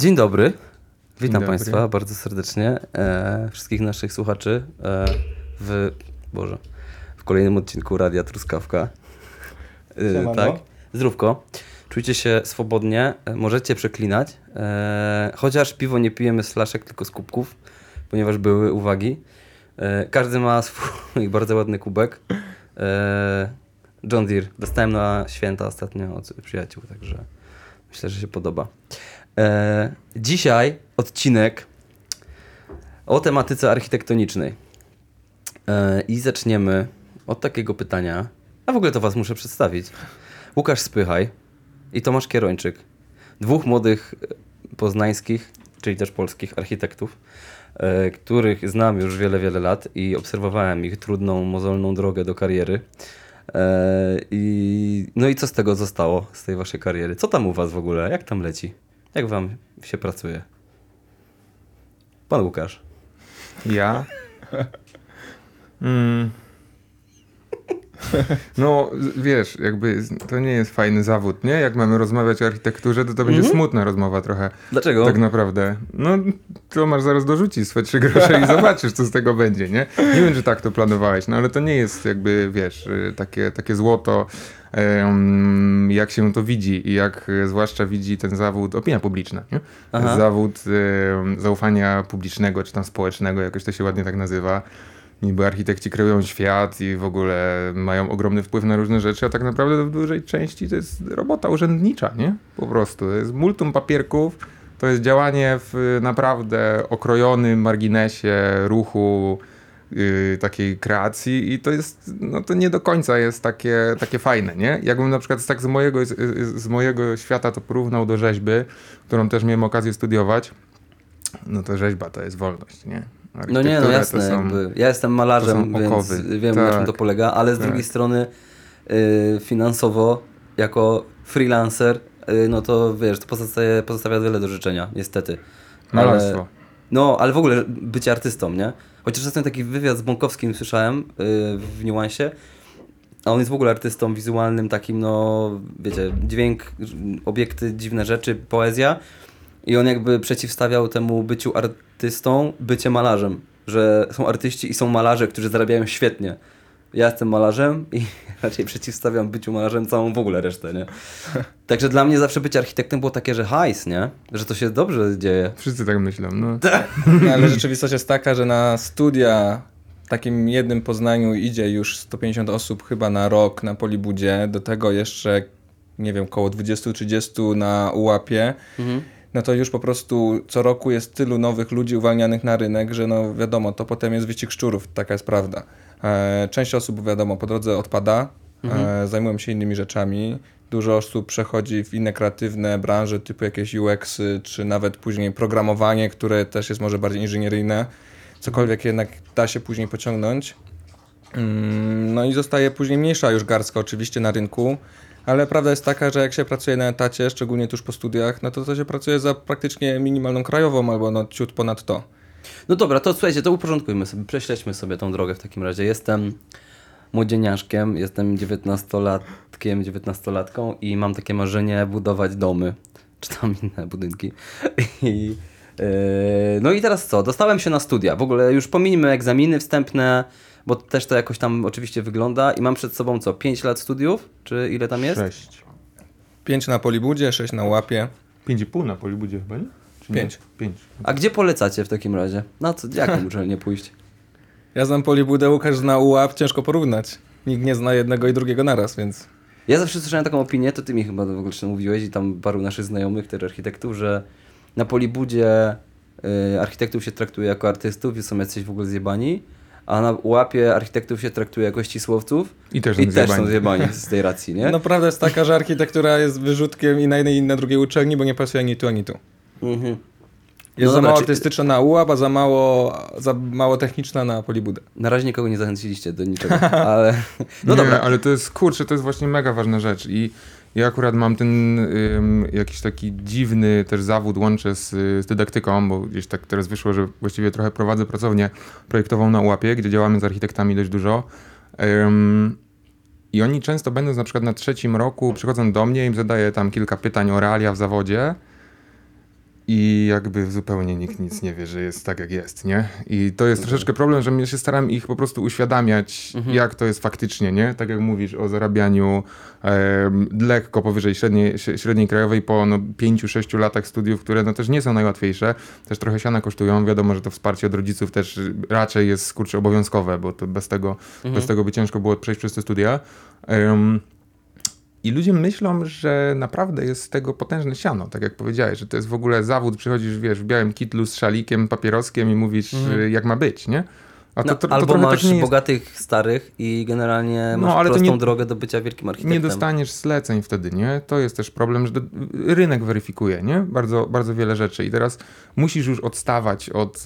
Dzień dobry. Witam dobry. Państwa bardzo serdecznie. E, wszystkich naszych słuchaczy e, w Boże, w kolejnym odcinku Radia Truskawka. E, tak. Zdrówko. Czujcie się swobodnie, e, możecie przeklinać. E, chociaż piwo nie pijemy z flaszek, tylko z kubków, ponieważ były uwagi. E, każdy ma swój bardzo ładny kubek. John Deere. Dostałem na święta ostatnio od przyjaciół, także myślę, że się podoba. E, dzisiaj odcinek o tematyce architektonicznej. E, I zaczniemy od takiego pytania. A w ogóle to Was muszę przedstawić. Łukasz Spychaj i Tomasz Kierończyk. Dwóch młodych e, poznańskich, czyli też polskich architektów, e, których znam już wiele, wiele lat i obserwowałem ich trudną, mozolną drogę do kariery. E, I, no i co z tego zostało, z tej waszej kariery? Co tam u was w ogóle? Jak tam leci? Jak wam się pracuje? Pan Łukasz. Ja? Mm. No, wiesz, jakby to nie jest fajny zawód, nie? Jak mamy rozmawiać o architekturze, to to będzie Mhm. smutna rozmowa trochę. Dlaczego? Tak naprawdę. No, to masz zaraz dorzucić swoje trzy grosze i zobaczysz, co z tego będzie, nie? Nie wiem, czy tak to planowałeś, no ale to nie jest jakby, wiesz, y, takie, takie złoto, jak się to widzi i jak y, zwłaszcza widzi ten zawód opinia publiczna, nie? Aha. Zawód zaufania publicznego, czy tam społecznego, jakoś to się ładnie tak nazywa. Niby architekci kreują świat i w ogóle mają ogromny wpływ na różne rzeczy, a tak naprawdę w dużej części to jest robota urzędnicza, nie? Po prostu. To jest multum papierków, to jest działanie w naprawdę okrojonym marginesie ruchu, yy, takiej kreacji i to jest, no to nie do końca jest takie, takie fajne, nie? Jakbym na przykład tak z mojego, z, z mojego świata to porównał do rzeźby, którą też miałem okazję studiować, no to rzeźba to jest wolność, nie? No nie, no jasne. są- Jakby. Ja jestem malarzem, więc okowy. wiem na czym Tak, to polega, ale z tak. drugiej strony y, finansowo, jako freelancer, y, no to wiesz, to pozostawia, pozostawia wiele do życzenia, niestety. Malarstwo. No, ale w ogóle bycie artystą, nie? Chociaż czasem taki wywiad z Bąkowskim słyszałem y, w niuansie, a on jest w ogóle artystą wizualnym, takim, no, wiecie, dźwięk, obiekty, dziwne rzeczy, poezja. I on jakby przeciwstawiał temu byciu artystą, bycie malarzem. Że są artyści i są malarze, którzy zarabiają świetnie. Ja jestem malarzem i raczej przeciwstawiam byciu malarzem całą w ogóle resztę, nie? Także dla mnie zawsze bycie architektem było takie, że hajs, nie? Że to się dobrze dzieje. Wszyscy tak myślą, no. No, ale rzeczywistość jest taka, że na studia w takim jednym Poznaniu idzie już 150 osób chyba na rok na Polibudzie, do tego jeszcze, nie wiem, około 20-30 na ułapie. No to już po prostu co roku jest tylu nowych ludzi uwalnianych na rynek, że no wiadomo, to potem jest wyścig szczurów, taka jest prawda. E, część osób, wiadomo, po drodze odpada, e, zajmują się innymi rzeczami. Dużo osób przechodzi w inne kreatywne branże, typu jakieś UX-y, czy nawet później programowanie, które też jest może bardziej inżynieryjne. Cokolwiek jednak da się później pociągnąć. Mm, No i zostaje później mniejsza już garstka oczywiście na rynku, ale prawda jest taka, że jak się pracuje na etacie, szczególnie tuż po studiach, no to to się pracuje za praktycznie minimalną krajową albo no ciut ponad to. No dobra, to słuchajcie, to uporządkujmy sobie, prześledźmy sobie tą drogę w takim razie. Jestem młodzieniaszkiem, jestem 19-latkiem, 19-latką i mam takie marzenie budować domy, czy tam inne budynki. I, yy, no i teraz co? Dostałem się na studia. W ogóle już pominijmy egzaminy wstępne, bo też to jakoś tam oczywiście wygląda i mam przed sobą co? 5 lat studiów? Czy ile tam jest? Sześć. 5 na polibudzie, 6 na łapie. Pięć i pół na Polibudzie chyba, nie? Czy nie? Pięć. Pięć. A gdzie polecacie w takim razie? Na co, jaką uczelnię pójść? Ja znam polibudę, Łukasz zna ułap, ciężko porównać. Nikt nie zna jednego i drugiego naraz, więc... Ja zawsze słyszałem taką opinię, to ty mi chyba w ogóle mówiłeś i tam paru naszych znajomych, też architektów, że na Polibudzie y, architektów się traktuje jako artystów i są jacyś w ogóle zjebani, a na łapie architektów się traktuje jako ścisłowców I też i są też zjebani. są zjebani z tej racji, nie? No prawda jest taka, że architektura jest wyrzutkiem i na jednej i na drugiej uczelni, bo nie pasuje ani tu, ani tu. Mhm. Jest No za dobra, mało czy- artystyczna na ułap, a za mało, za mało techniczna na polibudę. Na razie nikogo nie zachęciliście do niczego, ale... No nie, dobra, ale to jest, kurczę, to jest właśnie mega ważna rzecz i ja akurat mam ten jakiś taki dziwny też zawód, łączę z, z dydaktyką, bo gdzieś tak teraz wyszło, że właściwie trochę prowadzę pracownię projektową na łapie, gdzie działamy z architektami dość dużo. I oni często będąc na przykład na trzecim roku, przychodzą do mnie i zadaję tam kilka pytań o realia w zawodzie i jakby zupełnie nikt nic nie wie, że jest tak, jak jest, nie? I to jest troszeczkę problem, że ja się staram ich po prostu uświadamiać, jak to jest faktycznie, nie? Tak jak mówisz o zarabianiu em, lekko powyżej średniej, średniej krajowej po no, 5-6 latach studiów, które no, też nie są najłatwiejsze, też trochę siana kosztują. Wiadomo, że to wsparcie od rodziców też raczej jest kurczę obowiązkowe, bo to bez tego, bez tego by ciężko było przejść przez te studia. Em, i ludzie myślą, że naprawdę jest z tego potężne siano, tak jak powiedziałeś, że to jest w ogóle zawód, przychodzisz, wiesz, w białym kitlu z szalikiem, papieroskiem i mówisz, y, jak ma być, nie? A No, to, to, albo trochę masz tak nie jest. bogatych starych i generalnie No, masz to prostą nie- drogę do bycia wielkim architektem. Nie dostaniesz zleceń wtedy, nie? To jest też problem, że do, rynek weryfikuje, nie? Bardzo, bardzo wiele rzeczy i teraz musisz już odstawać od,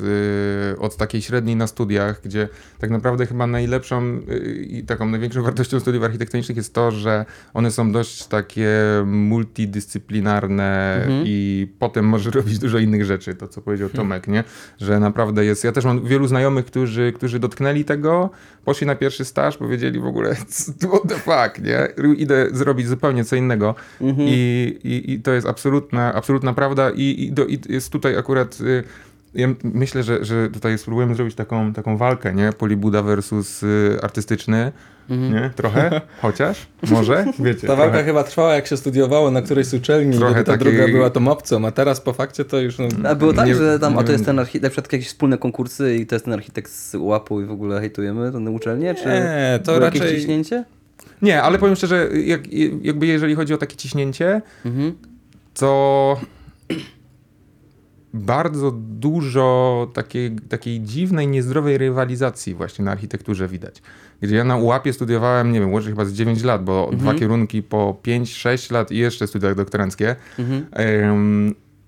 y, od takiej średniej na studiach, gdzie tak naprawdę chyba najlepszą y, i taką największą wartością studiów architektonicznych jest to, że one są dość takie multidyscyplinarne Mhm. i potem możesz robić dużo innych rzeczy, to co powiedział Tomek, nie? Że naprawdę jest, ja też mam wielu znajomych, którzy, którzy dotknęli tego, poszli na pierwszy staż, powiedzieli w ogóle what the fuck, nie? Idę zrobić zupełnie co innego Mhm. I, i, i to jest absolutna, absolutna prawda i, i, do, i jest tutaj akurat... y, Ja myślę, że, że tutaj spróbujemy zrobić taką, taką walkę, nie? Polibuda versus y, artystyczny, nie? Trochę? Chociaż? Może? Wiecie. Ta walka trochę. chyba trwała jak się studiowało na którejś z uczelni, Trochę ta takiej- druga była tą opcją, a teraz po fakcie to już... No, A było tak, Nie- że tam, a to jest ten architekt, na przykład jakieś wspólne konkursy i to jest ten architekt z łapu i w ogóle hejtujemy tę uczelnię, czy Nie, to było jakieś raczej- ciśnięcie? Nie, ale powiem szczerze, jak, jakby jeżeli chodzi o takie ciśnięcie, Mhm. to bardzo dużo takiej, takiej dziwnej, niezdrowej rywalizacji właśnie na architekturze widać. Gdzie ja na UAP-ie studiowałem, nie wiem, łącznie chyba z 9 lat, bo dwa kierunki po 5-6 lat i jeszcze studia doktoranckie. Mhm.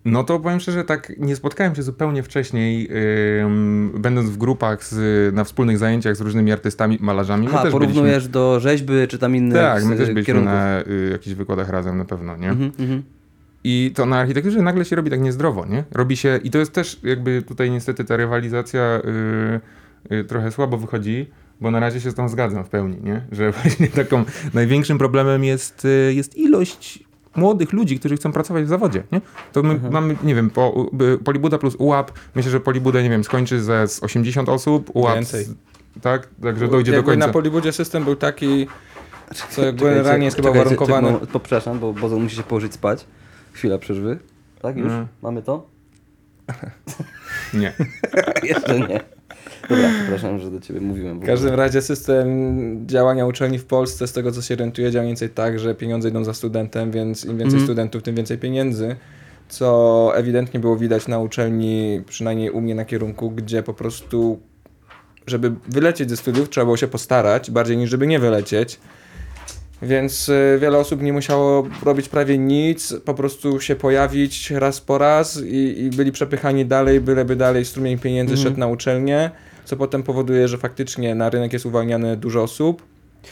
No to powiem szczerze, tak nie spotkałem się zupełnie wcześniej, będąc w grupach z, na wspólnych zajęciach z różnymi artystami, malarzami. Aha, porównujesz do rzeźby czy tam innych tak, my też byliśmy kierunków. na y, jakichś wykładach razem na pewno, nie? Mhm, mhm. I to na architekturze nagle się robi tak niezdrowo, nie? Robi się, i to jest też jakby tutaj niestety ta rywalizacja y, y, trochę słabo wychodzi, bo na razie się z tą zgadzam w pełni, nie? Że właśnie taką największym problemem jest, y, jest ilość młodych ludzi, którzy chcą pracować w zawodzie, nie? To my mamy, nie wiem, po, y, Polibuda plus UAP, myślę, że Polibuda, nie wiem, skończy ze z 80 osób, UAP, Więcej. z, tak? Także dojdzie do Jakby końca. na Polibudzie system był taki, co generalnie jest chyba uwarunkowany. Przepraszam, bo Bozo musi się położyć spać. Chwila przerwy. Tak, już? Mm. Mamy to? Nie. Jeszcze nie. Dobra, przepraszam, że do ciebie mówiłem. W każdym razie system działania uczelni w Polsce, z tego co się orientuję, działa mniej więcej tak, że pieniądze idą za studentem, więc im więcej Mhm. studentów, tym więcej pieniędzy. Co ewidentnie było widać na uczelni, przynajmniej u mnie na kierunku, gdzie po prostu, żeby wylecieć ze studiów, trzeba było się postarać, bardziej niż żeby nie wylecieć. Więc y, wiele osób nie musiało robić prawie nic, po prostu się pojawić raz po raz i, i byli przepychani dalej, byleby dalej strumień pieniędzy Mhm. szedł na uczelnię, co potem powoduje, że faktycznie na rynek jest uwalniane dużo osób.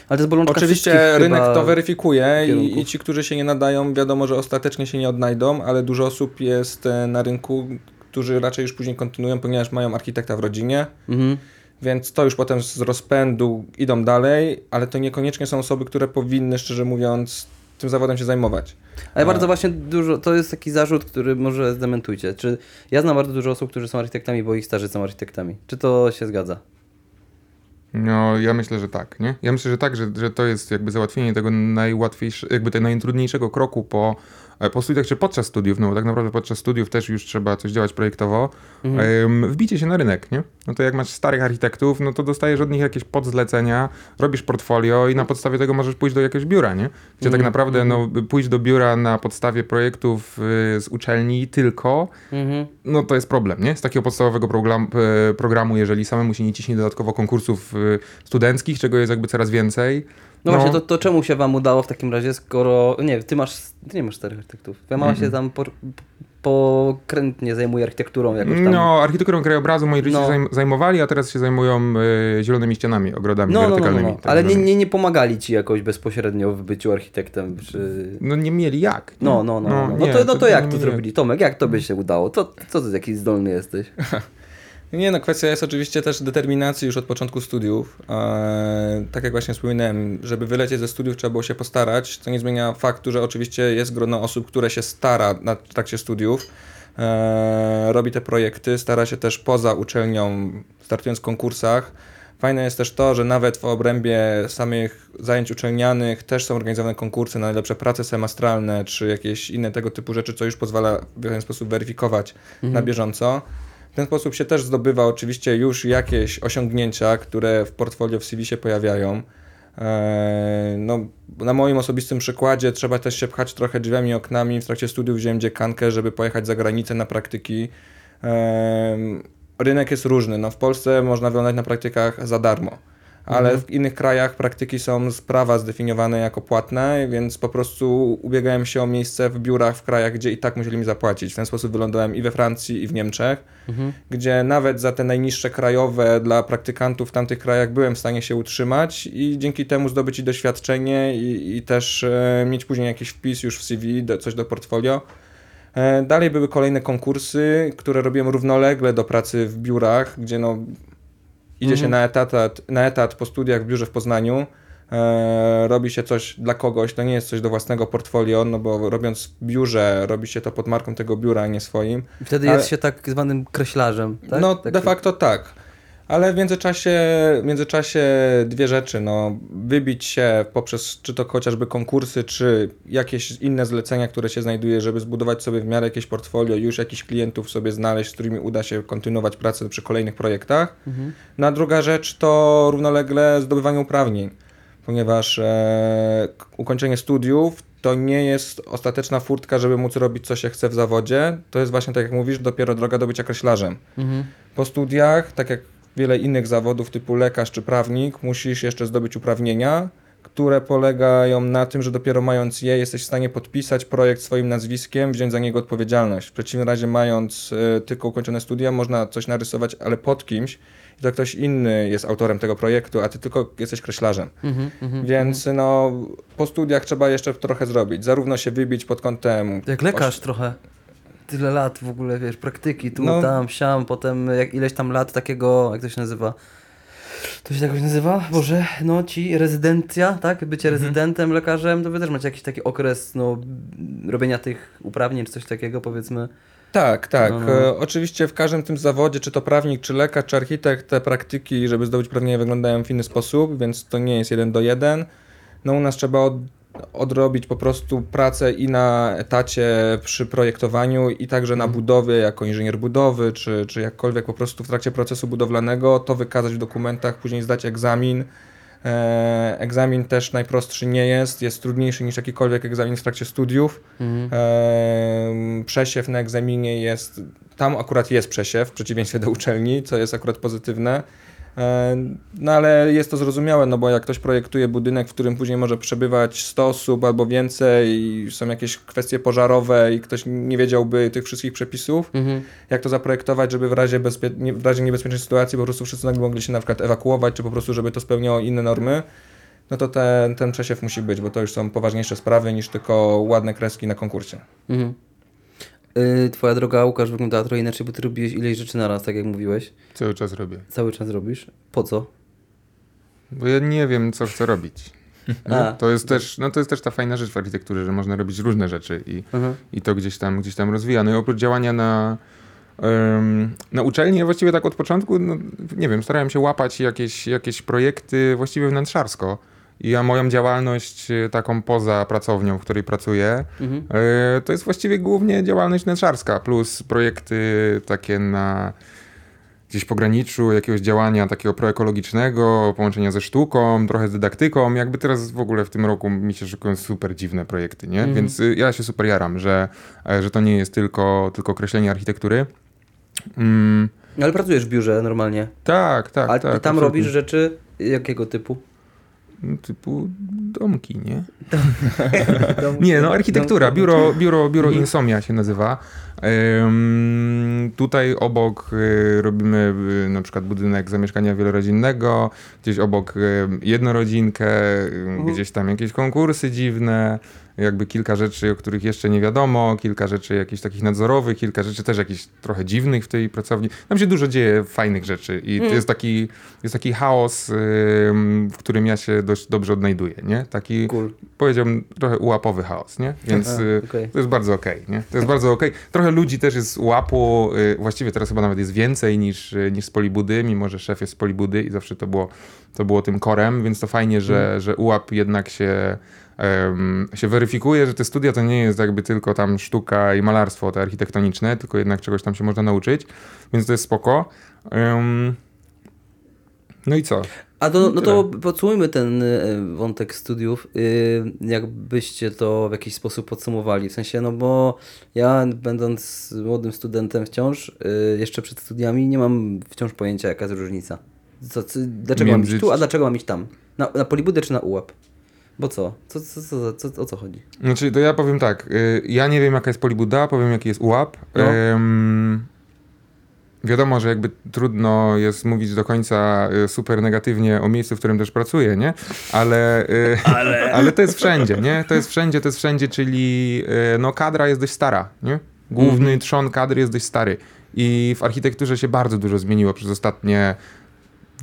Ale to jest bolączka Oczywiście rynek to weryfikuje i, i ci, którzy się nie nadają, wiadomo, że ostatecznie się nie odnajdą, ale dużo osób jest e, na rynku, którzy raczej już później kontynuują, ponieważ mają architekta w rodzinie. Mhm. Więc to już potem z rozpędu idą dalej, ale to niekoniecznie są osoby, które powinny, szczerze mówiąc, tym zawodem się zajmować. Ale bardzo właśnie dużo, to jest taki zarzut, który może zdementujcie. Czy ja znam bardzo dużo osób, którzy są architektami, bo ich starzy są architektami. Czy to się zgadza? No, ja myślę, że tak, nie? Ja myślę, że tak, że, że to jest jakby załatwienie tego najłatwiejszego, jakby tego najtrudniejszego kroku po, po studiach, czy podczas studiów, no bo tak naprawdę podczas studiów też już trzeba coś działać projektowo, em, wbicie się na rynek, nie? No to jak masz starych architektów, no to dostajesz od nich jakieś podzlecenia, robisz portfolio i na podstawie tego możesz pójść do jakiegoś biura, nie? Gdzie tak naprawdę, no, pójść do biura na podstawie projektów y, z uczelni tylko, Mhm. no to jest problem, nie? Z takiego podstawowego program, e, programu, jeżeli samemu się nie ciśnie dodatkowo konkursów e, studenckich, czego jest jakby coraz więcej. No, właśnie, to, to czemu się wam udało w takim razie, skoro... Nie, ty masz, ty nie masz czterech architektów. Twoja mama się tam por, pokrętnie zajmuje architekturą jakoś tam. No, architekturą krajobrazu moi rodzice No. zajm- zajmowali, a teraz się zajmują e, zielonymi ścianami, ogrodami No, no, no, no, wertykalnymi. no. tak Ale nie, nie, nie pomagali ci jakoś bezpośrednio w byciu architektem, czy... No nie mieli jak. nie? No, no, no. No, no, nie, to, no to jak to zrobili? Tomek, jak tobie się udało? To, co ty taki zdolny jesteś? Nie no, kwestia jest oczywiście też determinacji już od początku studiów. Eee, tak jak właśnie wspominałem, żeby wylecieć ze studiów trzeba było się postarać, co nie zmienia faktu, że oczywiście jest grono osób, które się stara na w trakcie studiów. e, robi te projekty, stara się też poza uczelnią, startując w konkursach. Fajne jest też to, że nawet w obrębie samych zajęć uczelnianych też są organizowane konkursy na najlepsze prace semestralne, czy jakieś inne tego typu rzeczy, co już pozwala w pewien sposób weryfikować na bieżąco. W ten sposób się też zdobywa oczywiście już jakieś osiągnięcia, które w portfolio w CV się pojawiają. Eee, No, na moim osobistym przykładzie trzeba też się pchać trochę drzwiami i oknami. W trakcie studiów wziąłem dziekankę, żeby pojechać za granicę na praktyki. Eee, Rynek jest różny. No, w Polsce można wyglądać na praktykach za darmo, ale w innych krajach praktyki są z prawa zdefiniowane jako płatne, więc po prostu ubiegałem się o miejsce w biurach w krajach, gdzie i tak musieli mi zapłacić. W ten sposób wylądowałem i we Francji, i w Niemczech, gdzie nawet za te najniższe krajowe dla praktykantów w tamtych krajach byłem w stanie się utrzymać i dzięki temu zdobyć i doświadczenie i, i też e, mieć później jakiś wpis już w CV, do, coś do portfolio. E, Dalej były kolejne konkursy, które robiłem równolegle do pracy w biurach, gdzie no, idzie się na etat, na etat po studiach w biurze w Poznaniu, e, robi się coś dla kogoś, to nie jest coś do własnego portfolio, no bo robiąc w biurze, robi się to pod marką tego biura, a nie swoim. Wtedy Ale- jest się tak zwanym kreślarzem, tak? No, tak de facto tak. Ale w międzyczasie, w międzyczasie dwie rzeczy. No, wybić się poprzez czy to chociażby konkursy, czy jakieś inne zlecenia, które się znajduje, żeby zbudować sobie w miarę jakieś portfolio, już jakichś klientów sobie znaleźć, z którymi uda się kontynuować pracę przy kolejnych projektach. No, a druga rzecz to równolegle zdobywanie uprawnień, ponieważ e, ukończenie studiów to nie jest ostateczna furtka, żeby móc robić co się chce w zawodzie. To jest właśnie tak jak mówisz, dopiero droga do bycia kreślarzem. Mhm. Po studiach, tak jak wiele innych zawodów typu lekarz czy prawnik, musisz jeszcze zdobyć uprawnienia, które polegają na tym, że dopiero mając je, jesteś w stanie podpisać projekt swoim nazwiskiem, wziąć za niego odpowiedzialność. W przeciwnym razie, mając y, tylko ukończone studia, można coś narysować, ale pod kimś, i to ktoś inny jest autorem tego projektu, a ty tylko jesteś kreślarzem. Mhm, mhm. Więc no, po studiach trzeba jeszcze trochę zrobić. Zarówno się wybić pod kątem. Jak lekarz trochę. Tyle lat w ogóle, wiesz, praktyki, tu, No. tam, siam, potem jak ileś tam lat takiego, jak to się nazywa? To się jakoś nazywa? Boże, no ci rezydencja, tak? Bycie Mhm. rezydentem, lekarzem, to wy też macie jakiś taki okres, no, robienia tych uprawnień, czy coś takiego, powiedzmy. Tak, tak. No, no. E, oczywiście w każdym tym zawodzie, czy to prawnik, czy lekarz, czy architekt, te praktyki, żeby zdobyć uprawnienia, wyglądają w inny sposób, więc to nie jest jeden do jeden. No u nas trzeba od, odrobić po prostu pracę i na etacie przy projektowaniu, i także Mhm. na budowie, jako inżynier budowy, czy, czy jakkolwiek po prostu w trakcie procesu budowlanego, to wykazać w dokumentach, później zdać egzamin. E, egzamin też najprostszy nie jest, jest trudniejszy niż jakikolwiek egzamin w trakcie studiów. Mhm. Ehm, Przesiew na egzaminie jest, tam akurat jest przesiew, w przeciwieństwie do uczelni, co jest akurat pozytywne. Ehm, No ale jest to zrozumiałe, no bo jak ktoś projektuje budynek, w którym później może przebywać 100 osób albo więcej i są jakieś kwestie pożarowe i ktoś nie wiedziałby tych wszystkich przepisów, Mhm. jak to zaprojektować, żeby w razie, bezpie- w razie niebezpiecznej sytuacji po prostu wszyscy nagle mogli się na przykład ewakuować, czy po prostu żeby to spełniało inne normy, no to ten, ten przesiew musi być, bo to już są poważniejsze sprawy niż tylko ładne kreski na konkursie. Mhm. Y, twoja droga, Łukasz, wyglądała trochę inaczej, bo ty robiłeś ileś rzeczy naraz, tak jak mówiłeś. Cały czas robię. Cały czas robisz. Po co? Bo ja nie wiem, co chcę robić. No, to, jest też, no, to jest też ta fajna rzecz w architekturze, że można robić różne rzeczy i, Mhm. i to gdzieś tam, gdzieś tam rozwija. No i oprócz działania na, em, na uczelni, ja właściwie tak od początku, no, nie wiem, starałem się łapać jakieś, jakieś projekty właściwie wnętrzarsko. I ja moją działalność e, taką poza pracownią, w której pracuję, Mhm. e, to jest właściwie głównie działalność wnętrzarska, plus projekty takie na gdzieś pograniczu jakiegoś działania takiego proekologicznego, połączenia ze sztuką, trochę z dydaktyką. Jakby teraz w ogóle w tym roku mi się szykują super dziwne projekty, nie? Mhm. Więc y, ja się super jaram, że, e, że to nie jest tylko, tylko kreślenie architektury. Mm, Ale pracujesz w biurze normalnie. tak, tak, Ale tak. tam absolutnie. robisz rzeczy jakiego typu? Typu domki, nie? Nie, no architektura, biuro, biuro, biuro Mhm. Insomnia się nazywa. Tutaj obok y, robimy y, na przykład budynek zamieszkania wielorodzinnego, gdzieś obok y, jednorodzinkę, Mhm. gdzieś tam jakieś konkursy dziwne. Jakby kilka rzeczy, o których jeszcze nie wiadomo, kilka rzeczy jakichś takich nadzorowych, kilka rzeczy też jakichś trochę dziwnych w tej pracowni. Tam się dużo dzieje fajnych rzeczy i to jest taki, jest taki chaos, ym, w którym ja się dość dobrze odnajduję, nie? Taki, Cool. powiedziałbym, trochę ułapowy chaos, nie? Więc A, y, okej. to jest bardzo okej, nie? To jest bardzo okej. Trochę ludzi też jest z ułapu, y, właściwie teraz chyba nawet jest więcej niż, y, niż z Polibudy, mimo że szef jest z Polibudy i zawsze to było, to było tym korem, więc to fajnie, że, Mm. że ułap jednak się, się weryfikuje, że te studia to nie jest jakby tylko tam sztuka i malarstwo te architektoniczne, tylko jednak czegoś tam się można nauczyć, więc to jest spoko. No i co? A to, no to podsumujmy ten y, wątek studiów. Y, jakbyście to w jakiś sposób podsumowali? W sensie, no bo ja będąc młodym studentem wciąż, y, jeszcze przed studiami, nie mam wciąż pojęcia jaka jest różnica. Co, co, dlaczego mam Między- iść tu, a dlaczego mam iść tam? Na, na polibudę czy na ułap? Bo co? Co, co, co, co? O co chodzi? Znaczy, to ja powiem tak. y, Ja nie wiem, jaka jest Polibuda, powiem, jaki jest UAP. No. Ym, wiadomo, że jakby trudno jest mówić do końca y, super negatywnie o miejscu, w którym też pracuję, nie? Ale, y, ale... to jest wszędzie, nie? To jest wszędzie, to jest wszędzie, czyli no kadra jest dość stara, nie? Główny trzon kadry jest dość stary. I w architekturze się bardzo dużo zmieniło przez ostatnie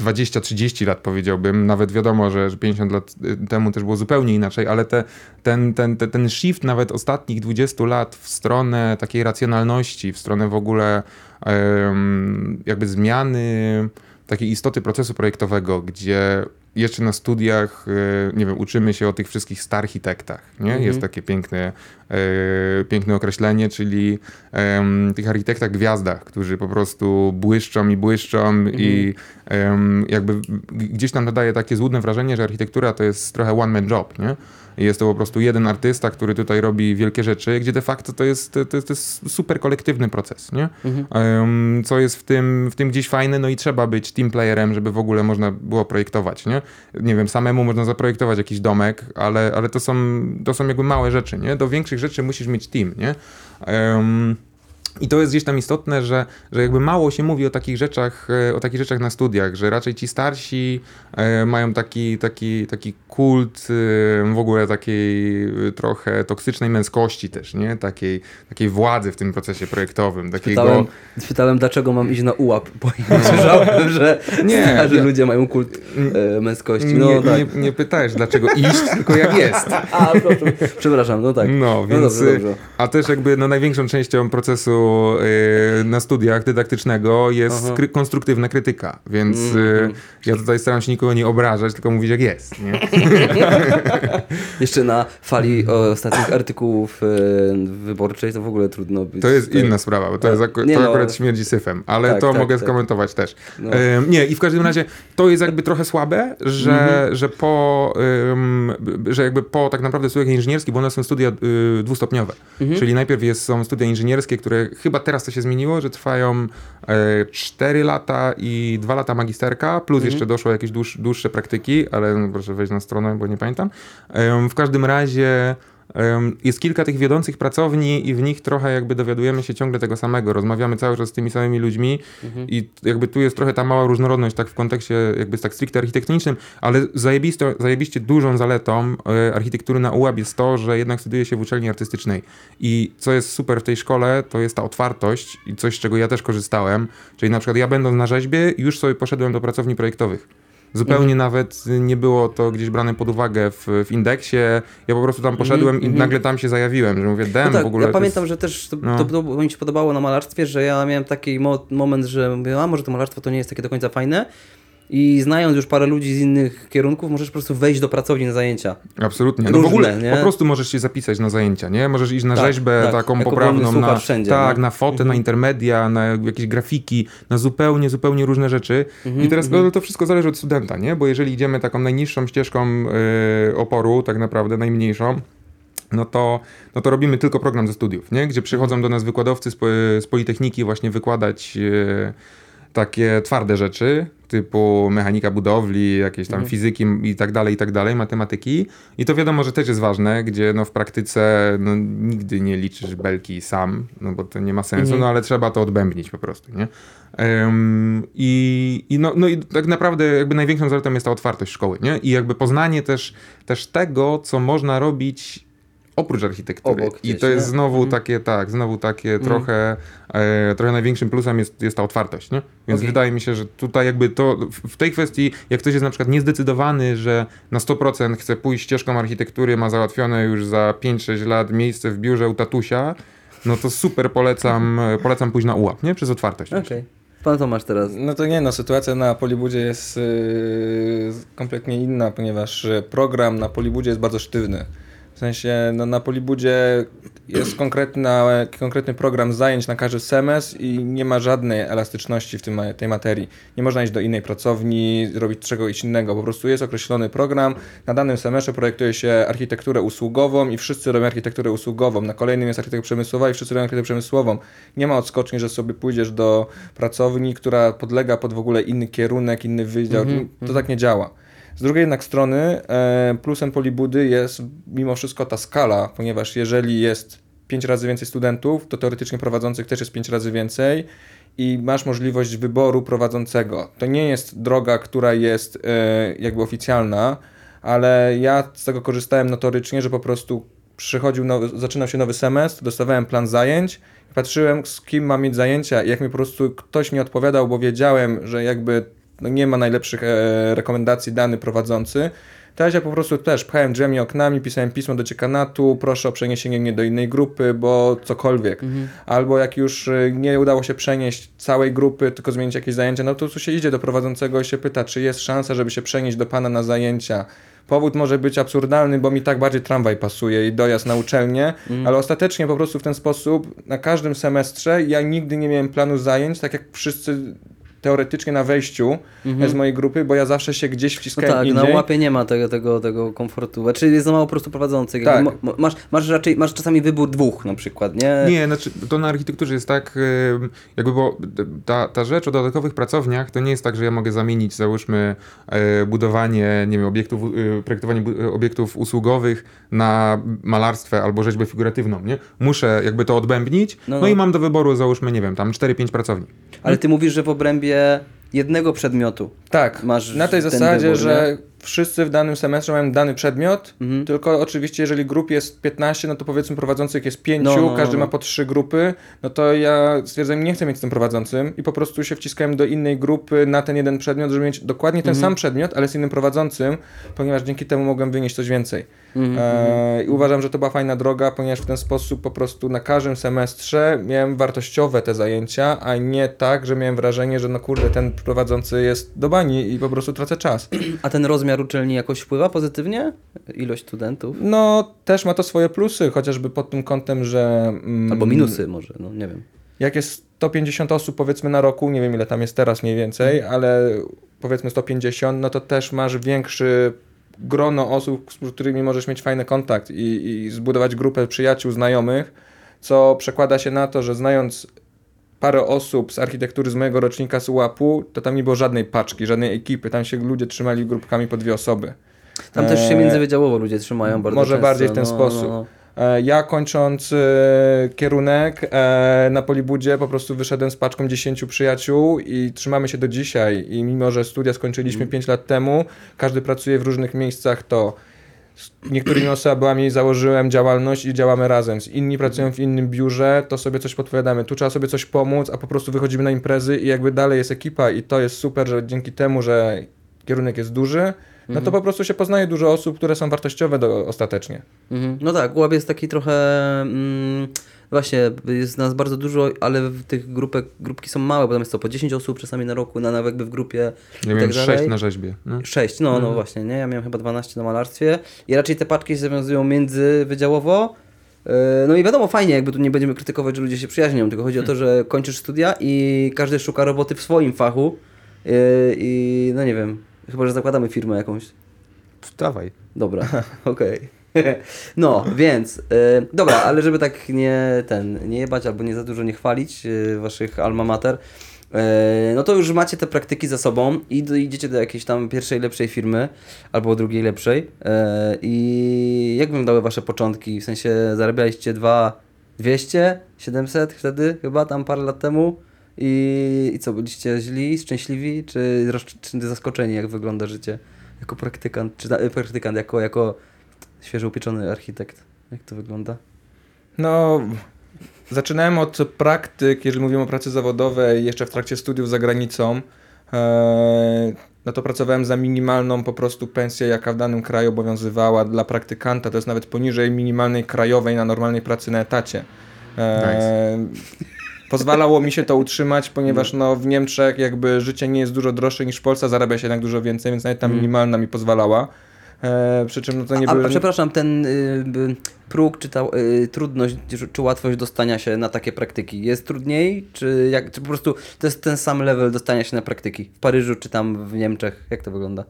20-30 lat powiedziałbym, nawet wiadomo, że że 50 lat y, temu też było zupełnie inaczej, ale te, ten, ten, ten, ten shift nawet ostatnich 20 lat w stronę takiej racjonalności, w stronę w ogóle jakby zmiany takiej istoty procesu projektowego, gdzie jeszcze na studiach, y, nie wiem, uczymy się o tych wszystkich starchitektach, nie? Mhm. Jest takie piękne, e, piękne określenie, czyli tych architektach gwiazdach, którzy po prostu błyszczą i błyszczą i em, jakby gdzieś tam nadaje takie złudne wrażenie, że architektura to jest trochę one man job, nie? Jest to po prostu jeden artysta, który tutaj robi wielkie rzeczy, gdzie de facto to jest, to, to jest super kolektywny proces, nie? Em, co jest w tym, w tym gdzieś fajne, no i trzeba być team playerem, żeby w ogóle można było projektować, nie? Nie wiem, samemu można zaprojektować jakiś domek, ale, ale to, są, to są jakby małe rzeczy, nie? Do większych rzeczy musisz mieć team, nie? Em, i to jest gdzieś tam istotne, że, że jakby mało się mówi o takich rzeczach, e, o takich rzeczach na studiach, że raczej ci starsi e, mają taki, taki, taki kult e, w ogóle takiej trochę toksycznej męskości też, nie? Takiej, takiej władzy w tym procesie projektowym, takiego... Pytałem, pytałem, dlaczego mam iść na ułap, bo słyszałem, że Nie, starzy ja- ludzie mają kult męskości. No nie, tak. nie, nie pytałeś dlaczego iść, tylko jak jest. A, proszę, przepraszam, no tak. No, więc. dobrze, dobrze. A też jakby no, największą częścią procesu y, na studiach dydaktycznego jest kry- konstruktywna krytyka. Więc Mhm. y, ja tutaj staram się nikogo nie obrażać, tylko mówić jak jest. Nie? Jeszcze na fali ostatnich artykułów e, wyborczej to w ogóle trudno być. To jest tutaj- inna sprawa, bo to, jest aku- Nie to no. akurat śmierdzi syfem, ale Tak, to tak, mogę tak. skomentować też. No. Nie, i w każdym razie to jest jakby trochę słabe, że, Mhm. że po, ym, że jakby po tak naprawdę studiach inżynierskich, bo one są studia y, dwustopniowe, Mhm. czyli najpierw jest, są studia inżynierskie, które chyba teraz to się zmieniło, że trwają e, 4 lata i 2 lata magisterka, plus Mhm. jeszcze doszło jakieś dłuż, dłuższe praktyki, ale no, proszę wejść na stronę, bo nie pamiętam. Ym, w każdym razie Jest kilka tych wiodących pracowni i w nich trochę jakby dowiadujemy się ciągle tego samego. Rozmawiamy cały czas z tymi samymi ludźmi i jakby tu jest trochę ta mała różnorodność tak w kontekście jakby tak stricte architektonicznym, ale zajebisto, zajebiście dużą zaletą e, architektury na UAB jest to, że jednak studiuje się w uczelni artystycznej i co jest super w tej szkole, to jest ta otwartość i coś, z czego ja też korzystałem, czyli na przykład ja będąc na rzeźbie już sobie poszedłem do pracowni projektowych. Zupełnie nawet nie było to gdzieś brane pod uwagę w, w indeksie. Ja po prostu tam poszedłem i mhm. nagle tam się zajawiłem, że mówię, dem, No tak, w ogóle. ja pamiętam, jest... że też to, no. to, to mi się podobało na malarstwie, że ja miałem taki mo moment, że mówię, a może to malarstwo to nie jest takie do końca fajne. I znając już parę ludzi z innych kierunków, możesz po prostu wejść do pracowni na zajęcia. Absolutnie. No w ogóle nie? po prostu możesz się zapisać na zajęcia, nie? Możesz iść na Tak, rzeźbę tak. taką Jako poprawną, na, wszędzie, tak, no. na fotę, na intermedia, na jakieś grafiki, na zupełnie, zupełnie różne rzeczy. Mhm, I teraz no, to wszystko zależy od studenta, nie? Bo jeżeli idziemy taką najniższą ścieżką y, oporu, tak naprawdę najmniejszą, no to, no to robimy tylko program ze studiów, nie? Gdzie przychodzą do nas wykładowcy z, po- z Politechniki właśnie wykładać e, takie twarde rzeczy, typu mechanika budowli, jakieś tam fizyki i tak dalej, i tak dalej, matematyki. I to wiadomo, że też jest ważne, gdzie no w praktyce no, nigdy nie liczysz belki sam, no bo to nie ma sensu, no ale trzeba to odbębnić po prostu, nie? Em, I, i, no, no i tak naprawdę jakby największą zaletą jest ta otwartość szkoły, nie? I jakby poznanie też, też tego, co można robić oprócz architektury. Obok I gdzieś, to jest nie? znowu Mhm. takie, tak, znowu takie trochę, e, trochę największym plusem jest, jest ta otwartość, nie? Więc Okej. wydaje mi się, że tutaj jakby to, w- tej kwestii, jak ktoś jest na przykład niezdecydowany, że na 100% chce pójść ścieżką architektury, ma załatwione już za 5-6 lat miejsce w biurze u tatusia, no to super polecam, polecam pójść na ułap, nie? Przez otwartość. Okej. Pan Tomasz teraz. No to nie, no sytuacja na Polibudzie jest yy, kompletnie inna, ponieważ program na Polibudzie jest bardzo sztywny. W sensie, no na Polibudzie jest konkretna, konkretny program zajęć na każdy semestr i nie ma żadnej elastyczności w tym, tej materii. Nie można iść do innej pracowni, robić czegoś innego. Po prostu jest określony program. Na danym semestrze projektuje się architekturę usługową i wszyscy robią architekturę usługową. Na kolejnym jest architektura przemysłowa i wszyscy robią architekturę przemysłową. Nie ma odskoczni, że sobie pójdziesz do pracowni, która podlega pod w ogóle inny kierunek, inny wydział. to tak nie działa. Z drugiej jednak strony e, plusem Polibudy jest mimo wszystko ta skala, ponieważ jeżeli jest 5 razy więcej studentów, to teoretycznie prowadzących też jest 5 razy więcej i masz możliwość wyboru prowadzącego. To nie jest droga, która jest e, jakby oficjalna, ale ja z tego korzystałem notorycznie, że po prostu przychodził nowy, zaczynał się nowy semestr, dostawałem plan zajęć, patrzyłem z kim mam mieć zajęcia i jak mi po prostu ktoś nie odpowiadał, bo wiedziałem, że jakby no nie ma najlepszych e, rekomendacji dany prowadzący, to ja po prostu też pchałem drzwiami, oknami, pisałem pismo do dziekanatu, proszę o przeniesienie mnie do innej grupy, bo cokolwiek. Albo jak już y, nie udało się przenieść całej grupy, tylko zmienić jakieś zajęcia, no to tu się idzie do prowadzącego i się pyta, czy jest szansa, żeby się przenieść do pana na zajęcia. Powód może być absurdalny, bo mi tak bardziej tramwaj pasuje i dojazd na uczelnię, ale ostatecznie po prostu w ten sposób na każdym semestrze ja nigdy nie miałem planu zajęć, tak jak wszyscy teoretycznie na wejściu z mojej grupy, bo ja zawsze się gdzieś No wciskałem tak, indziej. na łapie nie ma tego, tego, tego komfortu. Znaczy jest za mało po prostu prowadzących. Tak. Masz, masz raczej, masz czasami wybór dwóch na przykład, nie? Nie, znaczy to na architekturze jest tak, jakby bo ta, ta rzecz o dodatkowych pracowniach to nie jest tak, że ja mogę zamienić załóżmy e, budowanie, nie wiem, obiektów, e, projektowanie bu- obiektów usługowych na malarstwo albo rzeźbę figuratywną, nie? Muszę jakby to odbębnić, No, no, no. i mam do wyboru załóżmy, nie wiem, tam 4-5 pracowni. Ale ty mówisz, że w obrębie jednego przedmiotu. Tak, Masz na tej zasadzie, wybór, że wszyscy w danym semestrze mają dany przedmiot, Mhm. tylko oczywiście jeżeli grup jest 15, no to powiedzmy prowadzących jest 5, No, no, no, każdy no. ma po 3 grupy, no to ja stwierdzam, nie chcę mieć z tym prowadzącym i po prostu się wciskałem do innej grupy na ten jeden przedmiot, żeby mieć dokładnie ten Mhm. sam przedmiot, ale z innym prowadzącym, ponieważ dzięki temu mogłem wynieść coś więcej. Mhm, E, I uważam, że to była fajna droga, ponieważ w ten sposób po prostu na każdym semestrze miałem wartościowe te zajęcia, a nie tak, że miałem wrażenie, że no kurde, ten prowadzący jest do bani i po prostu tracę czas. A ten rozmiar uczelni jakoś wpływa pozytywnie? Ilość studentów? No, też ma to swoje plusy, chociażby pod tym kątem, że... mm, Albo minusy może, no nie wiem. Jak jest 150 osób powiedzmy na roku, nie wiem ile tam jest teraz mniej więcej, Mhm. ale powiedzmy 150, no to też masz większy grono osób, z którymi możesz mieć fajny kontakt i, i zbudować grupę przyjaciół, znajomych, co przekłada się na to, że znając parę osób z architektury z mojego rocznika z UAP-u, to tam nie było żadnej paczki, żadnej ekipy, tam się ludzie trzymali grupkami po dwie osoby. Tam też się Eee, międzywydziałowo ludzie trzymają bardzo może często. bardziej w ten no, sposób. No, no. E, Ja kończąc e, kierunek e, na Polibudzie po prostu wyszedłem z paczką 10 przyjaciół i trzymamy się do dzisiaj i mimo, że studia skończyliśmy 5 lat temu, każdy pracuje w różnych miejscach, to z niektórymi osobami założyłem działalność i działamy razem. Z inni pracują w innym biurze, to sobie coś podpowiadamy. Tu trzeba sobie coś pomóc, a po prostu wychodzimy na imprezy i jakby dalej jest ekipa i to jest super, że dzięki temu, że kierunek jest duży, no to po prostu się poznaje dużo osób, które są wartościowe do, ostatecznie. Mhm. No tak, łab jest taki trochę. Mm, właśnie, jest nas bardzo dużo, ale w tych grupek, grupki są małe, bo tam jest to po 10 osób czasami na roku, na, na jakby w grupie. Ja i miałem tak dalej. 6 na rzeźbie. No. 6, no, no właśnie, nie? Ja miałem chyba 12 na malarstwie i raczej te paczki się zawiązują międzywydziałowo. Yy, No i wiadomo, fajnie, jakby tu nie będziemy krytykować, że ludzie się przyjaźnią, tylko chodzi o to, że kończysz studia i każdy szuka roboty w swoim fachu yy, i no nie wiem, chyba, że zakładamy firmę jakąś. Dawaj. Dobra, okej. No, więc, y, dobra, ale żeby tak nie ten, nie jebać albo nie za dużo nie chwalić y, waszych alma mater, y, no to już macie te praktyki za sobą i do, idziecie do jakiejś tam pierwszej lepszej firmy albo drugiej lepszej. Y, I jak wyglądały wasze początki? W sensie zarabialiście 2 200, 700 wtedy chyba tam parę lat temu. I, I co, byliście źli, szczęśliwi, czy, czy zaskoczeni, jak wygląda życie jako praktykant, czy na- praktykant, jako, jako świeżo upieczony architekt Jak to wygląda? No, zaczynałem od praktyk, jeżeli mówimy o pracy zawodowej, jeszcze w trakcie studiów za granicą. Eee, no to pracowałem za minimalną po prostu pensję, jaka w danym kraju obowiązywała dla praktykanta. To jest nawet poniżej minimalnej krajowej na normalnej pracy na etacie. Eee, Pozwalało mi się to utrzymać, ponieważ no, w Niemczech jakby życie nie jest dużo droższe niż w Polsce, zarabia się jednak dużo więcej, więc nawet ta Mm. minimalna mi pozwalała. Eee, przy czym no to nie A, były... a przepraszam, ten y, próg, czy ta y, trudność, czy, czy łatwość dostania się na takie praktyki jest trudniej, czy, jak, czy po prostu to jest ten sam level dostania się na praktyki w Paryżu, czy tam w Niemczech? Jak to wygląda?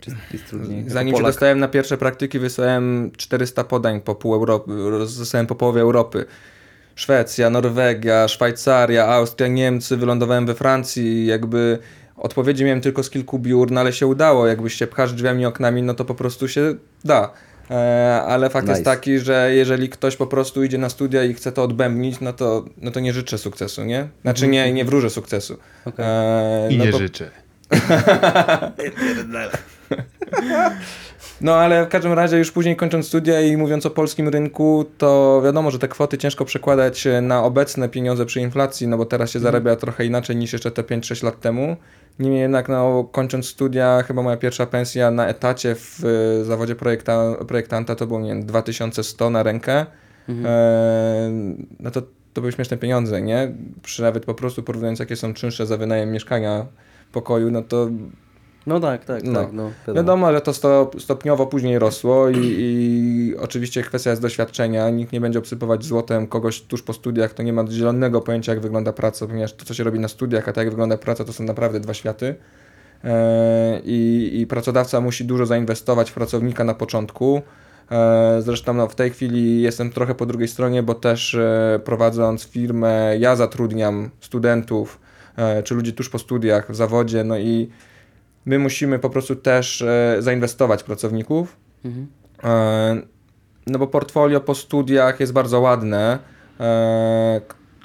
Czy jest, trudniej? Zanim się dostałem na pierwsze praktyki, wysłałem 400 podań po pół Europy, zostałem po połowie Europy. Szwecja, Norwegia, Szwajcaria, Austria, Niemcy, wylądowałem we Francji, jakby odpowiedzi miałem tylko z kilku biur, no ale się udało, jakbyś się pchasz drzwiami, oknami, no to po prostu się da. E, ale fakt jest Nice. taki, że jeżeli ktoś po prostu idzie na studia i chce to odbębnić, no to, no to nie życzę sukcesu, nie? Znaczy nie, nie wróżę sukcesu. Okej. E, I no nie to- życzę. No ale w każdym razie już później kończąc studia i mówiąc o polskim rynku, to wiadomo, że te kwoty ciężko przekładać na obecne pieniądze przy inflacji, no bo teraz się zarabia trochę inaczej niż jeszcze te 5-6 lat temu. Niemniej jednak no, kończąc studia, chyba moja pierwsza pensja na etacie w y, zawodzie projekta, projektanta to było, nie wiem, 2100 na rękę. E, no to, to były śmieszne pieniądze, nie? Przy nawet po prostu porównując jakie są czynsze za wynajem mieszkania, pokoju, no to No tak, tak, No. tak. No, Wiadomo, że to sto, stopniowo później rosło i, i oczywiście kwestia jest doświadczenia. Nikt nie będzie obsypywać złotem kogoś tuż po studiach, to nie ma zielonego pojęcia, jak wygląda praca, ponieważ to, co się robi na studiach, a tak jak wygląda praca, to są naprawdę dwa światy. E, I, I pracodawca musi dużo zainwestować w pracownika na początku. E, Zresztą no, w tej chwili jestem trochę po drugiej stronie, bo też e, prowadząc firmę, ja zatrudniam studentów e, czy ludzi tuż po studiach w zawodzie, no i my musimy po prostu też e, zainwestować w pracowników. Mhm. E, no bo portfolio po studiach jest bardzo ładne. E,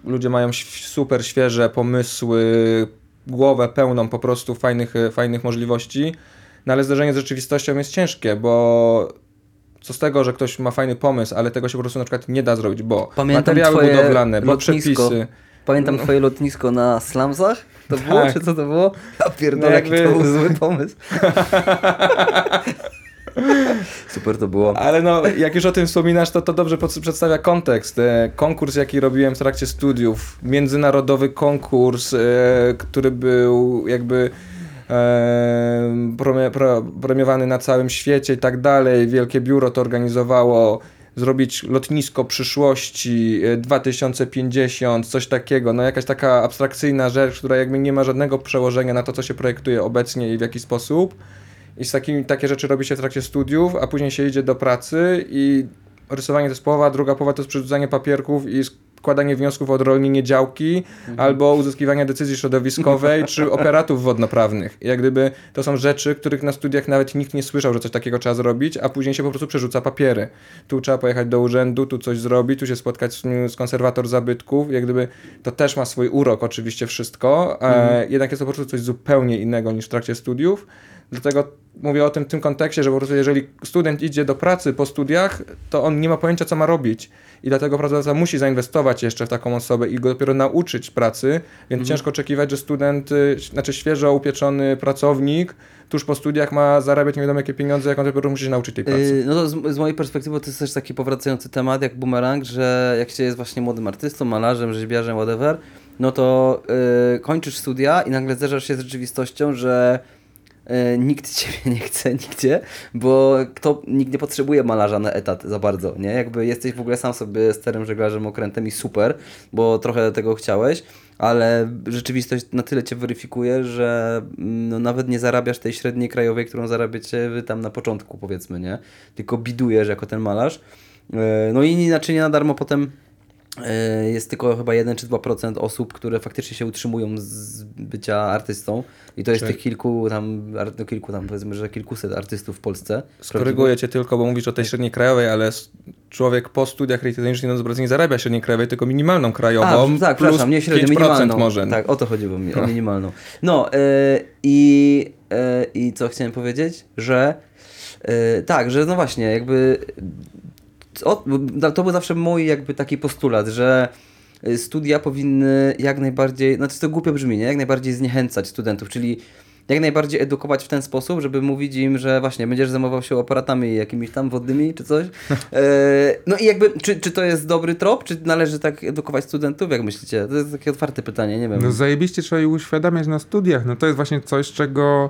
ludzie mają super świeże pomysły, głowę pełną po prostu fajnych, fajnych możliwości. No ale zderzenie z rzeczywistością jest ciężkie, bo co z tego, że ktoś ma fajny pomysł, ale tego się po prostu na przykład nie da zrobić, bo Pamiętam materiały budowlane, bo lotnisko. przepisy. Pamiętam twoje lotnisko na slumsach? To było, Tak. czy co to było? Ja pierdolę, No to był zły pomysł. Super to było. Ale no, jak już o tym wspominasz, to to dobrze przedstawia kontekst. E, Konkurs, jaki robiłem w trakcie studiów, międzynarodowy konkurs, e, który był jakby e, premiowany na całym świecie i tak dalej. Wielkie biuro to organizowało zrobić lotnisko przyszłości e, 2050, coś takiego. No jakaś taka abstrakcyjna rzecz, która jakby nie ma żadnego przełożenia na to, co się projektuje obecnie i w jaki sposób. I z takimi, takie rzeczy robi się w trakcie studiów, a później się idzie do pracy i rysowanie to jest połowa, druga połowa to jest papierków i składanie wniosków o odrolnienie działki albo uzyskiwanie decyzji środowiskowej czy operatów wodnoprawnych. Jak gdyby to są rzeczy, których na studiach nawet nikt nie słyszał, że coś takiego trzeba zrobić, a później się po prostu przerzuca papiery. Tu trzeba pojechać do urzędu, tu coś zrobić, tu się spotkać z, z konserwator zabytków. Jak gdyby to też ma swój urok oczywiście wszystko, e, jednak jest to po prostu coś zupełnie innego niż w trakcie studiów. Dlatego mówię o tym w tym kontekście, że po prostu jeżeli student idzie do pracy po studiach, to on nie ma pojęcia, co ma robić. I dlatego pracodawca musi zainwestować jeszcze w taką osobę i go dopiero nauczyć pracy, więc ciężko oczekiwać, że student, y, znaczy świeżo upieczony pracownik tuż po studiach ma zarabiać nie wiadomo jakie pieniądze, jak on dopiero musi się nauczyć tej pracy. Yy, no to z, z mojej perspektywy to jest też taki powracający temat jak bumerang, że jak się jest właśnie młodym artystą, malarzem, rzeźbiarzem, whatever, no to yy, kończysz studia i nagle zderzasz się z rzeczywistością, że nikt ciebie nie chce nigdzie, bo kto, nikt nie potrzebuje malarza na etat za bardzo, nie? Jakby jesteś w ogóle sam sobie sterem, żeglarzem, okrętem i super, bo trochę tego chciałeś, ale rzeczywistość na tyle cię weryfikuje, że mm, no, nawet nie zarabiasz tej średniej krajowej, którą zarabiacie wy tam na początku, powiedzmy, nie? Tylko bidujesz jako ten malarz. E, No i inaczej nie na darmo potem e, jest tylko chyba 1 czy 2% osób, które faktycznie się utrzymują z bycia artystą. I to jest tych kilku tam, no kilku tam powiedzmy, że kilkuset artystów w Polsce. Skoryguję cię tylko, bo mówisz o tej średniej krajowej, ale człowiek po studiach architektonicznych no dobra, nie zarabia średniej krajowej, tylko minimalną krajową. A, tak, plus przepraszam, nie średnio, 5% minimalną. może. Tak, o to chodziło mi, o minimalną. No e, i, e, i co chciałem powiedzieć, że e, tak, że no właśnie, jakby o, to był zawsze mój jakby taki postulat, że y, studia powinny jak najbardziej, znaczy to głupio brzmi, nie? Jak najbardziej zniechęcać studentów, czyli jak najbardziej edukować w ten sposób, żeby mówić im, że właśnie będziesz zajmował się aparatami jakimiś tam wodnymi czy coś. E, no i jakby, czy, czy to jest dobry trop, czy należy tak edukować studentów? Jak myślicie? To jest takie otwarte pytanie, nie wiem. No zajebiście trzeba je uświadamiać na studiach. No to jest właśnie coś, czego,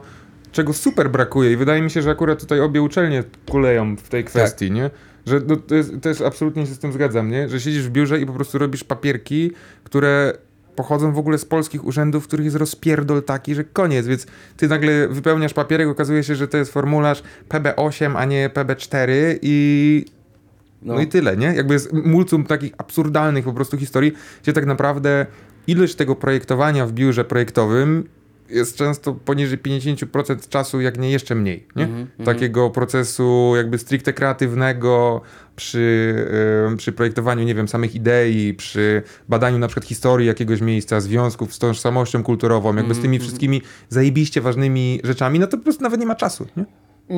czego super brakuje i wydaje mi się, że akurat tutaj obie uczelnie kuleją w tej kwestii, nie? Że no, to, jest, to jest absolutnie się z tym zgadzam, nie? Że siedzisz w biurze i po prostu robisz papierki, które pochodzą w ogóle z polskich urzędów, w których jest rozpierdol taki, że koniec, więc ty nagle wypełniasz papierek, okazuje się, że to jest formularz PB8, a nie PB4 i no. i tyle, nie? Jakby jest multum takich absurdalnych po prostu historii, gdzie tak naprawdę ilość tego projektowania w biurze projektowym jest często poniżej 50% czasu, jak nie jeszcze mniej, nie? Mhm, Takiego procesu jakby stricte kreatywnego przy, ym, przy projektowaniu, nie wiem, samych idei, przy badaniu na przykład historii jakiegoś miejsca, związków z tożsamością kulturową, jakby z tymi wszystkimi zajebiście ważnymi rzeczami, no to po prostu nawet nie ma czasu, nie?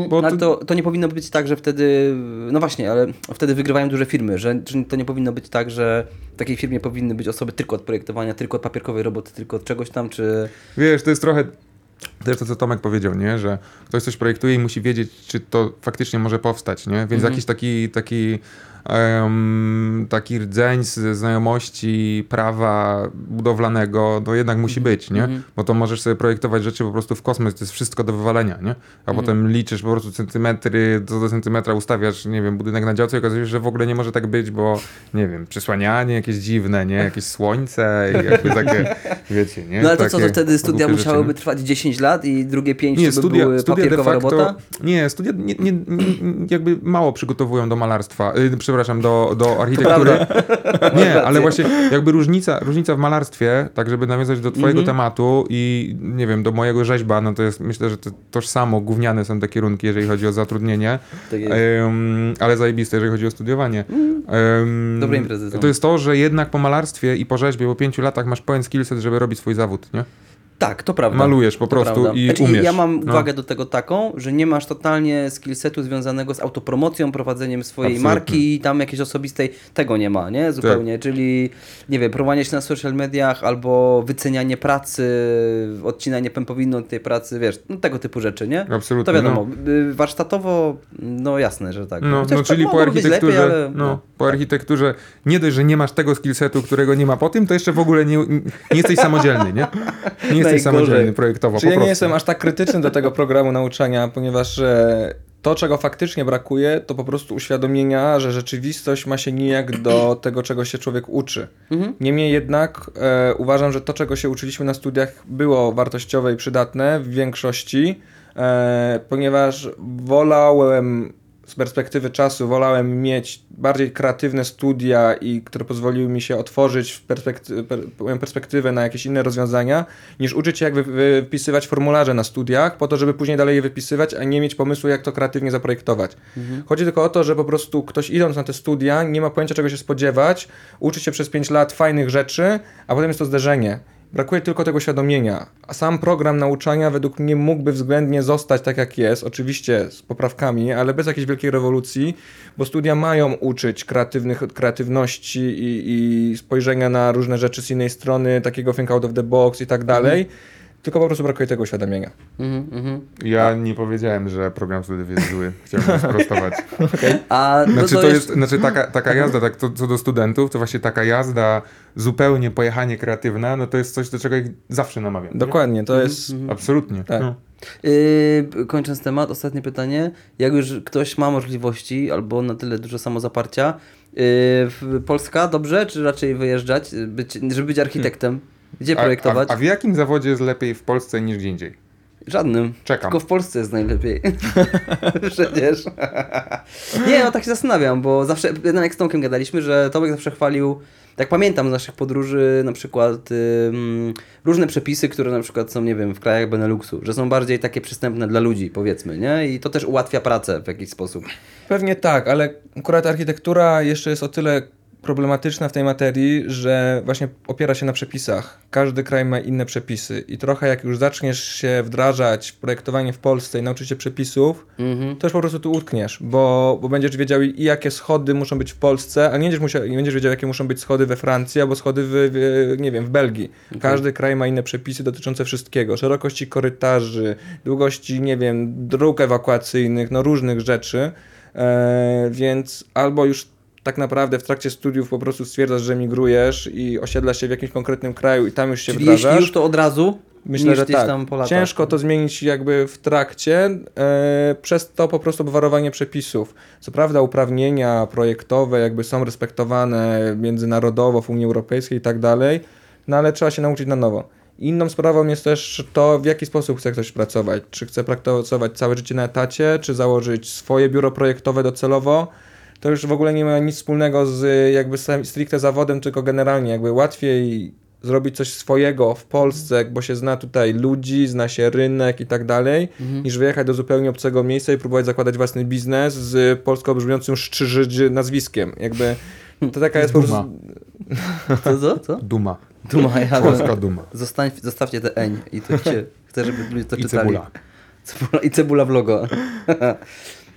Bo ale to, to nie powinno być tak, że wtedy, no właśnie, ale wtedy wygrywają duże firmy, że, że to nie powinno być tak, że w takiej firmie powinny być osoby tylko od projektowania, tylko od papierkowej roboty, tylko od czegoś tam, czy... Wiesz, to jest trochę to jest to, co Tomek powiedział, nie? że ktoś coś projektuje i musi wiedzieć, czy to faktycznie może powstać, nie? więc Mhm. jakiś taki, taki, em, taki rdzeń z znajomości prawa budowlanego no jednak musi Mhm. być, nie? bo to możesz sobie projektować rzeczy po prostu w kosmos, to jest wszystko do wywalenia, nie? a Mhm. potem liczysz po prostu centymetry, co do centymetra ustawiasz, nie wiem, budynek na działce i okazuje się, że w ogóle nie może tak być, bo nie wiem, przysłanianie jakieś dziwne, nie? jakieś słońce i jakby takie, wiecie, nie? No ale to co, to wtedy studia rzeczy, musiałyby nie? trwać 10 lat i drugie 5 Nie, to by studia, były studia papierkowa facto, robota? nie, studia nie, nie, nie, jakby mało przygotowują do malarstwa, y, przepraszam, do, do architektury. Nie, ale właśnie jakby różnica, różnica w malarstwie, tak żeby nawiązać do twojego Mhm. tematu i nie wiem, do mojego rzeźba, no to jest, myślę, że to tożsamo gówniane są te kierunki, jeżeli chodzi o zatrudnienie, Tak. Ym, ale zajebiste, jeżeli chodzi o studiowanie. Ym, Dobre imprezy są. To jest to, że jednak po malarstwie i po rzeźbie po pięciu latach masz pełen skillset, żeby robić swój zawód, nie? Tak, to prawda. Malujesz po To prostu prawda. i Znaczy, umiesz. Ja mam No. uwagę do tego taką, że nie masz totalnie skillsetu związanego z autopromocją, prowadzeniem swojej Absolutnie. Tak. marki, tam jakiejś osobistej. Tego nie ma, nie? Zupełnie. Czyli, nie wiem, promowanie się na social mediach albo wycenianie pracy, odcinanie pępowiny od tej pracy, wiesz, no, tego typu rzeczy, nie? Absolutnie, To wiadomo. Y, Warsztatowo, no jasne, że tak. No, Chociaż no tak czyli po mogło być architekturze, lepiej, ale, no, po architekturze nie dość, że nie masz tego skillsetu, którego nie ma po tym, to jeszcze w ogóle nie, nie jesteś samodzielny, nie? Nie jesteś samodzielny projektowo, Czy po ja nie jestem aż tak krytyczny do tego programu nauczania, ponieważ e, to, czego faktycznie brakuje, to po prostu uświadomienia, że rzeczywistość ma się nijak do tego, czego się człowiek uczy. Niemniej jednak e, uważam, że to, czego się uczyliśmy na studiach, było wartościowe i przydatne w większości, e, ponieważ wolałem z perspektywy czasu wolałem mieć bardziej kreatywne studia, i które pozwoliły mi się otworzyć w perspekty- per, perspektywę na jakieś inne rozwiązania, niż uczyć się jak wy, wypisywać formularze na studiach, po to, żeby później dalej je wypisywać, a nie mieć pomysłu, jak to kreatywnie zaprojektować. Chodzi tylko o to, że po prostu ktoś idąc na te studia nie ma pojęcia, czego się spodziewać, uczy się przez 5 lat fajnych rzeczy, a potem jest to zderzenie. Brakuje tylko tego świadomienia. A sam program nauczania według mnie mógłby względnie zostać tak jak jest, oczywiście z poprawkami, ale bez jakiejś wielkiej rewolucji, bo studia mają uczyć kreatywnych, kreatywności i, i spojrzenia na różne rzeczy z innej strony, takiego think out of the box i tak dalej. Tylko po prostu brakuje tego świadomienia. Mhm, mhm. Ja nie powiedziałem, że program studiów jest zły. Chciałbym sprostować. A no Znaczy, to to jest... jest, znaczy taka, taka jazda, tak to, co do studentów, to właśnie taka jazda zupełnie pojechanie kreatywne, no to jest coś, do czego ich zawsze namawiam. nie? Dokładnie, to jest... Absolutnie. Tak. No. Yy, kończąc temat, ostatnie pytanie. Jak już ktoś ma możliwości albo na tyle dużo samozaparcia, yy, Polska dobrze, czy raczej wyjeżdżać, być, żeby być architektem? Gdzie A, projektować? a, a w jakim zawodzie jest lepiej w Polsce niż gdzie indziej? Żadnym. Czekam. Tylko w Polsce jest najlepiej. Przecież. nie, no tak się zastanawiam, bo zawsze, no jak z Tomkiem gadaliśmy, że Tomek zawsze chwalił, jak pamiętam z naszych podróży, na przykład ym, różne przepisy, które na przykład są, nie wiem, w krajach Beneluxu, że są bardziej takie przystępne dla ludzi, powiedzmy, nie? I to też ułatwia pracę w jakiś sposób. Pewnie tak, ale akurat architektura jeszcze jest o tyle problematyczna w tej materii, że właśnie opiera się na przepisach. Każdy kraj ma inne przepisy i trochę jak już zaczniesz się wdrażać w projektowanie w Polsce i nauczyć się przepisów, Mhm. to już po prostu tu utkniesz, bo, bo będziesz wiedział i jakie schody muszą być w Polsce, a nie będziesz, musiał, nie będziesz wiedział, jakie muszą być schody we Francji albo schody w, w nie wiem, w Belgii. Każdy kraj ma inne przepisy dotyczące wszystkiego. Szerokości korytarzy, długości, nie wiem, dróg ewakuacyjnych, no różnych rzeczy. E, więc albo już tak naprawdę w trakcie studiów po prostu stwierdzasz, że migrujesz i osiedlasz się w jakimś konkretnym kraju i tam już się Czyli wdrażasz. jeśli już to od razu, Myślę, że tak. Ciężko to zmienić jakby w trakcie, e, przez to po prostu obwarowanie przepisów. Co prawda uprawnienia projektowe jakby są respektowane międzynarodowo w Unii Europejskiej i tak dalej, no ale trzeba się nauczyć na nowo. Inną sprawą jest też to, w jaki sposób chce ktoś pracować. Czy chce pracować całe życie na etacie, czy założyć swoje biuro projektowe docelowo. To już w ogóle nie ma nic wspólnego z jakby stricte zawodem, tylko generalnie jakby łatwiej zrobić coś swojego w Polsce, bo się zna tutaj ludzi, zna się rynek i tak dalej, niż wyjechać do zupełnie obcego miejsca i próbować zakładać własny biznes z polsko brzmiącym szczyży nazwiskiem. Jakby to taka jest po Duma. prostu... Co, co? co? Duma. Duma, ja Polska duma. Zostań, zostawcie te eń i to chcę, żeby ludzie to I czytali. cebula. Cebula. I cebula w logo.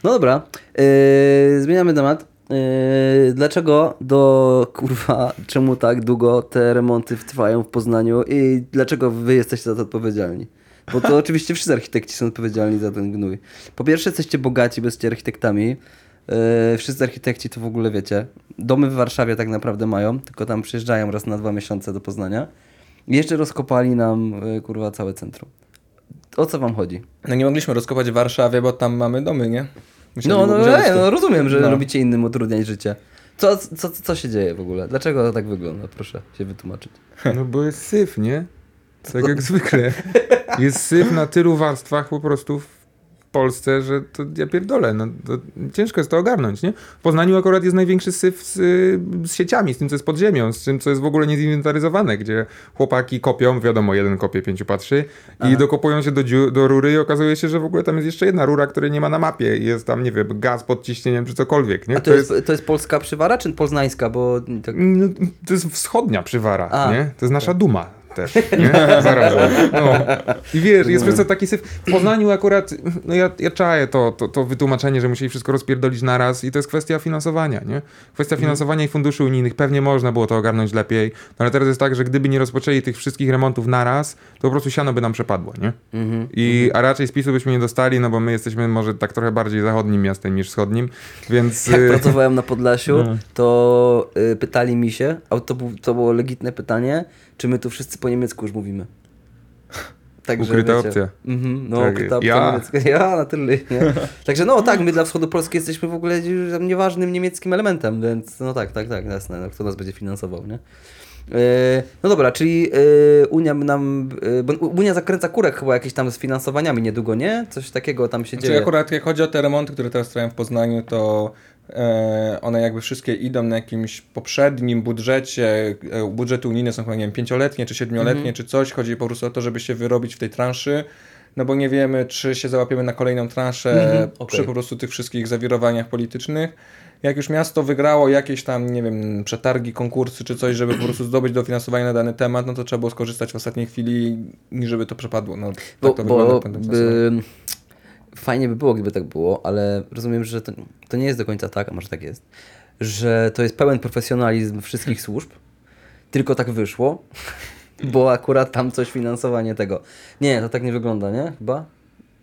no dobra, yy, zmieniamy temat. Yy, dlaczego do kurwa, czemu tak długo te remonty trwają w Poznaniu i dlaczego wy jesteście za to odpowiedzialni? Bo to oczywiście wszyscy architekci są odpowiedzialni za ten gnój. Po pierwsze, jesteście bogaci, bo jesteście architektami. Yy, wszyscy architekci to w ogóle wiecie. Domy w Warszawie tak naprawdę mają, tylko tam przyjeżdżają raz na dwa miesiące do Poznania. I jeszcze rozkopali nam yy, kurwa całe centrum. O co wam chodzi? No nie mogliśmy rozkopać w Warszawie, bo tam mamy domy, nie? No, no, ej, no rozumiem, że No. robicie innym utrudniać życie. Co, co, co się dzieje w ogóle? Dlaczego to tak wygląda? Proszę się wytłumaczyć. No bo jest syf, nie? Tak jak zwykle. Jest syf na tylu warstwach po prostu Polsce, że to ja pierdolę. No, to ciężko jest to ogarnąć, nie? W Poznaniu akurat jest największy syf z, y, z sieciami, z tym, co jest pod ziemią, z tym, co jest w ogóle niezinwentaryzowane, gdzie chłopaki kopią, wiadomo, jeden kopie, pięciu patrzy i dokopują się do, dziu, do rury i okazuje się, że w ogóle tam jest jeszcze jedna rura, której nie ma na mapie i jest tam, nie wiem, gaz pod ciśnieniem czy cokolwiek, nie? A to, jest, to jest polska przywara czy poznańska? Bo tak... No, to jest wschodnia przywara, A. nie? To jest nasza duma też, nie? Zarazem. No. I wiesz, jest przez to taki syf. W Poznaniu akurat, no ja, ja czaję to, to, to wytłumaczenie, że musieli wszystko rozpierdolić naraz i to jest kwestia finansowania, nie? Kwestia finansowania i funduszy unijnych. Pewnie można było to ogarnąć lepiej, no ale teraz jest tak, że gdyby nie rozpoczęli tych wszystkich remontów naraz, to po prostu siano by nam przepadło, nie? Mhm. I, a raczej spisu byśmy nie dostali, no bo my jesteśmy może tak trochę bardziej zachodnim miastem niż wschodnim, więc... Jak y, pracowałem na Podlasiu, No. to y, pytali mi się, a to, był, to było legitne pytanie, czy my tu wszyscy po niemiecku już mówimy. Także, Ukryta wiecie, opcja. Mhm, no, Tak, ukryta opcja ja. niemiecka. Ja, na tyle, nie? Także no tak, my dla wschodu Polski jesteśmy w ogóle już tam nieważnym niemieckim elementem, więc no tak, tak, tak, jasne, no, kto nas będzie finansował, nie? E, No dobra, czyli e, Unia nam, e, bo Unia zakręca kurek chyba jakieś tam z finansowaniami niedługo, nie? Coś takiego tam się Znaczy dzieje. akurat jak chodzi o te remonty, które teraz trwają w Poznaniu, to one jakby wszystkie idą na jakimś poprzednim budżecie. E, budżety unijne są chyba, nie wiem, pięcioletnie czy siedmioletnie Mhm. czy coś. Chodzi po prostu o to, żeby się wyrobić w tej transzy. No bo nie wiemy, czy się załapiemy na kolejną transzę Mhm, przy po prostu tych wszystkich zawirowaniach politycznych. Jak już miasto wygrało jakieś tam, nie wiem, przetargi, konkursy czy coś, żeby po prostu zdobyć dofinansowanie na dany temat, no to trzeba było skorzystać w ostatniej chwili, żeby to przepadło. No, tak Bo, to bo wygląda. by, fajnie by było, gdyby tak było, ale rozumiem, że to, to nie jest do końca tak, a może tak jest, że to jest pełen profesjonalizm wszystkich służb, tylko tak wyszło, bo akurat tam coś finansowanie tego. Nie, to tak nie wygląda, nie? Chyba?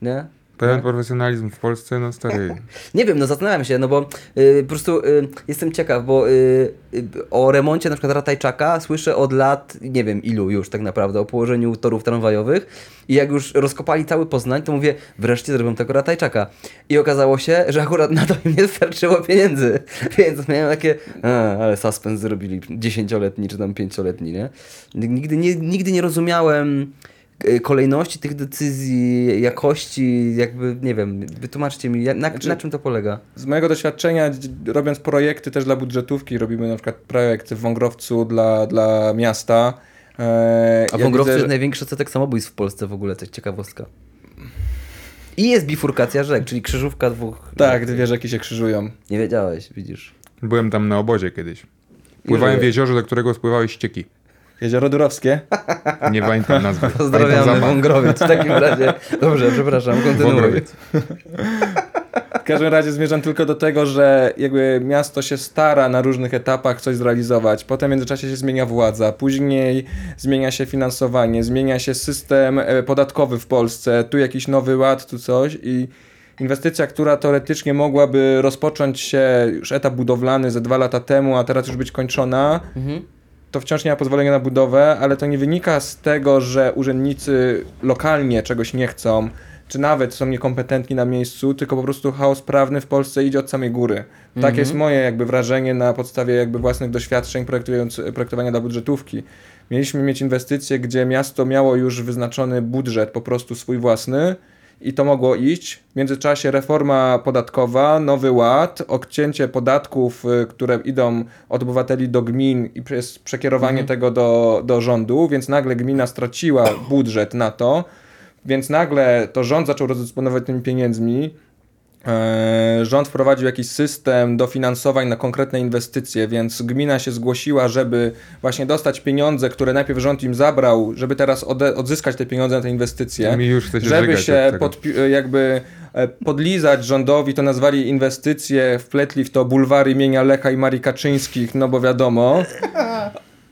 Nie? Pełen profesjonalizm w Polsce, no stary. Nie wiem, no zastanawiam się, no bo y, po prostu y, jestem ciekaw, bo y, y, o remoncie na przykład Ratajczaka słyszę od lat, nie wiem ilu już tak naprawdę, o położeniu torów tramwajowych i jak już rozkopali cały Poznań, to mówię, wreszcie zrobią tego Ratajczaka. I okazało się, że akurat na to im nie starczyło pieniędzy, więc miałem takie, a, ale suspens zrobili dziesięcioletni czy tam pięcioletni, nie? Nigdy nie, nigdy nie rozumiałem kolejności tych decyzji, jakości, jakby, nie wiem, wytłumaczcie mi, na, Znaczy- na czym to polega? Z mojego doświadczenia, robiąc projekty też dla budżetówki, robimy na przykład projekt w Wągrowcu dla, dla miasta. E, A w ja Wągrowcu widzę, jest że- największy odsetek samobójstw w Polsce w ogóle, to jest ciekawostka. I jest bifurkacja rzek, czyli krzyżówka dwóch... Tak, dwie rzeki się krzyżują. Nie wiedziałeś, widzisz. Byłem tam na obozie kiedyś. Pływałem w jeziorze, do którego spływały ścieki. Jezioro Durowskie. Nie pamiętam nazwy. Pozdrawiamy. Wągrowiec w takim razie. Dobrze, przepraszam, kontynuuj. Wągrowiec. W każdym razie zmierzam tylko do tego, że jakby miasto się stara na różnych etapach coś zrealizować. Potem w międzyczasie się zmienia władza, później zmienia się finansowanie, zmienia się system e, podatkowy w Polsce, tu jakiś nowy ład, tu coś i inwestycja, która teoretycznie mogłaby rozpocząć się już etap budowlany ze dwa lata temu, a teraz już być kończona, Mhm. To wciąż nie ma pozwolenia na budowę, ale to nie wynika z tego, że urzędnicy lokalnie czegoś nie chcą, czy nawet są niekompetentni na miejscu, tylko po prostu chaos prawny w Polsce idzie od samej góry. Tak jest moje jakby wrażenie na podstawie jakby własnych doświadczeń projektując, projektowania dla budżetówki. Mieliśmy mieć inwestycje, gdzie miasto miało już wyznaczony budżet po prostu swój własny i to mogło iść. W międzyczasie reforma podatkowa, nowy ład, odcięcie podatków, y, które idą od obywateli do gmin i przez przekierowanie tego do, do rządu, więc nagle gmina straciła budżet na to, więc nagle to rząd zaczął rozdysponować tymi pieniędzmi. Eee, Rząd wprowadził jakiś system dofinansowań na konkretne inwestycje, więc gmina się zgłosiła, żeby właśnie dostać pieniądze, które najpierw rząd im zabrał, żeby teraz odzyskać te pieniądze na te inwestycje. Mi już żeby się od tego. podpi- jakby e, podlizać rządowi, to nazwali inwestycje, wpletli w to bulwary imienia Lecha i Marii Kaczyńskich, no bo wiadomo.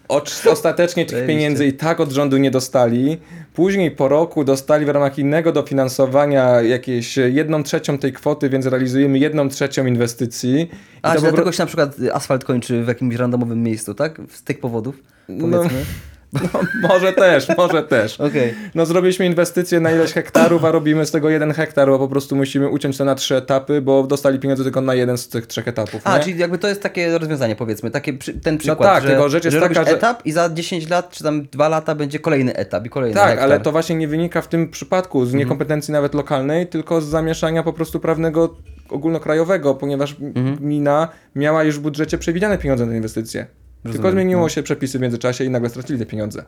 Ocz- ostatecznie tych pieniędzy i tak od rządu nie dostali. Później po roku dostali w ramach innego dofinansowania jakieś jedną trzecią tej kwoty, więc realizujemy jedną trzecią inwestycji. A, po dlatego się na przykład asfalt kończy w jakimś randomowym miejscu, tak? Z tych powodów, No. powiedzmy. no, może też, może też. Okej. No zrobiliśmy inwestycję na ileś hektarów, a robimy z tego jeden hektar, bo po prostu musimy uciąć to na trzy etapy, bo dostali pieniądze tylko na jeden z tych trzech etapów. A, nie? czyli jakby to jest takie rozwiązanie, powiedzmy, takie ten przykład, tak, że, tylko rzecz jest że taka, że- etap i za 10 lat, czy tam 2 lata będzie kolejny etap i kolejny Tak, hektar. ale to właśnie nie wynika w tym przypadku Mhm. z niekompetencji nawet lokalnej, tylko z zamieszania po prostu prawnego ogólnokrajowego, ponieważ Mhm. gmina miała już w budżecie przewidziane pieniądze na inwestycje. Tylko Rozumiem, zmieniło no. się przepisy w międzyczasie i nagle stracili te pieniądze.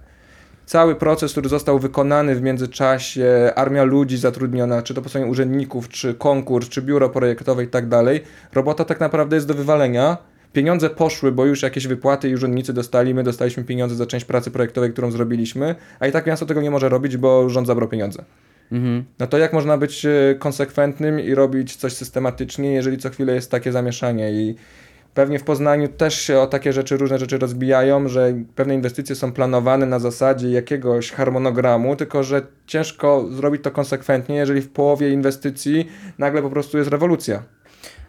Cały proces, który został wykonany w międzyczasie, armia ludzi zatrudniona, czy to po stronie urzędników, czy konkurs, czy biuro projektowe i tak dalej, robota tak naprawdę jest do wywalenia. Pieniądze poszły, bo już jakieś wypłaty i urzędnicy dostali, my dostaliśmy pieniądze za część pracy projektowej, którą zrobiliśmy, a i tak miasto tego nie może robić, bo rząd zabrał pieniądze. Mhm. No to jak można być e, konsekwentnym i robić coś systematycznie, jeżeli co chwilę jest takie zamieszanie i pewnie w Poznaniu też się o takie rzeczy, różne rzeczy rozbijają, że pewne inwestycje są planowane na zasadzie jakiegoś harmonogramu, tylko że ciężko zrobić to konsekwentnie, jeżeli w połowie inwestycji nagle po prostu jest rewolucja.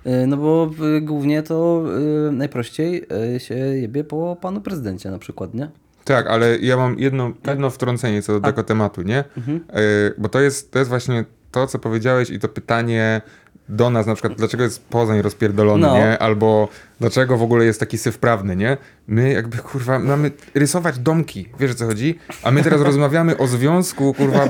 Y, No bo y, głównie to y, najprościej się jebie po panu prezydencie na przykład, nie? Tak, ale ja mam jedno, Tak. jedno wtrącenie co do tego tematu, nie? Mhm. E, bo to jest, to jest właśnie to, co powiedziałeś i to pytanie do nas, na przykład, dlaczego jest Poznań rozpierdolony, No. nie? Albo dlaczego w ogóle jest taki syf prawny, nie? My jakby, kurwa, mamy rysować domki, wiesz o co chodzi? A my teraz rozmawiamy o związku, kurwa,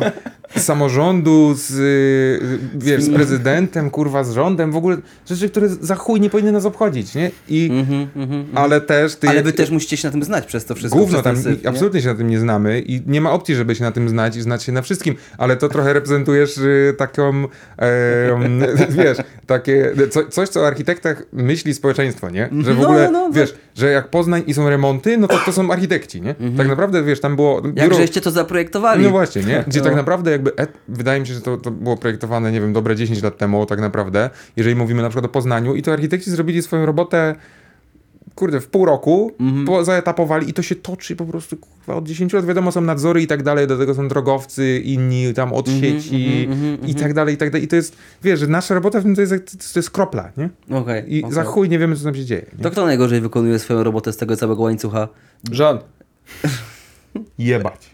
samorządu z, y, wiesz, z prezydentem, kurwa, z rządem, w ogóle rzeczy, które za chuj nie powinny nas obchodzić, nie? I, Mhm, mhm. ale też ty... Ale wy też musicie się na tym znać przez to wszystko. Gówno tam, syf, nie? absolutnie się na tym nie znamy i nie ma opcji, żeby się na tym znać i znać się na wszystkim, ale to trochę reprezentujesz y, taką, em, wiesz, takie, co, coś, co o architektach myśli społeczeństwo, nie? Że w No, ogóle, no, no, wiesz, że jak Poznań i są remonty, no to to są architekci, nie? Tak naprawdę, wiesz, tam było Mhm. Jak żeście to zaprojektowali? no właśnie, nie? Gdzie No. tak naprawdę jakby, et, wydaje mi się, że to, to było projektowane, nie wiem, dobre 10 lat temu tak naprawdę, jeżeli mówimy na przykład o Poznaniu i to architekci zrobili swoją robotę kurde, w pół roku Mhm. po, zaetapowali i to się toczy po prostu kurwa, od 10 lat. Wiadomo, są nadzory i tak dalej, do tego są drogowcy, inni tam od Mhm, sieci i tak dalej, i tak dalej. I to jest, wiesz, że nasza robota w tym to jest, to jest kropla, nie? Okej. I okej. za chuj nie wiemy, co tam się dzieje. Nie? To kto najgorzej wykonuje swoją robotę z tego całego łańcucha? Rząd. Jebać.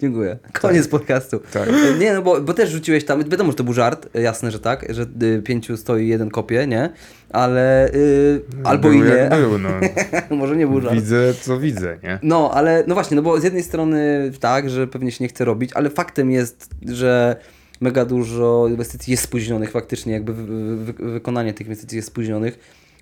Dziękuję. Koniec podcastu. Tak. Nie, no bo, bo też rzuciłeś tam, wiadomo, że to był żart, jasne, że tak, że y, pięciu stoi, jeden kopie, nie? Ale y, albo Był i nie, Był, no. może nie był żart. Widzę, co widzę, nie? No, ale no właśnie, no bo z jednej strony tak, że pewnie się nie chce robić, ale faktem jest, że mega dużo inwestycji jest spóźnionych faktycznie, jakby wy, wy, wykonanie tych inwestycji jest spóźnionych.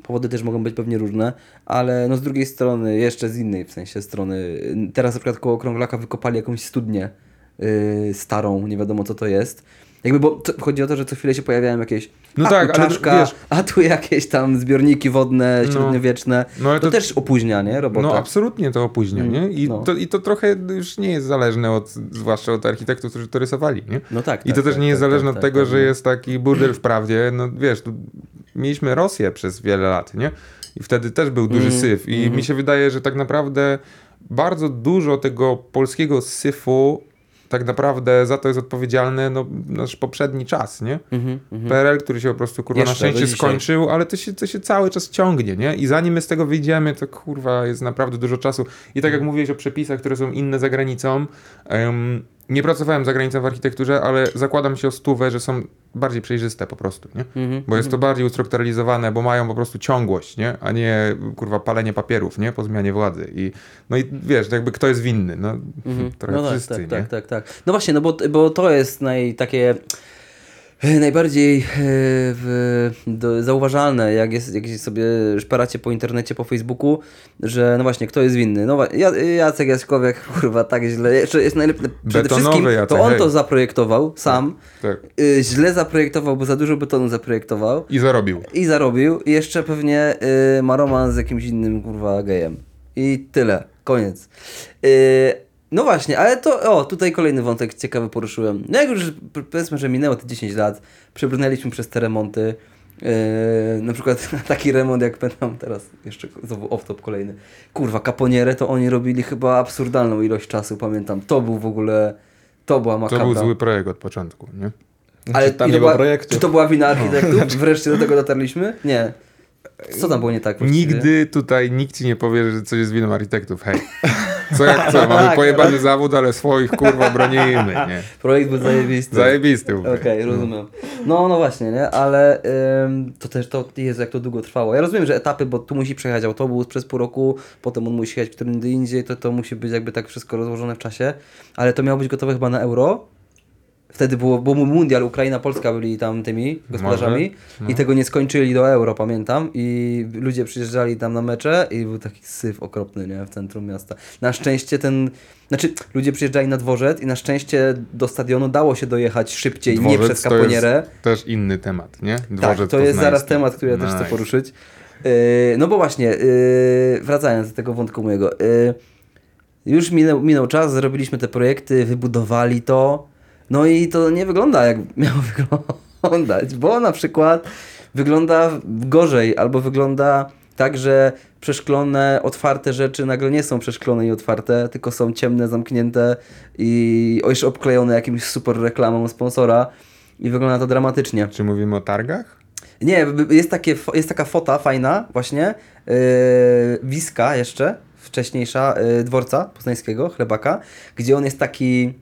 Powody też mogą być pewnie różne, ale no z drugiej strony, jeszcze z innej w sensie strony, teraz na przykład koło Krąglaka wykopali jakąś studnię yy, starą, nie wiadomo co to jest. Jakby, bo chodzi o to, że co chwilę się pojawiają jakieś No a tak, tu ale czaszka, wiesz- a tu jakieś tam zbiorniki wodne, No. średniowieczne. No, ale to, to- też opóźnia, nie? Robota. No absolutnie to opóźnia, Mm, nie? I, no. to, I to trochę już nie jest zależne od, zwłaszcza od architektów, którzy to rysowali, nie? No tak, I tak, to też tak, nie jest tak, zależne tak, od tak, tego, tak, że no. jest taki burdel w prawdzie. No wiesz, tu mieliśmy Rosję przez wiele lat, nie? I wtedy też był duży Mm, syf. I mi się wydaje, że tak naprawdę bardzo dużo tego polskiego syfu tak naprawdę za to jest odpowiedzialny no, nasz poprzedni czas, nie? Mhm, mhm. PRL, który się po prostu kurwa na Jeszcze, do szczęście skończył, ale to się, to się cały czas ciągnie, nie? I zanim my z tego wyjdziemy, to kurwa jest naprawdę dużo czasu. I tak jak Mhm. mówiłeś o przepisach, które są inne za granicą, em, nie pracowałem za granicą w architekturze, ale zakładam się o stówę, że są bardziej przejrzyste po prostu, nie? Mhm, Bo jest to bardziej ustrukturalizowane, bo mają po prostu ciągłość, nie? A nie kurwa palenie papierów, nie? Po zmianie władzy. I, no i wiesz, jakby kto jest winny? No, Mhm. trochę no tak, wszyscy, tak, nie? tak, tak, tak. No właśnie, no bo, bo to jest naj, takie najbardziej e, w, do, zauważalne, jak, jest, jak sobie szperacie po internecie, po Facebooku, że no właśnie, kto jest winny. No Jacek Jaśkowiak, kurwa, tak źle, jeszcze jest najlepiej, przede Betonowy wszystkim Jacek, to on hej. to zaprojektował sam, Tak. y, źle zaprojektował, bo za dużo betonu zaprojektował I zarobił. i zarobił i jeszcze pewnie y, ma romans z jakimś innym kurwa gejem. I tyle. Koniec. No właśnie, ale to, o, tutaj kolejny wątek ciekawy poruszyłem. No jak już powiedzmy, że minęło te 10 lat, przebrnęliśmy przez te remonty, yy, na przykład taki remont jak pamiętam teraz, jeszcze znowu off-top kolejny. Kurwa, kaponierę to oni robili chyba absurdalną ilość czasu, pamiętam. To był w ogóle, to była To makabra. był zły projekt od początku, nie? Ale tam nie to było była, projektu. Czy to była wina architektów? Wreszcie do tego dotarliśmy? Nie. Co tam było nie tak właściwie? Nigdy tutaj nikt ci nie powie, że coś jest winą architektów. Hej. Co jak co? Mamy Tak, pojebany zawód, ale swoich kurwa bronimy, nie? Projekt był zajebisty. Zajebisty. Okej, rozumiem. No, no właśnie, nie? Ale ym, to też, to jest jak to długo trwało. Ja rozumiem, że etapy, bo tu musi przejechać autobus przez pół roku, potem on musi jechać którymś indziej, to, to musi być jakby tak wszystko rozłożone w czasie, ale to miało być gotowe chyba na euro. Wtedy było, był mundial, Ukraina, Polska byli tam tymi gospodarzami Może, i tego nie skończyli do euro, pamiętam. I ludzie przyjeżdżali tam na mecze i był taki syf okropny, nie? W centrum miasta. Na szczęście ten, znaczy ludzie przyjeżdżali na dworzec i na szczęście do stadionu dało się dojechać szybciej, nie Dworzec przez to kaponierę. jest też inny temat, nie? Tak, Dworzec to jest zaraz temat, który ja też chcę Nice. poruszyć. Yy, no bo właśnie, yy, wracając do tego wątku mojego. Yy, już minął, minął czas, zrobiliśmy te projekty, wybudowali to. No i to nie wygląda jak miało wyglądać, bo na przykład wygląda gorzej albo wygląda tak, że przeszklone, otwarte rzeczy nagle nie są przeszklone i otwarte, tylko są ciemne, zamknięte i jeszcze obklejone jakimś super reklamą sponsora i wygląda to dramatycznie. Czy mówimy o targach? Nie, jest, takie, jest taka fota fajna właśnie, yy, Wiska jeszcze, wcześniejsza, yy, dworca poznańskiego, chlebaka, gdzie on jest taki,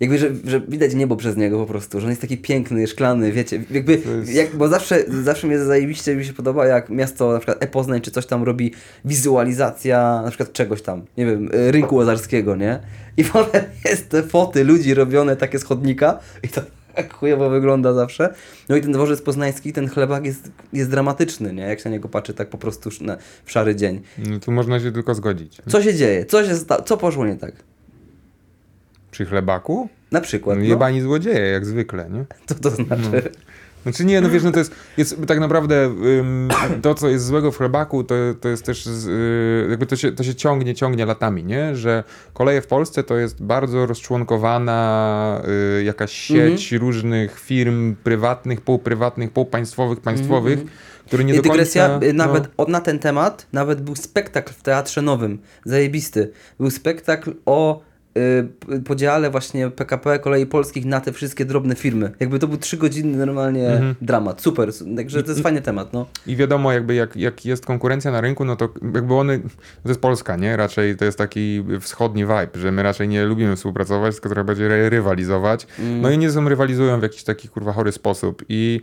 jakby, że, że widać niebo przez niego po prostu, że on jest taki piękny, szklany, wiecie, jakby, jak, bo zawsze, zawsze mnie zajebiście mi się podoba, jak miasto, na przykład e-Poznań czy coś tam robi, wizualizacja na przykład czegoś tam, nie wiem, y, rynku łazarskiego, nie? I potem jest te foty ludzi robione takie z chodnika i to tak chujowo wygląda zawsze. No i ten dworzec poznański, ten chlebak jest, jest dramatyczny, nie? Jak się na niego patrzy tak po prostu na, w szary dzień. No tu można się tylko zgodzić. Co się dzieje? Co, się sta- co poszło nie tak? Przy chlebaku? Na przykład, No, no, jebani No. złodzieje, jak zwykle, nie? co to znaczy? Znaczy nie, no wiesz, no to jest, jest tak naprawdę ym, to, co jest złego w chlebaku, to, to jest też, z, y, jakby to się, to się ciągnie, ciągnie latami, nie? Że koleje w Polsce to jest bardzo rozczłonkowana y, jakaś sieć różnych firm prywatnych, półprywatnych, półpaństwowych, państwowych, które nie I do końca... dygresja, y, nawet no, na ten temat, nawet był spektakl w Teatrze Nowym, zajebisty. Był spektakl o podziale właśnie PKP Kolei Polskich na te wszystkie drobne firmy. Jakby to był trzygodzinny normalnie Mhm. dramat. Super, także to jest fajny temat, no. I wiadomo, jakby jak, jak jest konkurencja na rynku, no to jakby one, to jest Polska, nie? Raczej to jest taki wschodni vibe, że my raczej nie lubimy współpracować, tylko trochę bardziej ry- rywalizować. No i nie rywalizują w jakiś taki kurwa chory sposób i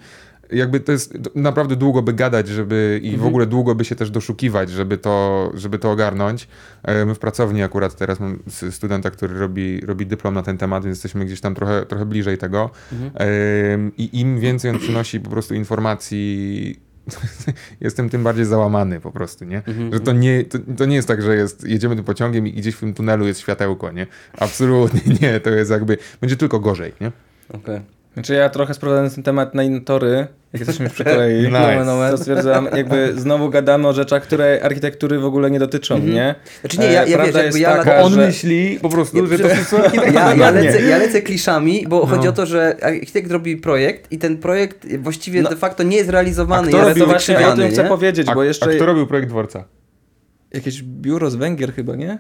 jakby to jest naprawdę długo by gadać, żeby i w ogóle długo by się też doszukiwać, żeby to, żeby to ogarnąć. E, My w pracowni akurat teraz mam studenta, który robi, robi dyplom na ten temat, więc jesteśmy gdzieś tam trochę, trochę bliżej tego. Em, I im więcej on przynosi po prostu informacji jestem tym bardziej załamany po prostu, nie? Że to nie, to, to nie jest tak, że jest, jedziemy tym pociągiem i gdzieś w tym tunelu jest światełko, nie? Absolutnie nie, to jest jakby, będzie tylko gorzej, nie? Okej. Znaczy ja trochę sprowadzając ten temat na inne tory, jak jesteśmy przy kolei, Nice. nomen, to stwierdzam, jakby znowu gadamy o rzeczach, które architektury w ogóle nie dotyczą, nie? Znaczy nie, ja- E, ja prawda wiesz, jakby jest ja- taka, On że... myśli po prostu, Ja- że to Ja, ja, lecę, ja lecę kliszami, bo chodzi o to, że architekt robi projekt i ten projekt właściwie No. de facto nie jest realizowany. A kto jest to robił właśnie o tym chcę nie? powiedzieć, A, bo a jeszcze kto robił projekt dworca? jakieś biuro z Węgier chyba, nie?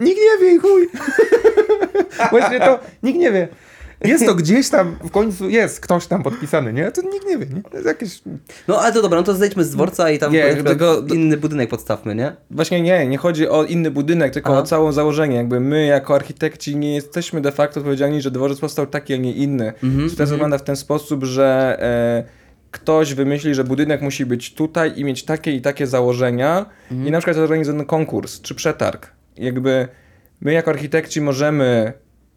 Nikt nie wie chuj. Właśnie to nikt nie wie. Jest to gdzieś tam, w końcu jest ktoś tam podpisany, nie? To nikt nie wie, nie? To jest jakieś... No ale to dobra, no to zejdźmy z dworca i tam Nie, tylko- inny budynek podstawmy, nie? Właśnie nie, nie chodzi o inny budynek, tylko Aha. o całe założenie. Jakby my jako architekci nie jesteśmy de facto odpowiedzialni, że dworzec powstał taki, a nie inny. Mhm, Sytuacja wygląda w ten sposób, że e, ktoś wymyśli, że budynek musi być tutaj i mieć takie i takie założenia Mhm. i na przykład zorganizowany konkurs czy przetarg. Jakby my jako architekci możemy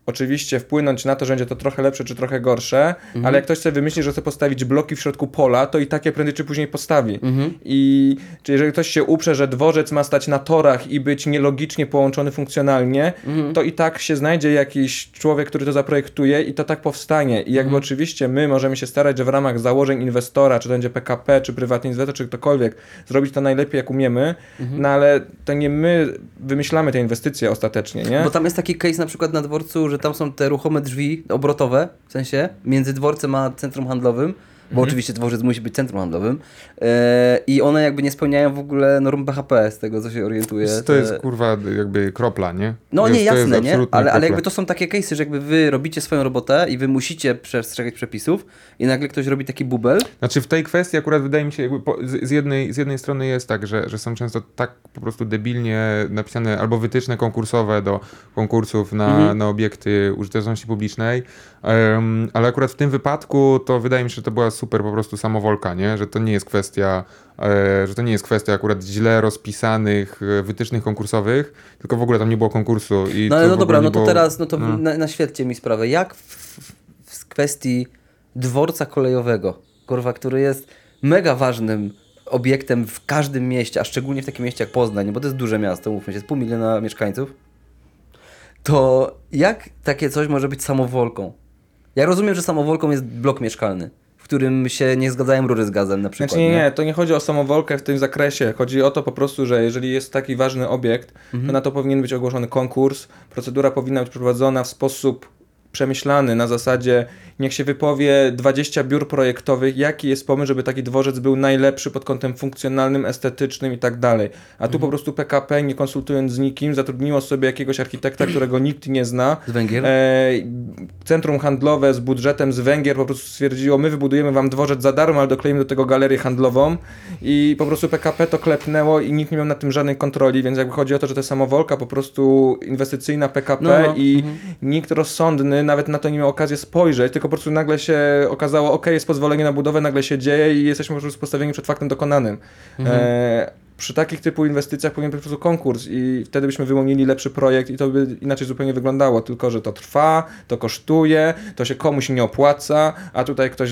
oczywiście wpłynąć na to, że będzie to trochę lepsze czy trochę gorsze, Mhm. ale jak ktoś sobie wymyśli, że chce postawić bloki w środku pola, to i takie prędzej czy później postawi. Mhm. I czy jeżeli ktoś się uprze, że dworzec ma stać na torach i być nielogicznie połączony funkcjonalnie, Mhm. to i tak się znajdzie jakiś człowiek, który to zaprojektuje i to tak powstanie. I jakby Mhm. oczywiście my możemy się starać, że w ramach założeń inwestora, czy to będzie PKP, czy prywatny inwestor, czy ktokolwiek, zrobić to najlepiej jak umiemy, Mhm. no ale to nie my wymyślamy te inwestycje ostatecznie, nie? Bo tam jest taki case na przykład na dworcu, że tam są te ruchome drzwi obrotowe, w sensie między dworcem a centrum handlowym, bo oczywiście dworzec musi być centrum handlowym e, i one jakby nie spełniają w ogóle norm BHP, z tego co się orientuję. To jest Te- kurwa jakby kropla, nie? No jest, nie, jasne, nie? Ale, ale jakby to są takie case'y, że jakby wy robicie swoją robotę i wy musicie przestrzegać przepisów i nagle ktoś robi taki bubel. Znaczy w tej kwestii akurat wydaje mi się, jakby po, z, z, jednej, z jednej strony jest tak, że, że są często tak po prostu debilnie napisane albo wytyczne konkursowe do konkursów na, Mhm. na obiekty użyteczności publicznej, ale akurat w tym wypadku to wydaje mi się, że to była super po prostu samowolka, nie? Że to nie jest kwestia, e, że to nie jest kwestia akurat źle rozpisanych e, wytycznych konkursowych, tylko w ogóle tam nie było konkursu. I No ale no dobra, no to było- teraz, no to no. Na, naświetlcie mi sprawę. Jak w, w, w kwestii dworca kolejowego, kurwa, który jest mega ważnym obiektem w każdym mieście, a szczególnie w takim mieście jak Poznań, bo to jest duże miasto, mówmy się, jest pół miliona mieszkańców, to jak takie coś może być samowolką? Ja rozumiem, że samowolką jest blok mieszkalny, w którym się nie zgadzają rury z gazem na przykład. Znaczy nie, nie, to nie chodzi o samowolkę w tym zakresie. Chodzi o to po prostu, że jeżeli jest taki ważny obiekt, to na to powinien być ogłoszony konkurs. Procedura powinna być przeprowadzona w sposób przemyślany, na zasadzie niech się wypowie 20 biur projektowych, jaki jest pomysł, żeby taki dworzec był najlepszy pod kątem funkcjonalnym, estetycznym i tak dalej. A tu po prostu PKP, nie konsultując z nikim, zatrudniło sobie jakiegoś architekta, którego nikt nie zna. Z Węgier? E, centrum handlowe z budżetem z Węgier po prostu stwierdziło, my wybudujemy wam dworzec za darmo, ale dokleimy do tego galerię handlową i po prostu PKP to klepnęło i nikt nie miał nad tym żadnej kontroli, więc jakby chodzi o to, że to jest samowolka po prostu inwestycyjna PKP No, no, i mhm. nikt rozsądny nawet na to nie miał okazji spojrzeć, tylko po prostu nagle się okazało, ok, jest pozwolenie na budowę, nagle się dzieje i jesteśmy po prostu postawieni przed faktem dokonanym. Mhm. E, przy takich typu inwestycjach powinien być po prostu konkurs i wtedy byśmy wyłonili lepszy projekt i to by inaczej zupełnie wyglądało, tylko że to trwa, to kosztuje, to się komuś nie opłaca, a tutaj ktoś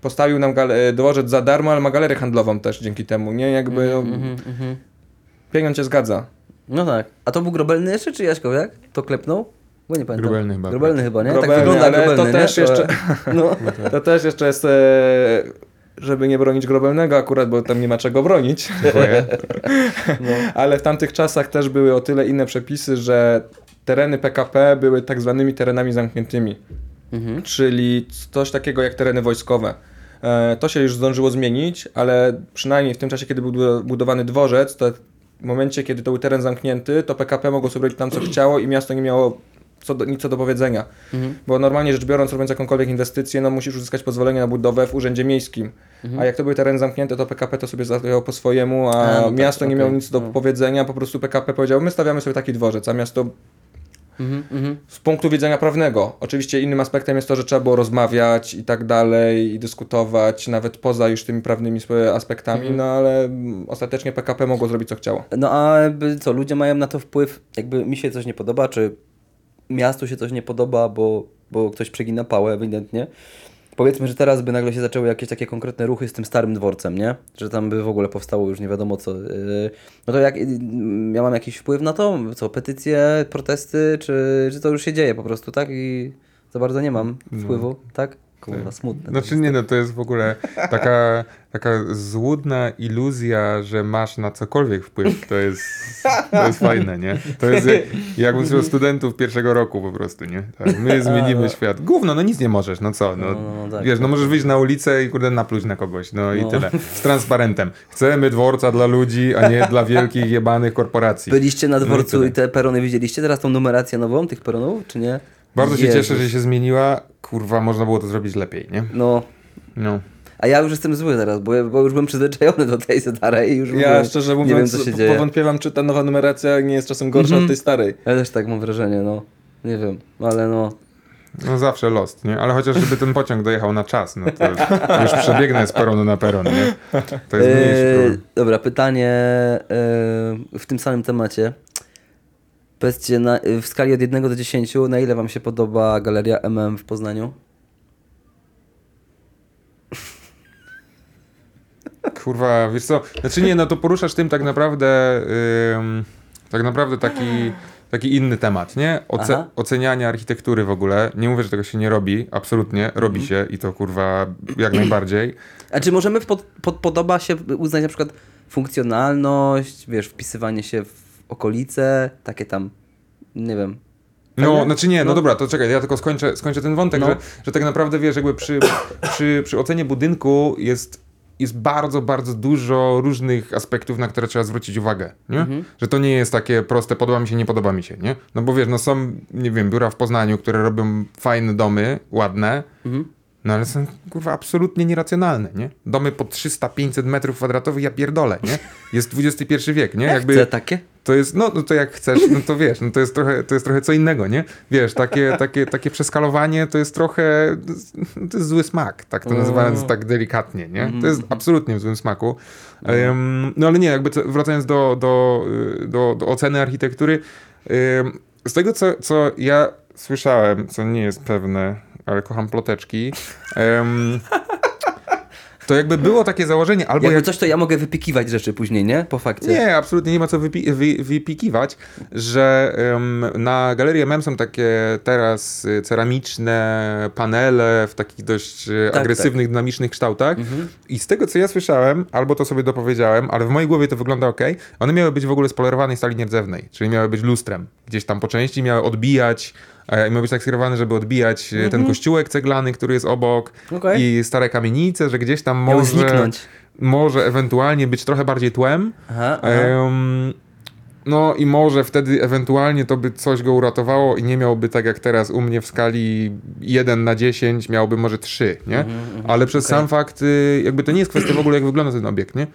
postawił nam dworzec za darmo, ale ma galerię handlową też dzięki temu, nie? Jakby no, Mhm, mhm. pieniądz się zgadza. No tak. A to był Grobelny jeszcze, czy Jaśkowiak? To klepnął? Bo nie pamiętam. Grobelny chyba. Grobelny chyba, nie? Grobelny, tak wygląda ale to Grobelny, też nie? jeszcze- No. To też jeszcze jest, e, żeby nie bronić Grobelnego akurat, bo tam nie ma czego bronić. Dziękuję. Ale w tamtych czasach też były o tyle inne przepisy, że tereny PKP były tak zwanymi terenami zamkniętymi, Mhm. czyli coś takiego jak tereny wojskowe. E, To się już zdążyło zmienić, ale przynajmniej w tym czasie, kiedy był bu- budowany dworzec, to w momencie, kiedy to był teren zamknięty, to PKP mogło sobie robić tam co chciało i miasto nie miało co do, nic co do powiedzenia. Mhm. Bo normalnie rzecz biorąc, robiąc jakąkolwiek inwestycję, no musisz uzyskać pozwolenie na budowę w urzędzie miejskim. A jak to były tereny zamknięte, to PKP to sobie załatwiało po swojemu, a, A, no tak, miasto nie okej. miało nic do No. powiedzenia, po prostu PKP powiedział, my stawiamy sobie taki dworzec, a miasto Mhm, mhm. z punktu widzenia prawnego. Oczywiście innym aspektem jest to, że trzeba było rozmawiać i tak dalej, i dyskutować, nawet poza już tymi prawnymi aspektami, Mhm. no ale ostatecznie PKP mogło zrobić co chciało. No a co, ludzie mają na to wpływ, jakby mi się coś nie podoba, czy miastu się coś nie podoba, bo, bo ktoś przegina pałę ewidentnie. Powiedzmy, że teraz by nagle się zaczęły jakieś takie konkretne ruchy z tym starym dworcem, nie? Że tam by w ogóle powstało już nie wiadomo co. Yy, No to jak yy, ja mam jakiś wpływ na to? Co, petycje, protesty, czy, czy to już się dzieje po prostu, tak? I za bardzo nie mam wpływu, tak? Kurwa, smutne. Znaczy nie, no to jest w ogóle taka, taka złudna iluzja, że masz na cokolwiek wpływ. To jest, to jest fajne, nie? To jest jak, jakbym słuchał studentów pierwszego roku po prostu, nie? Tak, my zmienimy świat. Gówno, no nic nie możesz, no co? No, No, no, no tak. wiesz, no możesz wyjść na ulicę i kurde napluć na kogoś, no i No. tyle. Z transparentem. Chcemy dworca dla ludzi, a nie dla wielkich jebanych korporacji. Byliście na No i dworcu tyle. i te perony widzieliście teraz tą numerację nową tych peronów, czy nie? Bardzo się Jezus. cieszę, że się zmieniła. Kurwa, można było to zrobić lepiej, nie? No, No. a ja już jestem zły teraz, bo, ja- bo już byłem przyzwyczajony do tej starej i już Ja ogóle szczerze nie mówiąc wiem, co się dzieje. powątpiewam, czy ta nowa numeracja nie jest czasem gorsza Mhm. od tej starej. Ja też tak mam wrażenie, no. Nie wiem, ale no. No zawsze lost, nie? Ale chociaż żeby ten pociąg dojechał na czas, no to już przebiegnę z peronu na peron, nie? To jest mniejszy Eee, problem. dobra, pytanie eee, w tym samym temacie. Powiedzcie, na, w skali od 1 do 10, na ile wam się podoba galeria MM w Poznaniu? Kurwa, wiesz co? Znaczy nie, no to poruszasz tym tak naprawdę ym, tak naprawdę taki, taki inny temat, nie? Oce Aha. oceniania architektury w ogóle. Nie mówię, że tego się nie robi, absolutnie, robi się i to kurwa jak najbardziej. A czy możemy pod, pod, podoba się uznać na przykład funkcjonalność, wiesz, wpisywanie się w okolice, takie tam, nie wiem. No, Fajne? znaczy nie, no, No. dobra, to czekaj, ja tylko skończę, skończę ten wątek, No. że, że tak naprawdę wiesz, jakby przy, przy, przy ocenie budynku jest, jest bardzo, bardzo dużo różnych aspektów, na które trzeba zwrócić uwagę, nie? Mhm. Że to nie jest takie proste, podoba mi się, nie podoba mi się, nie? No bo wiesz, no są, nie wiem, biura w Poznaniu, które robią fajne domy, ładne, Mhm. No ale są, kurwa, absolutnie nieracjonalne, nie? Domy po 300-500 metrów kwadratowych, ja pierdolę, nie? Jest XXI wiek, nie? Ja chcę takie. To jest, no, no to jak chcesz, no to wiesz, no to jest trochę, to jest trochę co innego, nie? Wiesz, takie, takie, takie przeskalowanie to jest trochę, to jest zły smak, tak to nazywając tak delikatnie, nie? To jest absolutnie w złym smaku. Em, no ale nie, jakby wracając do, do, do, do oceny architektury, em, z tego co, co ja słyszałem, co nie jest pewne, ale kocham ploteczki, em, to jakby było takie założenie, albo Jakby jak coś, to ja mogę wypikiwać rzeczy później, nie? Po fakcie. nie, absolutnie nie ma co wypi wy wypikiwać, że em, na Galerii MM są takie teraz y, ceramiczne panele w takich dość y, Tak, agresywnych, dynamicznych kształtach Mhm. i z tego co ja słyszałem, albo to sobie dopowiedziałem, ale w mojej głowie to wygląda ok, one miały być w ogóle z polerowanej stali nierdzewnej, czyli miały być lustrem. Gdzieś tam po części miały odbijać i miały być tak skierowane, żeby odbijać e, ten kościółek ceglany, który jest obok Mhm. Okej. i stare kamienice, że gdzieś tam może, zniknąć. może ewentualnie być trochę bardziej tłem. Aha, aha. Em, no i może wtedy ewentualnie to by coś go uratowało i nie miałby tak jak teraz u mnie w skali 1 na 10, miałby może 3, nie? Ale przez okej. sam fakt, y, jakby to nie jest kwestia w ogóle jak wygląda ten obiekt, nie?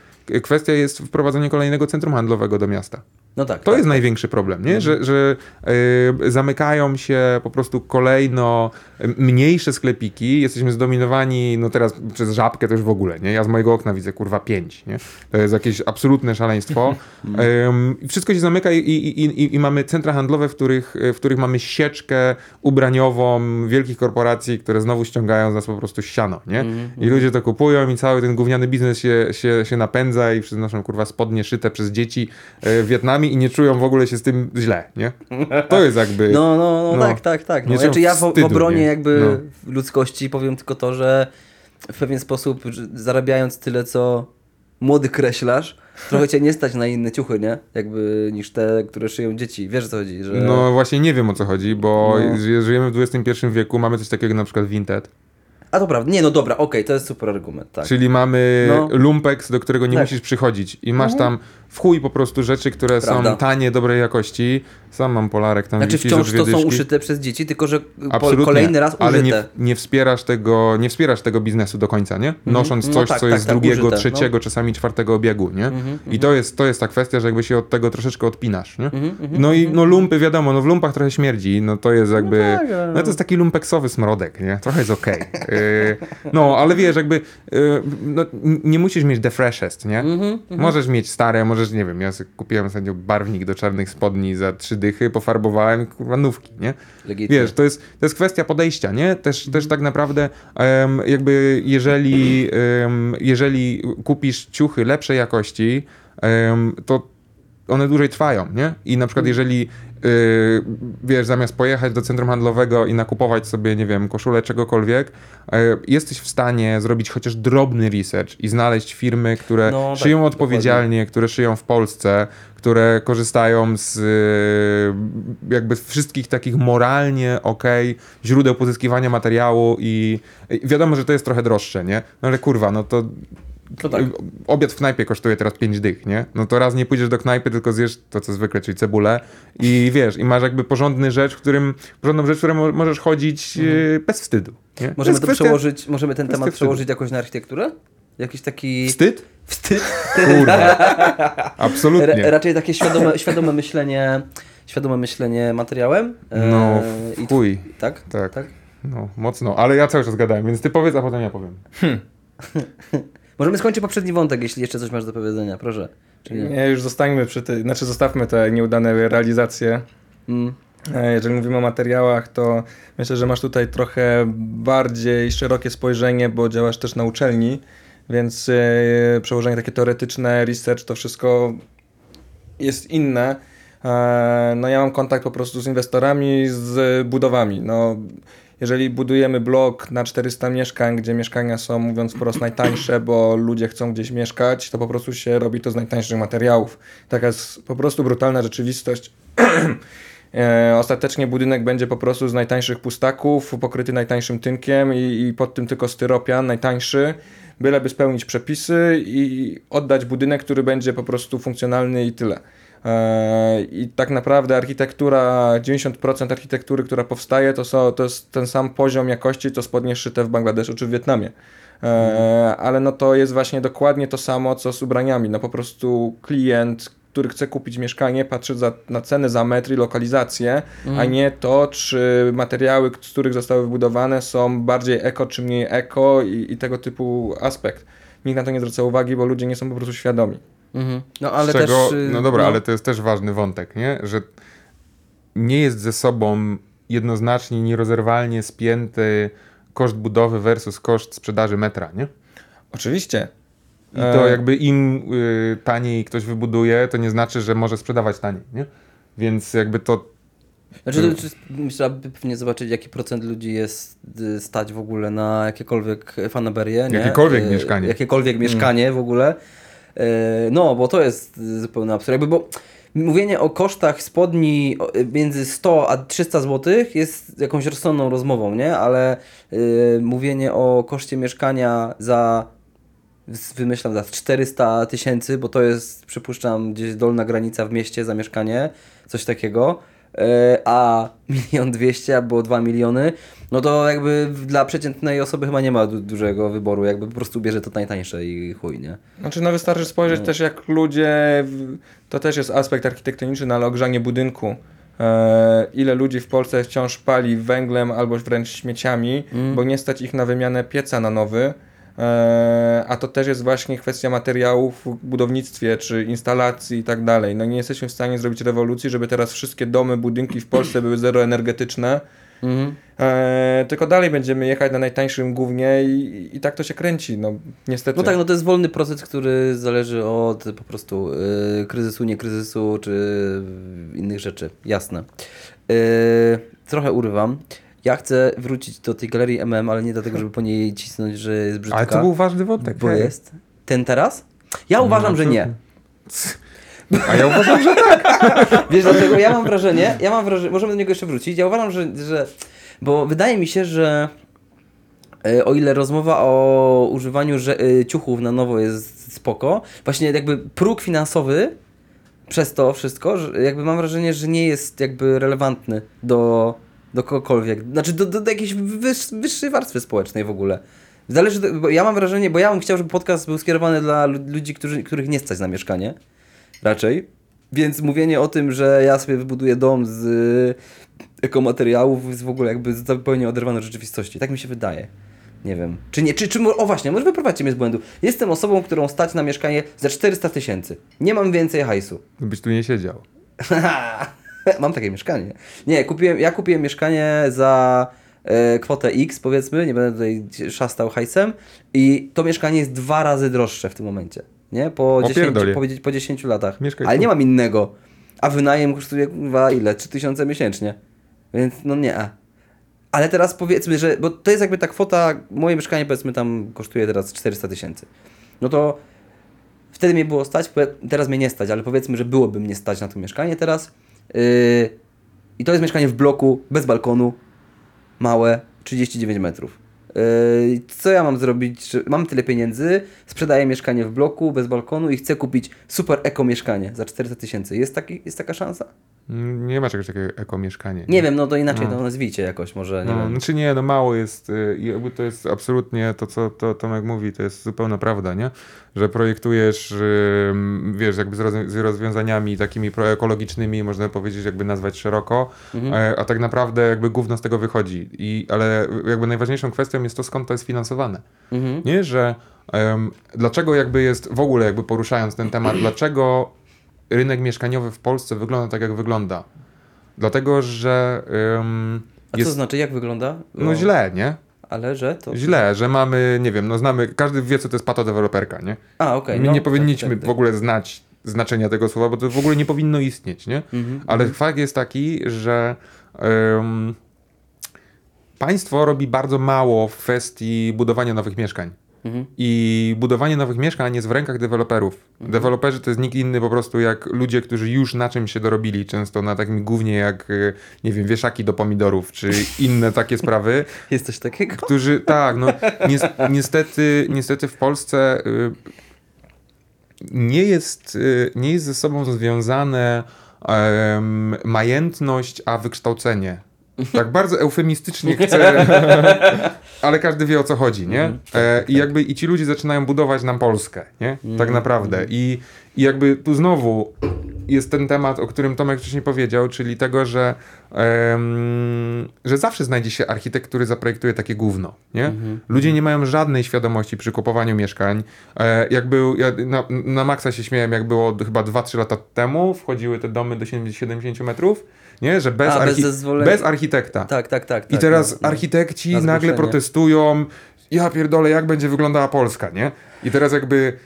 Kwestia jest wprowadzenie kolejnego centrum handlowego do miasta. No tak. To tak. jest największy problem, nie? Że, że y, zamykają się po prostu kolejno y, mniejsze sklepiki, jesteśmy zdominowani, no teraz przez żabkę też w ogóle, nie? Ja z mojego okna widzę kurwa pięć, nie? To jest jakieś absolutne szaleństwo. Ym, wszystko się zamyka i, i, i, i mamy centra handlowe, w których, w których mamy sieczkę ubraniową wielkich korporacji, które znowu ściągają z nas po prostu siano, nie? I ludzie to kupują i cały ten gówniany biznes się, się, się napędza i wszyscy noszą kurwa spodnie szyte przez dzieci e, w Wietnamie i nie czują w ogóle się z tym źle, nie? To jest jakby... No, no, no, No. tak, tak, tak. No, znaczy ja w, w wstydu, obronie nie? jakby ludzkości powiem tylko to, że w pewien sposób zarabiając tyle, co młody kreślarz, trochę cię nie stać na inne ciuchy, nie? Jakby niż te, które szyją dzieci. Wiesz o co chodzi, że... No właśnie nie wiem o co chodzi, bo No. ży- żyjemy w XXI wieku, mamy coś takiego na przykład Vinted, A to prawda. Nie, no dobra, okej, to jest super argument, tak. czyli mamy No. lumpex, do którego nie Tak. musisz przychodzić i masz tam w chuj po prostu rzeczy, które Prawda. są tanie, dobrej jakości. Sam mam polarek tam Znaczy wciąż to są uszyte przez dzieci, tylko że Absolutnie, kolejny raz ale użyte. nie, nie, wspierasz tego, nie wspierasz tego biznesu do końca, nie? Nosząc No coś, tak, co tak, jest z tak, drugiego, użyte, no. trzeciego, czasami czwartego obiegu, nie? I to jest, to jest ta kwestia, że jakby się od tego troszeczkę odpinasz, nie? Mhm, No i no lumpy, wiadomo, no w lumpach trochę śmierdzi, no to jest jakby, tak, ale no to jest taki lumpeksowy smrodek, nie? Trochę jest okej. Yy, no, ale wiesz, jakby yy, no, nie musisz mieć the freshest, nie? Mhm, Możesz mieć stare, możesz, nie wiem, ja sobie kupiłem ostatnio barwnik do czarnych spodni za trzy dychy, pofarbowałem, kurwa, nówki, nie? Legitnie. Wiesz, to jest, to jest kwestia podejścia, nie? Też, też tak naprawdę em, jakby jeżeli, em, jeżeli kupisz ciuchy lepszej jakości, em, to one dłużej trwają, nie? I na przykład jeżeli yy, wiesz, zamiast pojechać do centrum handlowego i nakupować sobie, nie wiem, koszulę czegokolwiek, yy, jesteś w stanie zrobić chociaż drobny research i znaleźć firmy, które No, tak, szyją odpowiedzialnie, które szyją w Polsce, które korzystają z yy, jakby wszystkich takich moralnie okej źródeł pozyskiwania materiału i, i wiadomo, że to jest trochę droższe, nie? No ale kurwa, no to To tak. obiad w knajpie kosztuje teraz 5 dych, nie? No to raz nie pójdziesz do knajpy, tylko zjesz to, co zwykle, czyli cebulę i wiesz, i masz jakby porządny rzecz, w którym, porządną rzecz, w którą mo- możesz chodzić e, bez wstydu, nie? Możemy to kwestia- przełożyć, możemy ten temat wstydu. przełożyć jakoś na architekturę? Jakiś taki Wstyd? wstyd? Kurwa. Absolutnie. raczej takie świadome, świadome myślenie, świadome myślenie materiałem. e, No, i- w chuj. Tak? Tak. tak? No, mocno, ale ja cały czas gadałem, więc ty powiedz, a potem ja powiem. Możemy skończyć poprzedni wątek, jeśli jeszcze coś masz do powiedzenia, proszę. Czy nie? Nie, już zostańmy przy tej, znaczy zostawmy te nieudane realizacje. Mm. E, Jeżeli mówimy o materiałach, to myślę, że masz tutaj trochę bardziej szerokie spojrzenie, bo działasz też na uczelni, więc e, przełożenie takie teoretyczne, research, to wszystko jest inne. E, No ja mam kontakt po prostu z inwestorami, z budowami. No, jeżeli budujemy blok na 400 mieszkań, gdzie mieszkania są, mówiąc wprost, najtańsze, bo ludzie chcą gdzieś mieszkać, to po prostu się robi to z najtańszych materiałów. Taka jest po prostu brutalna rzeczywistość. E, Ostatecznie budynek będzie po prostu z najtańszych pustaków, pokryty najtańszym tynkiem i, i pod tym tylko styropian, najtańszy, byleby spełnić przepisy i oddać budynek, który będzie po prostu funkcjonalny i tyle. E, I tak naprawdę architektura, 90% architektury, która powstaje, to, są, to jest ten sam poziom jakości, co spodnie szyte w Bangladeszu czy w Wietnamie. E, ale no to jest właśnie dokładnie to samo, co z ubraniami. No po prostu klient, który chce kupić mieszkanie, patrzy za, na cenę za metr i lokalizację, a nie to, czy materiały, z których zostały wybudowane są bardziej eko, czy mniej eko i, i tego typu aspekt. Nikt na to nie zwraca uwagi, bo ludzie nie są po prostu świadomi. Mhm. No ale czego, też... y, no dobra, ale to jest też ważny wątek, nie? Że nie jest ze sobą jednoznacznie, nierozerwalnie spięty koszt budowy versus koszt sprzedaży metra, nie? Oczywiście. I to E, jakby im y, taniej ktoś wybuduje, to nie znaczy, że może sprzedawać taniej, nie? Więc jakby to Znaczy, to, czy, trzeba by pewnie zobaczyć, jaki procent ludzi jest y, stać w ogóle na jakiekolwiek fanaberię, nie? Jakiekolwiek Y, mieszkanie. Jakiekolwiek mieszkanie w ogóle. Y, No, bo to jest zupełny absurd. Jakby, bo mówienie o kosztach spodni między 100 a 300 zł jest jakąś rozsądną rozmową, nie? Ale y, mówienie o koszcie mieszkania za wymyślam za 400 tysięcy, bo to jest, przypuszczam, gdzieś dolna granica w mieście za mieszkanie, coś takiego, e, a milion dwieście albo 2 miliony, no to jakby dla przeciętnej osoby chyba nie ma du dużego wyboru, jakby po prostu bierze to najtańsze i chuj, nie? Znaczy, no wystarczy spojrzeć też jak ludzie, to też jest aspekt architektoniczny, no ale ogrzanie budynku. E, ile ludzi w Polsce wciąż pali węglem albo wręcz śmieciami, bo nie stać ich na wymianę pieca na nowy. E, a to też jest właśnie kwestia materiałów w budownictwie czy instalacji i tak dalej. No nie jesteśmy w stanie zrobić rewolucji, żeby teraz wszystkie domy, budynki w Polsce były zeroenergetyczne. Mhm. E, tylko dalej będziemy jechać na najtańszym głównie i, i tak to się kręci, no niestety. No tak, no to jest wolny proces, który zależy od po prostu y, kryzysu, nie kryzysu, czy innych rzeczy, jasne. Y, trochę urywam. Ja chcę wrócić do tej galerii MM, ale nie dlatego, żeby po niej cisnąć, że jest brzydka. Ale to był ważny wątek. Bo hej. jest. Ten teraz? Ja uważam, że nie. A ja uważam, że Wiesz dlaczego? Ja mam wrażenie, ja mam wrażenie, możemy do niego jeszcze wrócić. Ja uważam, że, że bo wydaje mi się, że e, o ile rozmowa o używaniu że, e, ciuchów na nowo jest spoko, właśnie jakby próg finansowy przez to wszystko, jakby mam wrażenie, że nie jest jakby relevantny do, do kogokolwiek. Znaczy do, do, do jakiejś wyż, wyższej warstwy społecznej w ogóle. Zależy, do- bo ja mam wrażenie, bo ja bym chciał, żeby podcast był skierowany dla lu- ludzi, którzy, których nie stać na mieszkanie. Raczej. Więc mówienie o tym, że ja sobie wybuduję dom z y, ekomateriałów jest w ogóle jakby zupełnie oderwane od rzeczywistości. Tak mi się wydaje. Nie wiem. Czy nie, czy, czy, o właśnie, może wyprowadźcie mnie z błędu. Jestem osobą, którą stać na mieszkanie za 400 tysięcy. Nie mam więcej hajsu. byś tu nie siedział. Mam takie mieszkanie. Nie, kupiłem, ja kupiłem mieszkanie za e, kwotę X, powiedzmy, nie będę tutaj szastał hajsem i to mieszkanie jest dwa razy droższe w tym momencie. nie? Po, 10, pierdolę. po, po 10 latach. Mieszkaj Ale tu. nie mam innego. A wynajem kosztuje kurwa ile? 3000 miesięcznie. Więc no nie. Ale teraz powiedzmy, że, bo to jest jakby ta kwota, moje mieszkanie powiedzmy tam kosztuje teraz 400 tysięcy. No to wtedy mnie było stać, teraz mnie nie stać, ale powiedzmy, że byłoby mnie stać na to mieszkanie teraz. Yy, I to jest mieszkanie w bloku, bez balkonu, małe, 39 metrów. Yy, co ja mam zrobić? Mam tyle pieniędzy, sprzedaję mieszkanie w bloku, bez balkonu i chcę kupić super eko mieszkanie za 400 tysięcy. Jest, jest taka szansa? Nie ma czegoś takiego eko-mieszkanie. Nie wiem, no to inaczej to nazwijcie jakoś, może, nie No, wiem. znaczy nie, no mało jest, y, i jakby to jest absolutnie to, co to Tomek mówi, to jest zupełna prawda, nie? Że projektujesz, wiesz, jakby z, roz- z rozwiązaniami takimi proekologicznymi, można powiedzieć, jakby nazwać szeroko, e, a tak naprawdę jakby gówno z tego wychodzi. I, ale jakby najważniejszą kwestią jest to, skąd to jest finansowane. Mhm. Nie, że em, dlaczego jakby jest, w ogóle jakby poruszając ten temat, dlaczego rynek mieszkaniowy w Polsce wygląda tak, jak wygląda? Dlatego, że A jest co znaczy, jak wygląda? no O, źle, nie? Ale że to... Źle, że mamy, nie wiem, no znamy, każdy wie, co to jest patodeweloperka, nie? A, okej. My no, nie tak, powinniśmy tak, tak. w ogóle znać znaczenia tego słowa, bo to w ogóle nie powinno istnieć, nie? Mhm, Ale fakt jest taki, że em, państwo robi bardzo mało w kwestii budowania nowych mieszkań. Mhm. I budowanie nowych mieszkań jest w rękach deweloperów. Deweloperzy to jest nikt inny po prostu jak ludzie, którzy już na czymś się dorobili, często na takim głównie jak, e, nie wiem, wieszaki do pomidorów, czy inne takie sprawy, Jest coś takiego? którzy, tak, no ni niestety, niestety w Polsce y, nie jest, y, nie jest ze sobą związane majętność, a wykształcenie. Tak bardzo eufemistycznie chcę, ale każdy wie o co chodzi, nie? E, I jakby i ci ludzie zaczynają budować nam Polskę, nie? Tak naprawdę. I, I jakby tu znowu jest ten temat, o którym Tomek wcześniej powiedział, czyli tego, że, em, że zawsze znajdzie się architekt, który zaprojektuje takie gówno, nie? Ludzie nie mają żadnej świadomości przy kupowaniu mieszkań. E, jak był, ja na, na maksa się śmiałem, jak było chyba 2-3 lata temu, wchodziły te domy do 70 metrów, nie? Że bez, A, bez archi- zezwolenia. bez architekta. Tak, tak, tak. I tak, teraz no, no. architekci Na nagle protestują. Ja pierdolę, jak będzie wyglądała Polska, nie? I teraz jakby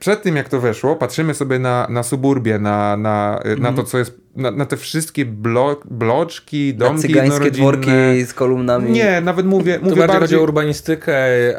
przed tym, jak to weszło, patrzymy sobie na, na suburbię, na, na, Mhm. na to, co jest, na, na te wszystkie blo, bloczki, Na domki cygańskie jednorodzinne. dworki z kolumnami. Nie, nawet mówię, mówię bardziej chodzi bardziej... o urbanistykę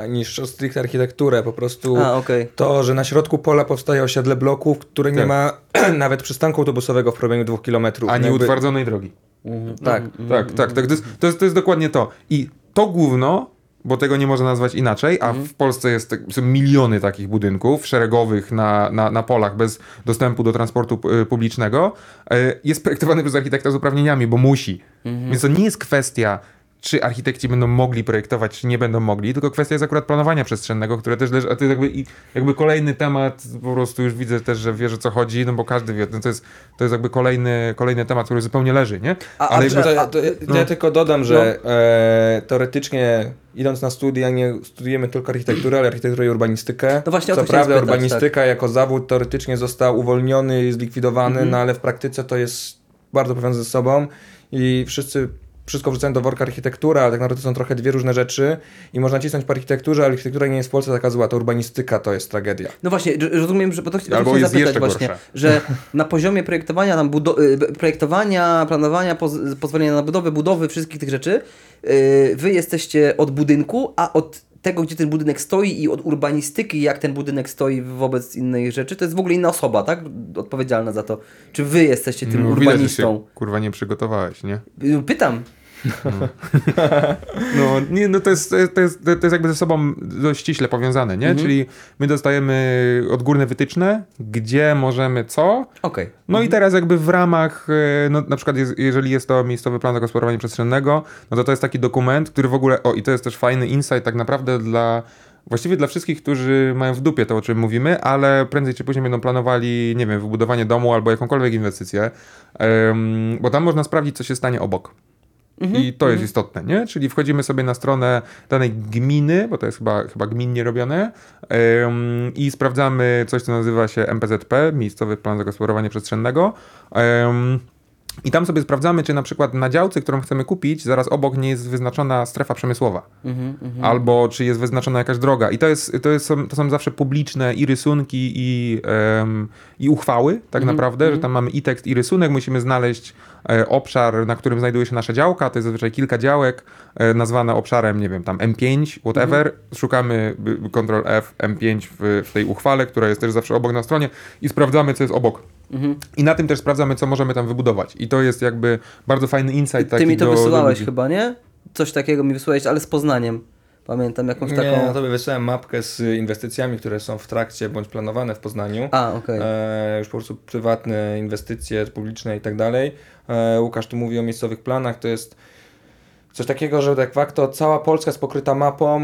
niż o stricte architekturę. Po prostu A, okej. to, że na środku pola powstaje osiedle bloków, które nie Tak. ma nawet przystanku autobusowego w promieniu dwóch kilometrów. Ani Jakby- utwardzonej drogi. Mhm. Tak. Tak, tak, tak. To jest, to, jest, to jest dokładnie to. I to gówno, bo tego nie można nazwać inaczej, a w Polsce jest, tak- są miliony takich budynków szeregowych na, na, na polach bez dostępu do transportu e, publicznego, e, jest projektowany przez architekta z uprawnieniami, bo musi. Więc to nie jest kwestia czy architekci będą mogli projektować, czy nie będą mogli, tylko kwestia jest akurat planowania przestrzennego, które też leży, a to jest jakby, i- jakby kolejny temat, po prostu już widzę też, że wiesz o co chodzi, no bo każdy wie, no to jest, to jest jakby kolejny, kolejny temat, który zupełnie leży, nie? A- Ale a- jakby, To, ja- to, to ja tylko dodam, że No. e, teoretycznie idąc na studia nie studujemy tylko architekturę, ale architekturę i urbanistykę. No właśnie o Co to prawda spytać, urbanistyka jako zawód teoretycznie został uwolniony i zlikwidowany, Mhm. no ale w praktyce to jest bardzo powiązane ze sobą i wszyscy wszystko wrzucają do worka architektura, ale tak naprawdę to są trochę dwie różne rzeczy i można cisnąć po architekturze, ale architektura nie jest w Polsce taka zła, to urbanistyka to jest tragedia. No właśnie, rozumiem, że bo to, ch- to Albo jest zapytać właśnie, gorsze. że na poziomie projektowania, tam budo- y, projektowania, planowania, poz- pozwolenia na budowę, budowy, wszystkich tych rzeczy, y, wy jesteście od budynku, a od tego, gdzie ten budynek stoi i od urbanistyki, jak ten budynek stoi wobec innej rzeczy, to jest w ogóle inna osoba, tak? Odpowiedzialna za to. Czy wy jesteście tym no, widać, że urbanistą? się, kurwa, nie przygotowałeś, nie? Y, Pytam. No, nie, no to jest, to jest, to jest, jakby ze sobą dość ściśle powiązane, nie? Mhm. Czyli my dostajemy odgórne wytyczne, gdzie możemy co, Okej. no i teraz jakby w ramach, e, no na przykład jest, jeżeli jest to miejscowy plan zagospodarowania przestrzennego, no to to jest taki dokument, który w ogóle, o i to jest też fajny insight tak naprawdę dla, właściwie dla wszystkich, którzy mają w dupie to, o czym mówimy, ale prędzej czy później będą planowali, nie wiem, wybudowanie domu albo jakąkolwiek inwestycję, em, bo tam można sprawdzić, co się stanie obok. I to jest istotne, nie? Czyli wchodzimy sobie na stronę danej gminy, bo to jest chyba, chyba gminnie robione, i sprawdzamy coś, co nazywa się MPZP, Miejscowy Plan Zagospodarowania Przestrzennego. I tam sobie sprawdzamy, czy na przykład na działce, którą chcemy kupić, zaraz obok nie jest wyznaczona strefa przemysłowa. Mhm, mhm. Albo czy jest wyznaczona jakaś droga. I to, jest, to, jest, są- to są zawsze publiczne i rysunki, i, em, i uchwały, tak naprawdę, że tam mamy i tekst, i rysunek. Musimy znaleźć e, obszar, na którym znajduje się nasza działka. To jest zazwyczaj kilka działek, e, nazwane obszarem, nie wiem, tam M5, whatever. Szukamy y, Ctrl F, M5 w, w tej uchwale, która jest też zawsze obok na stronie i sprawdzamy, co jest obok. Mhm. I na tym też sprawdzamy, co możemy tam wybudować. I to jest jakby bardzo fajny insight taki Ty mi to do, do wysyłałeś ludzi. chyba, nie? Coś takiego mi wysłałeś, ale z Poznaniem. Pamiętam jakąś taką... Nie, ja tobie wysłałem mapkę z inwestycjami, które są w trakcie bądź planowane w Poznaniu. A, okej. E, już po prostu prywatne inwestycje publiczne i tak dalej. E, Łukasz tu mówi o miejscowych planach, to jest coś takiego, że de facto cała Polska jest pokryta mapą,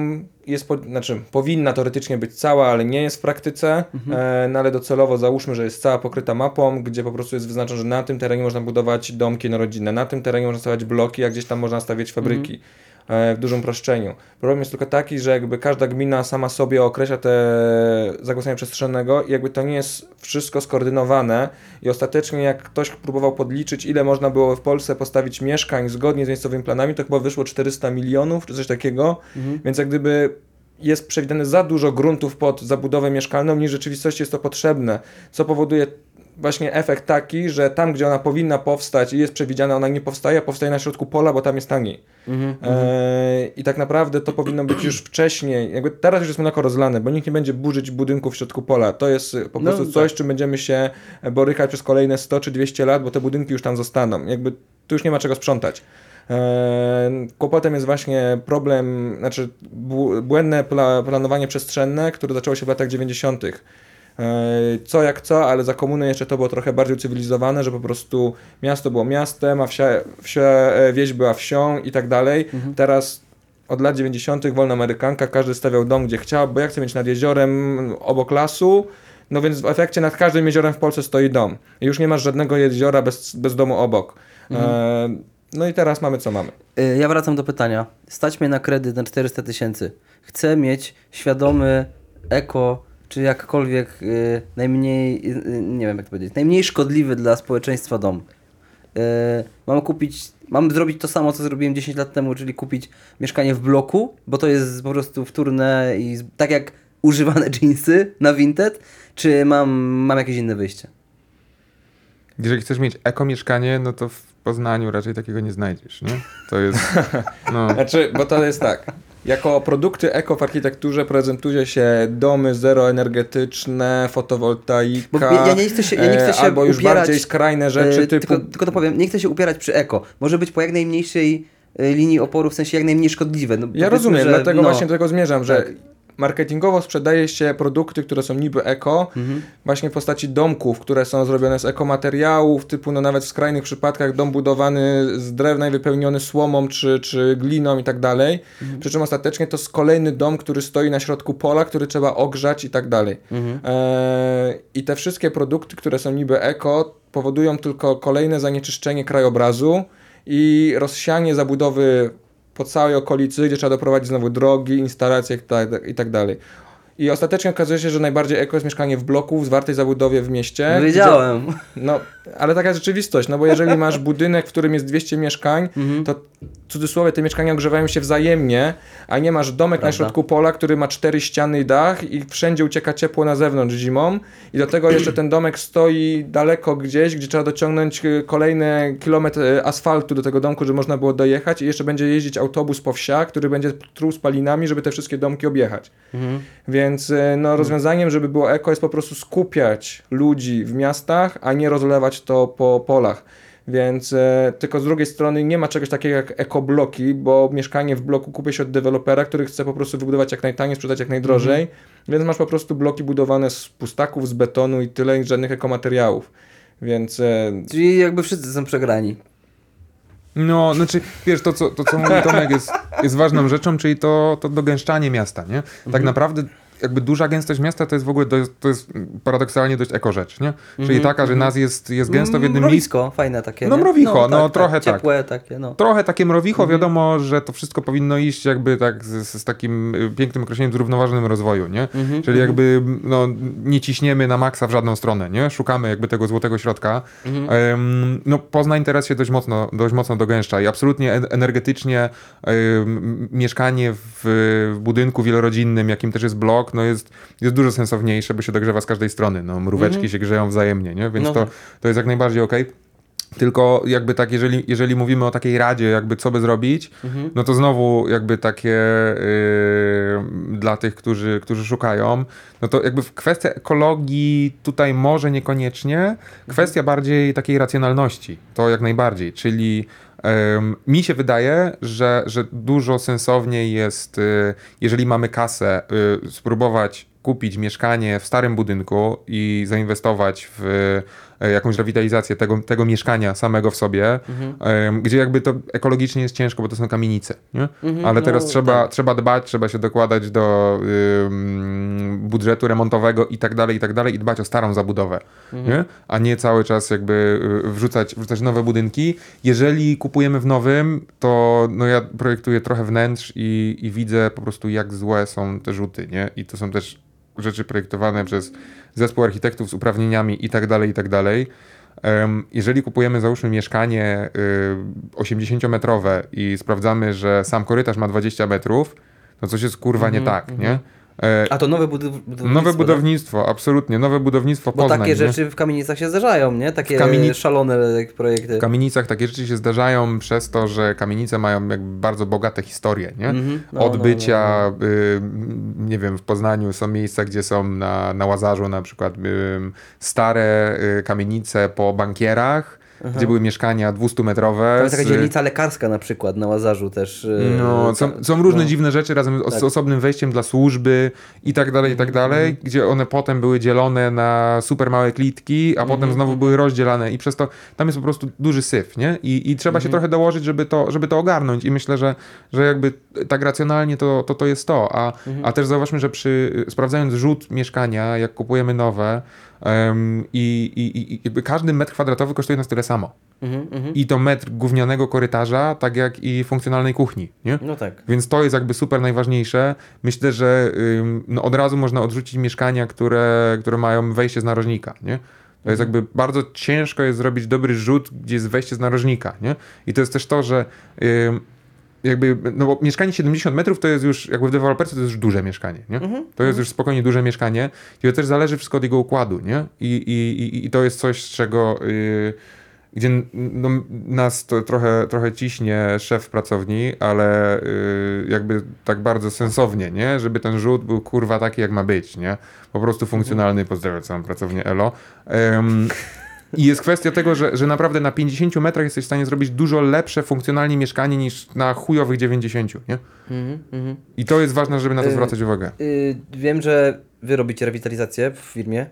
jest po, znaczy powinna teoretycznie być cała, ale nie jest w praktyce, e, no ale docelowo załóżmy, że jest cała pokryta mapą, gdzie po prostu jest wyznaczone, że na tym terenie można budować domki jednorodzinne, na tym terenie można stawiać bloki, a gdzieś tam można stawiać fabryki. e, W dużym uproszczeniu. Problem jest tylko taki, że jakby każda gmina sama sobie określa te zagłosowanie przestrzennego i jakby to nie jest wszystko skoordynowane. I ostatecznie jak ktoś próbował podliczyć ile można było w Polsce postawić mieszkań zgodnie z miejscowymi planami, to chyba wyszło 400 milionów czy coś takiego, więc jak gdyby jest przewidziane za dużo gruntów pod zabudowę mieszkalną niż w rzeczywistości jest to potrzebne, co powoduje właśnie efekt taki, że tam gdzie ona powinna powstać i jest przewidziana, ona nie powstaje, powstaje na środku pola, bo tam jest taniej. Mhm. Eee, I tak naprawdę to powinno być już wcześniej. Jakby teraz już jest mleko rozlane, bo nikt nie będzie burzyć budynków w środku pola. To jest po No, prostu coś, z czym będziemy się borykać przez kolejne 100 czy 200 lat, bo te budynki już tam zostaną. Jakby tu już nie ma czego sprzątać. Eee, Kłopotem jest właśnie problem, znaczy bł- błędne pla planowanie przestrzenne, które zaczęło się w latach 90. Eee, Co jak co, ale za komuny jeszcze to było trochę bardziej ucywilizowane, że po prostu miasto było miastem, a wsia, wsia, e, wieś była wsią i tak dalej. Teraz od lat 90. wolna amerykanka, każdy stawiał dom gdzie chciał, bo ja chcę mieć nad jeziorem obok lasu, no więc w efekcie nad każdym jeziorem w Polsce stoi dom. I już nie masz żadnego jeziora bez, bez domu obok. Eee, no i teraz mamy co mamy. Ja wracam do pytania. Stać mnie na kredyt na 400 tysięcy. Chcę mieć świadomy eko, czy jakkolwiek y, najmniej, y, y, nie wiem jak to powiedzieć, najmniej szkodliwy dla społeczeństwa dom. Y, mam kupić, mam zrobić to samo, co zrobiłem 10 lat temu, czyli kupić mieszkanie w bloku, bo to jest po prostu wtórne i z- tak jak używane jeansy na Vinted, czy mam, mam jakieś inne wyjście? Jeżeli chcesz mieć eko mieszkanie, no to w Poznaniu raczej takiego nie znajdziesz, nie? To jest, no... Znaczy, bo to jest tak. Jako produkty eko w architekturze prezentuje się domy zeroenergetyczne, fotowoltaika, Bo ja- ja nie chcę się- ja nie chcę e, się albo już upierać, bardziej skrajne rzeczy E, typu... tylko, tylko to powiem, nie chcę się upierać przy eko. Może być po jak najmniejszej e, linii oporu, w sensie jak najmniej szkodliwe. No, Ja rozumiem, że, dlatego no, właśnie do tego zmierzam, że tak. Marketingowo sprzedaje się produkty, które są niby eko, Mhm. właśnie w postaci domków, które są zrobione z ekomateriałów, typu no nawet w skrajnych przypadkach dom budowany z drewna i wypełniony słomą czy, czy gliną i tak dalej. Mhm. Przy czym ostatecznie to jest kolejny dom, który stoi na środku pola, który trzeba ogrzać i tak dalej. Mhm. Eee, I te wszystkie produkty, które są niby eko, powodują tylko kolejne zanieczyszczenie krajobrazu i rozsianie zabudowy po całej okolicy, gdzie trzeba doprowadzić znowu drogi, instalacje i tak- i tak dalej. I ostatecznie okazuje się, że najbardziej eko jest mieszkanie w bloku, w zwartej zabudowie w mieście. gdzie- Wiedziałem. no, ale taka jest rzeczywistość, no bo jeżeli masz budynek, w którym jest 200 mieszkań, Mhm. to w cudzysłowie te mieszkania ogrzewają się wzajemnie, a nie masz domek na Prawda. środku pola, który ma cztery ściany i dach i wszędzie ucieka ciepło na zewnątrz zimą i do tego jeszcze ten domek stoi daleko gdzieś, gdzie trzeba dociągnąć y, kolejny kilometr y, asfaltu do tego domku, żeby można było dojechać i jeszcze będzie jeździć autobus po wsiach, który będzie truł spalinami, żeby te wszystkie domki objechać. Mhm. Więc y, no, rozwiązaniem, żeby było eko, jest po prostu skupiać ludzi w miastach, a nie rozlewać to po polach. Więc e, tylko z drugiej strony nie ma czegoś takiego jak ekobloki, bo mieszkanie w bloku kupuje się od dewelopera, który chce po prostu wybudować jak najtaniej, sprzedać jak najdrożej, więc masz po prostu bloki budowane z pustaków, z betonu i tyle, i żadnych ekomateriałów. Więc e, Czyli jakby wszyscy są przegrani. No, znaczy, wiesz, to co, to, co mówi Tomek jest, jest ważną rzeczą, czyli to, to dogęszczanie miasta, nie? Tak naprawdę jakby duża gęstość miasta to jest w ogóle, to jest, to jest paradoksalnie dość eko rzecz, nie? Czyli taka, że nas jest, jest gęsto w jednym miejscu. Mrowisko, fajne takie. No mrowicho, no, trochę tak. Ciepłe takie, no. Trochę takie mrowicho, Mhm. wiadomo, że to wszystko powinno iść jakby tak z, z takim y, pięknym określeniem zrównoważonym rozwoju, nie? Mhm, Czyli jakby no, nie ciśniemy na maksa w żadną stronę, nie? Szukamy jakby tego złotego środka. Mhm. Em, no Poznań teraz się dość mocno, dość mocno dogęszcza i absolutnie en- energetycznie em, mieszkanie w, w budynku wielorodzinnym, jakim też jest blok, no jest, jest dużo sensowniejsze, bo się dogrzewa z każdej strony. No, mróweczki się grzeją wzajemnie, nie? Więc No to, tak. to jest jak najbardziej okej. Tylko jakby tak, jeżeli, jeżeli mówimy o takiej radzie, jakby co by zrobić, Mhm. no to znowu jakby takie yy, dla tych, którzy, którzy szukają, no to jakby w kwestia ekologii tutaj może niekoniecznie, kwestia bardziej takiej racjonalności, to jak najbardziej, czyli mi się wydaje, że, że dużo sensowniej jest, y, jeżeli mamy kasę, y, spróbować kupić mieszkanie w starym budynku i zainwestować w jakąś rewitalizację tego, tego mieszkania samego w sobie, ym, gdzie jakby to ekologicznie jest ciężko, bo to są kamienice. Nie? Ale teraz no, trzeba, tak. trzeba dbać, trzeba się dokładać do ym, budżetu remontowego i tak dalej, i tak dalej i dbać o starą zabudowę, nie? a nie cały czas jakby y, wrzucać, wrzucać nowe budynki. Jeżeli kupujemy w nowym, to no ja projektuję trochę wnętrz i, i widzę po prostu jak złe są te rzuty, nie? I to są też rzeczy projektowane przez zespół architektów z uprawnieniami i tak dalej, i tak Jeżeli kupujemy załóżmy mieszkanie y, 80-metrowe i sprawdzamy, że sam korytarz ma 20 metrów, to coś jest kurwa nie tak, nie? E, A to nowe budownictwo. Nowe tak? budownictwo, absolutnie, nowe budownictwo Bo Poznań. takie nie? rzeczy w kamienicach się zdarzają, nie? Takie kamieni- szalone projekty. W kamienicach takie rzeczy się zdarzają przez to, że kamienice mają jakby bardzo bogate historie, nie? Mhm. No, Od no, bycia, y, nie wiem, w Poznaniu są miejsca, gdzie są na, na Łazarzu na przykład y, stare y, kamienice po bankierach, gdzie były mieszkania 200-metrowe. Tam jest taka z- dzielnica lekarska na przykład na Łazarzu też. yy, No, są, ta- są różne no. dziwne rzeczy razem z Tak. osobnym wejściem dla służby i tak dalej, i tak dalej, gdzie one potem były dzielone na super małe klitki, a potem znowu były rozdzielane i przez to tam jest po prostu duży syf, nie? I, i trzeba się trochę dołożyć, żeby to, żeby to ogarnąć i myślę, że, że jakby tak racjonalnie to, to, to jest to, a, a też zauważmy, że przy sprawdzając rzut mieszkania, jak kupujemy nowe em, i, i, i każdy metr kwadratowy kosztuje nas tyle samo. Mhm, mhm. I to metr gównianego korytarza, tak jak i funkcjonalnej kuchni, nie? No tak. Więc to jest jakby super najważniejsze. Myślę, że ym, no od razu można odrzucić mieszkania, które, które mają wejście z narożnika, nie? To jest jakby bardzo ciężko jest zrobić dobry rzut, gdzie jest wejście z narożnika, nie? I to jest też to, że ym, jakby, no bo mieszkanie 70 metrów to jest już, jakby w deweloperce to jest już duże mieszkanie, nie? To jest już spokojnie duże mieszkanie i to też zależy wszystko od jego układu, nie? I, i, i, i to jest coś, z czego... Yy, gdzie no, nas to trochę, trochę ciśnie szef pracowni, ale y, jakby tak bardzo sensownie, nie? Żeby ten rzut był kurwa taki, jak ma być, nie? Po prostu funkcjonalny, pozdrawiam całą pracownię Elo. Em, I jest kwestia tego, że, że naprawdę na 50 metrach jesteś w stanie zrobić dużo lepsze funkcjonalnie mieszkanie niż na chujowych 90, nie? Mhm, mhm. I to jest ważne, żeby na to Y, zwracać uwagę. Yy, wiem, że wy robicie rewitalizację w firmie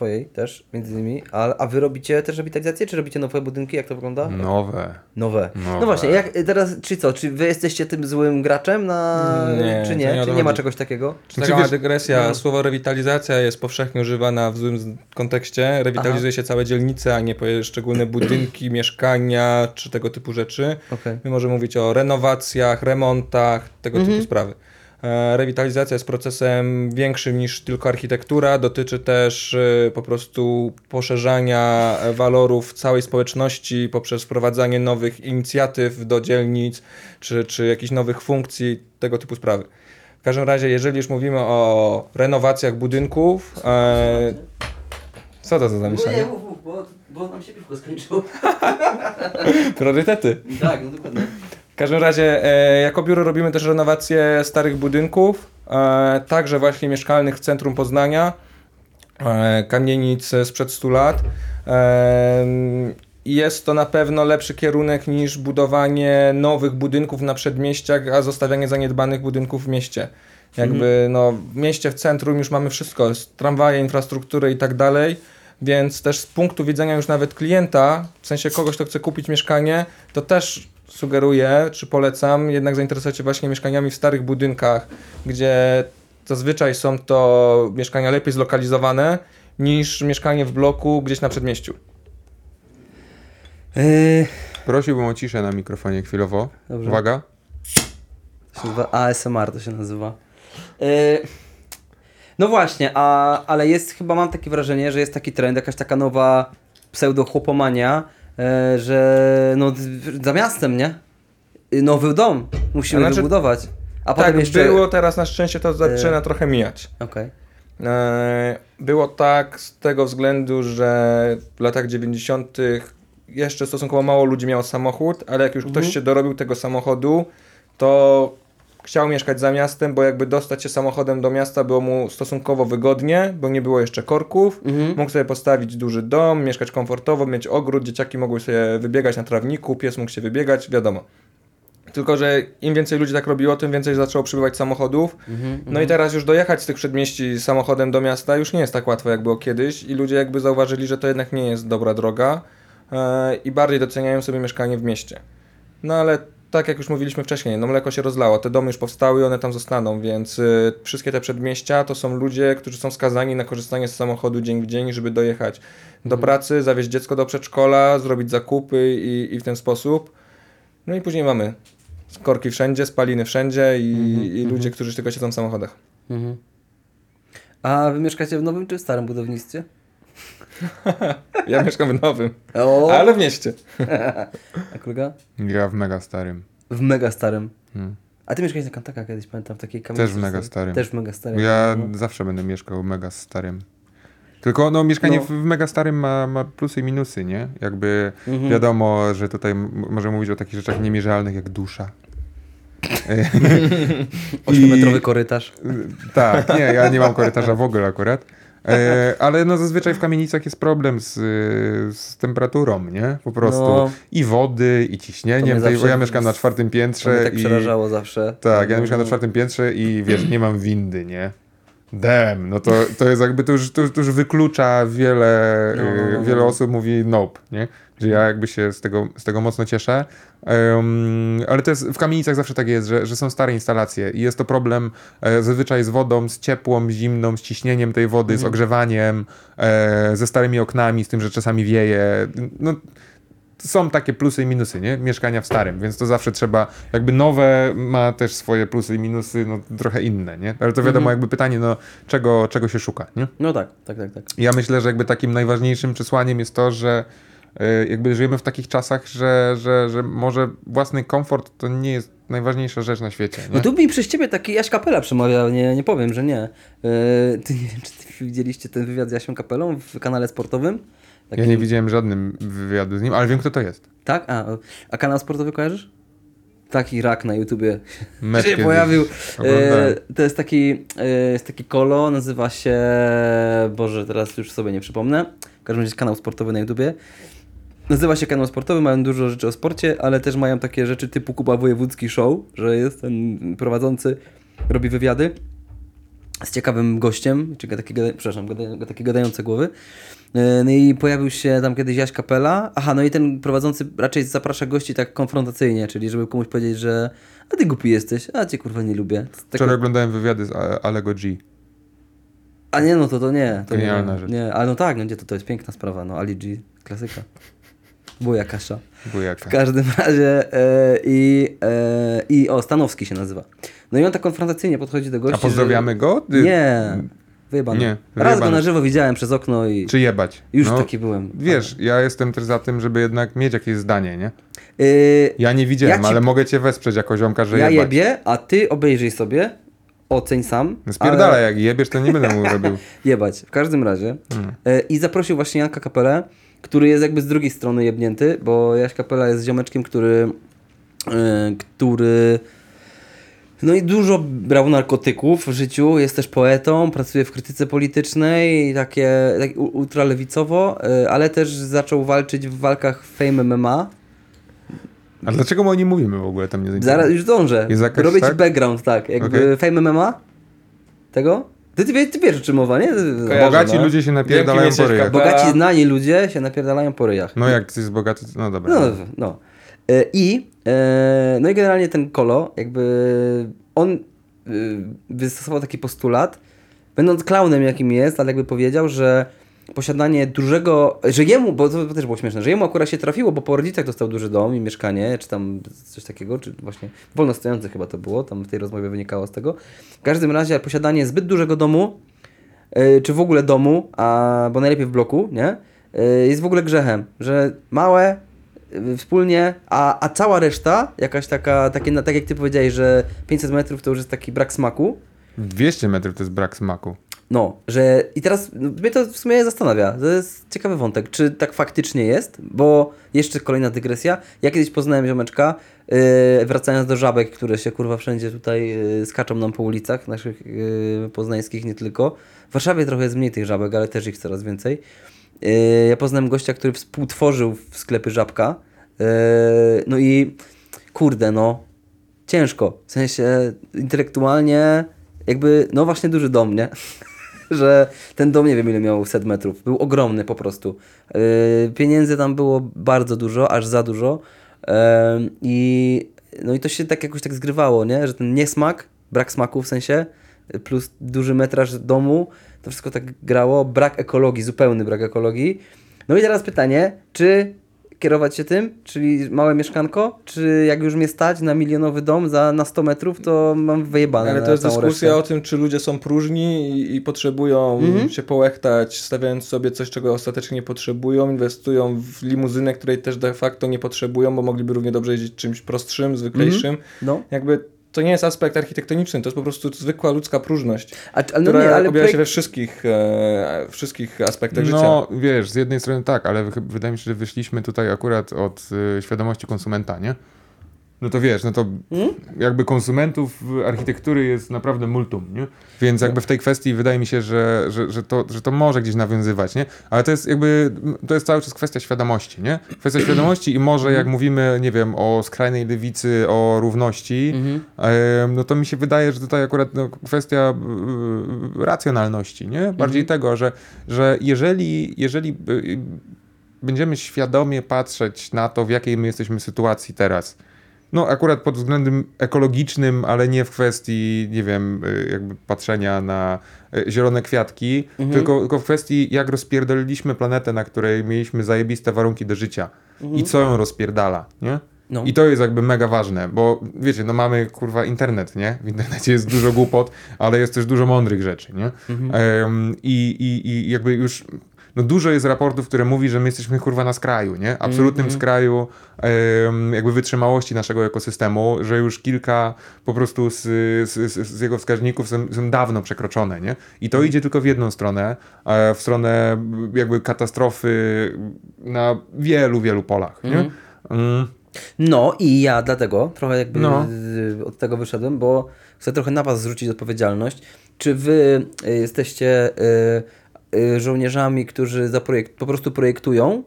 twojej też, między innymi, a, a wy robicie też rewitalizację, czy robicie nowe budynki? Jak to wygląda? Nowe. Nowe. Nowe. No właśnie, jak teraz, czy co, czy wy jesteście tym złym graczem na, Nie, czy nie? nie czy nie ma czegoś takiego? Taka Znaczy, wiesz- dygresja. no. Słowo rewitalizacja jest powszechnie używana w złym kontekście. Rewitalizuje się całe dzielnice, a nie poszczególne budynki, mieszkania czy tego typu rzeczy. Okej. My możemy mówić o renowacjach, remontach, tego Mhm. typu sprawy. E, Rewitalizacja jest procesem większym niż tylko architektura. Dotyczy też e, po prostu poszerzania walorów całej społeczności poprzez wprowadzanie nowych inicjatyw do dzielnic czy, czy jakichś nowych funkcji, tego typu sprawy. W każdym razie, jeżeli już mówimy o renowacjach budynków, e, co to za zamieszanie? bo, bo nam się piwko skończyło. Priorytety. tak, no dokładnie. W każdym razie, e, jako biuro robimy też renowację starych budynków, e, także właśnie mieszkalnych w centrum Poznania, e, kamienic sprzed 100 lat. E, jest to na pewno lepszy kierunek niż budowanie nowych budynków na przedmieściach, a zostawianie zaniedbanych budynków w mieście. Jakby no, w mieście w centrum już mamy wszystko, tramwaje, infrastrukturę i tak dalej, więc też z punktu widzenia już nawet klienta, w sensie kogoś, kto chce kupić mieszkanie, to też sugeruję, czy polecam jednak zainteresować się właśnie mieszkaniami w starych budynkach, gdzie zazwyczaj są to mieszkania lepiej zlokalizowane niż mieszkanie w bloku gdzieś na przedmieściu. Yy, Prosiłbym o ciszę na mikrofonie chwilowo. Dobrze. Uwaga. to się nazywa ASMR to się nazywa. Yy, no właśnie, a, ale jest chyba, mam takie wrażenie, że jest taki trend, jakaś taka nowa pseudo-chłopomania, że no za miastem, nie? Y, Nowy dom musimy znaczy- wybudować. A potem tak jeszcze... było, teraz na szczęście to zaczyna trochę mijać. Okej. E, Było tak z tego względu, że w latach 90. jeszcze stosunkowo mało ludzi miało samochód, ale jak już Mhm. ktoś się dorobił tego samochodu, to chciał mieszkać za miastem, bo jakby dostać się samochodem do miasta było mu stosunkowo wygodnie, bo nie było jeszcze korków. Mhm. Mógł sobie postawić duży dom, mieszkać komfortowo, mieć ogród, dzieciaki mogły sobie wybiegać na trawniku, pies mógł się wybiegać, wiadomo. Tylko, że im więcej ludzi tak robiło, tym więcej zaczęło przybywać samochodów. Mhm. No i teraz już dojechać z tych przedmieści samochodem do miasta już nie jest tak łatwo, jak było kiedyś i ludzie jakby zauważyli, że to jednak nie jest dobra droga e, i bardziej doceniają sobie mieszkanie w mieście. No ale tak jak już mówiliśmy wcześniej, no mleko się rozlało, te domy już powstały i one tam zostaną, więc y, wszystkie te przedmieścia to są ludzie, którzy są skazani na korzystanie z samochodu dzień w dzień, żeby dojechać do pracy, zawieźć dziecko do przedszkola, zrobić zakupy i, i w ten sposób. No i później mamy korki wszędzie, spaliny wszędzie i, i ludzie, którzy tylko siedzą w samochodach. Mhm. A wy mieszkacie w nowym czy w starym budownictwie? Ja mieszkam w nowym, O! ale w mieście. A kolega? Ja w mega starym. W mega starym. Hmm. A ty mieszkałeś na Kantaka kiedyś, pamiętam, w takiej kamienicy. Też w mega starym. Też w mega starym. Ja no. zawsze będę mieszkał w mega starym. Tylko no, mieszkanie No. w, w mega starym ma, ma plusy i minusy, nie? Jakby Mhm. wiadomo, że tutaj możemy mówić o takich rzeczach niemierzalnych jak dusza. Ośmiometrowy korytarz. Tak, nie, ja nie mam korytarza w ogóle akurat. E, ale no zazwyczaj w kamienicach jest problem z, z temperaturą, nie? Po prostu. No. I wody, i ciśnieniem. Tej, ja mieszkam na czwartym To mnie piętrze. tak i, przerażało zawsze. Tak, ja No, mieszkam na no. czwartym piętrze i wiesz, nie mam windy, nie? Dem, no to, to jest jakby, to już, to, to już wyklucza wiele, No, no, no, y, no. wiele osób mówi nope, nie? Że ja jakby się z tego, z tego mocno cieszę. Em, ale to jest, w kamienicach zawsze tak jest, że, że są stare instalacje i jest to problem e, zazwyczaj z wodą, z ciepłą, zimną, z ciśnieniem tej wody, Mhm. z ogrzewaniem, e, ze starymi oknami, z tym, że czasami wieje. No, są takie plusy i minusy, nie? Mieszkania w starym, więc to zawsze trzeba, jakby nowe ma też swoje plusy i minusy, no trochę inne, nie? Ale to wiadomo, Mhm. jakby pytanie, no czego, czego się szuka, nie? No tak, tak, tak, tak. Ja myślę, że jakby takim najważniejszym przesłaniem jest to, że e, jakby żyjemy w takich czasach, że, że, że może własny komfort to nie jest najważniejsza rzecz na świecie, nie? No tu mi przez ciebie taki Jaś Kapela przemawiał, nie, nie powiem, że nie. Yy, ty nie wiem, czy widzieliście ten wywiad z Jasią Kapelą w kanale sportowym? Ja Taki- nie widziałem żadnym wywiadu z nim, ale wiem, kto to jest. Tak? A, a kanał sportowy kojarzysz? Taki rak na YouTubie Mecz się pojawił. E, to jest taki, e, jest taki kolo, nazywa się, Boże, teraz już sobie nie przypomnę. W każdym razie kanał sportowy na YouTubie. Nazywa się kanał sportowy, mają dużo rzeczy o sporcie, ale też mają takie rzeczy typu Kuba Wojewódzki Show, że jest ten prowadzący, robi wywiady z ciekawym gościem, czy taki, przepraszam, takie gadające głowy. E, No i pojawił się tam kiedyś Jaś Kapela. Aha, no i ten prowadzący raczej zaprasza gości tak konfrontacyjnie, czyli żeby komuś powiedzieć, że a ty głupi jesteś, a cię kurwa nie lubię. To Wczoraj oglądałem wywiady z Alego G. a nie, no to to nie. To Genialna nie, rzecz. Nie, ale no tak, no gdzie to, to jest piękna sprawa, no Ali G, klasyka. Buja kasza. Bujaka. W każdym razie e, i, e, i o, Stanowski się nazywa. No i on tak konfrontacyjnie podchodzi do gości. A pozdrawiamy go? Że... Ty- Nie, wyjebany. Nie, Raz go wyjebany. na żywo widziałem przez okno i Czy jebać? już No, taki byłem. Wiesz, ja jestem też za tym, żeby jednak mieć jakieś zdanie, nie? Yy, Ja nie widziałem, Ja ci- ale mogę cię wesprzeć jako ziomka, że ja jebać. jebię, a ty obejrzyj sobie, oceń sam. No Spierdala, ale- jak jebiesz, to nie będę mu robił. Jebać, w każdym razie. Hmm. E, I zaprosił właśnie Janka Kapelę, który jest jakby z drugiej strony jebnięty, bo Jaś Kapela jest ziomeczkiem, który, e, który no i dużo brał narkotyków w życiu, jest też poetą, pracuje w krytyce politycznej, takie, tak ultralewicowo, e, ale też zaczął walczyć w walkach Fame MMA. A dlaczego my o nim mówimy w ogóle tam nie Zaraz już dążę. Jest jakaś, Robię ci tak? background, tak. Jakby Okej. Fame MMA? Tego? Ty, ty, ty wiesz o czym mowa, nie? Kojarzę, Bogaci no. ludzie się napierdalają jesteś, po ryjach. Bogaci znani ludzie się napierdalają po ryjach. No jak ty jest bogaty, to- no dobra. No, no. E, I, e, no i generalnie ten Kolo, jakby on y, wystosował taki postulat, będąc klaunem jakim jest, ale jakby powiedział, że posiadanie dużego, że jemu, bo to też było śmieszne, że jemu akurat się trafiło, bo po rodzicach dostał duży dom i mieszkanie, czy tam coś takiego, czy właśnie wolno stojące chyba to było, tam w tej rozmowie wynikało z tego. W każdym razie posiadanie zbyt dużego domu, y, czy w ogóle domu, a, bo najlepiej w bloku, nie? Y, jest w ogóle grzechem, że małe, y, wspólnie, a, a cała reszta, jakaś taka, takie, na- tak jak ty powiedziałeś, że 500 metrów to już jest taki brak smaku, 200 metrów to jest brak smaku. No, że i teraz no, mnie to w sumie zastanawia. To jest ciekawy wątek, czy tak faktycznie jest, bo jeszcze kolejna dygresja. Ja kiedyś poznałem ziomeczka, yy, wracając do żabek, które się kurwa wszędzie tutaj yy, skaczą nam po ulicach naszych yy, poznańskich, nie tylko. W Warszawie trochę jest mniej tych żabek, ale też ich coraz więcej. Yy, ja poznałem gościa, który współtworzył w sklepy żabka. Yy, no i kurde, no, ciężko. W sensie intelektualnie, jakby, no właśnie duży dom, nie? że ten dom nie wiem ile miał set metrów. Był ogromny po prostu. Yy, pieniędzy tam było bardzo dużo, aż za dużo. Yy, I no i to się tak jakoś tak zgrywało, nie? Że ten niesmak, brak smaku w sensie, plus duży metraż domu, to wszystko tak grało. Brak ekologii, zupełny brak ekologii. No i teraz pytanie, czy kierować się tym, czyli małe mieszkanko, czy jak już mnie stać na milionowy dom za, na 100 metrów, to mam wyjebane Ale to jest dyskusja resztę. o tym, czy ludzie są próżni i, i potrzebują Mhm. się połechtać, stawiając sobie coś, czego ostatecznie nie potrzebują, inwestują w limuzynę, której też de facto nie potrzebują, bo mogliby równie dobrze jeździć czymś prostszym, zwyklejszym. No. Jakby to nie jest aspekt architektoniczny, to jest po prostu zwykła ludzka próżność, A, ale no która nie, ale objawia się projekt- we wszystkich, e, wszystkich aspektach życia. No, wiesz, z jednej strony tak, ale wy- wydaje mi się, że wyszliśmy tutaj akurat od y, świadomości konsumenta, nie? No to wiesz, no to Hmm? jakby konsumentów architektury jest naprawdę multum, nie? Więc jakby w tej kwestii wydaje mi się, że, że, że, to, że to może gdzieś nawiązywać, nie? Ale to jest jakby, to jest cały czas kwestia świadomości, nie? Kwestia świadomości i może jak mówimy, nie wiem, o skrajnej lewicy, o równości, em, no to mi się wydaje, że tutaj akurat no, kwestia y, racjonalności, nie? Bardziej tego, że, że jeżeli, jeżeli y, będziemy świadomie patrzeć na to, w jakiej my jesteśmy sytuacji teraz, no akurat pod względem ekologicznym, ale nie w kwestii, nie wiem, y, jakby patrzenia na y, zielone kwiatki, tylko, tylko w kwestii, jak rozpierdoliliśmy planetę, na której mieliśmy zajebiste warunki do życia i co ją rozpierdala, nie? No. I to jest jakby mega ważne, bo wiecie, no mamy kurwa internet, nie? W internecie jest dużo głupot, ale jest też dużo mądrych rzeczy, nie? Em, i, i, I jakby już no dużo jest raportów, które mówi, że my jesteśmy kurwa na skraju, nie? Absolutnym skraju em, jakby wytrzymałości naszego ekosystemu, że już kilka po prostu z, z, z jego wskaźników są, są dawno przekroczone, nie? I to idzie tylko w jedną stronę, e, w stronę jakby katastrofy na wielu, wielu polach, nie? Mm. No i ja dlatego trochę jakby No. od tego wyszedłem, bo chcę trochę na was zrzucić odpowiedzialność. Czy wy y, jesteście y, żołnierzami, którzy zaprojekt, po prostu projektują,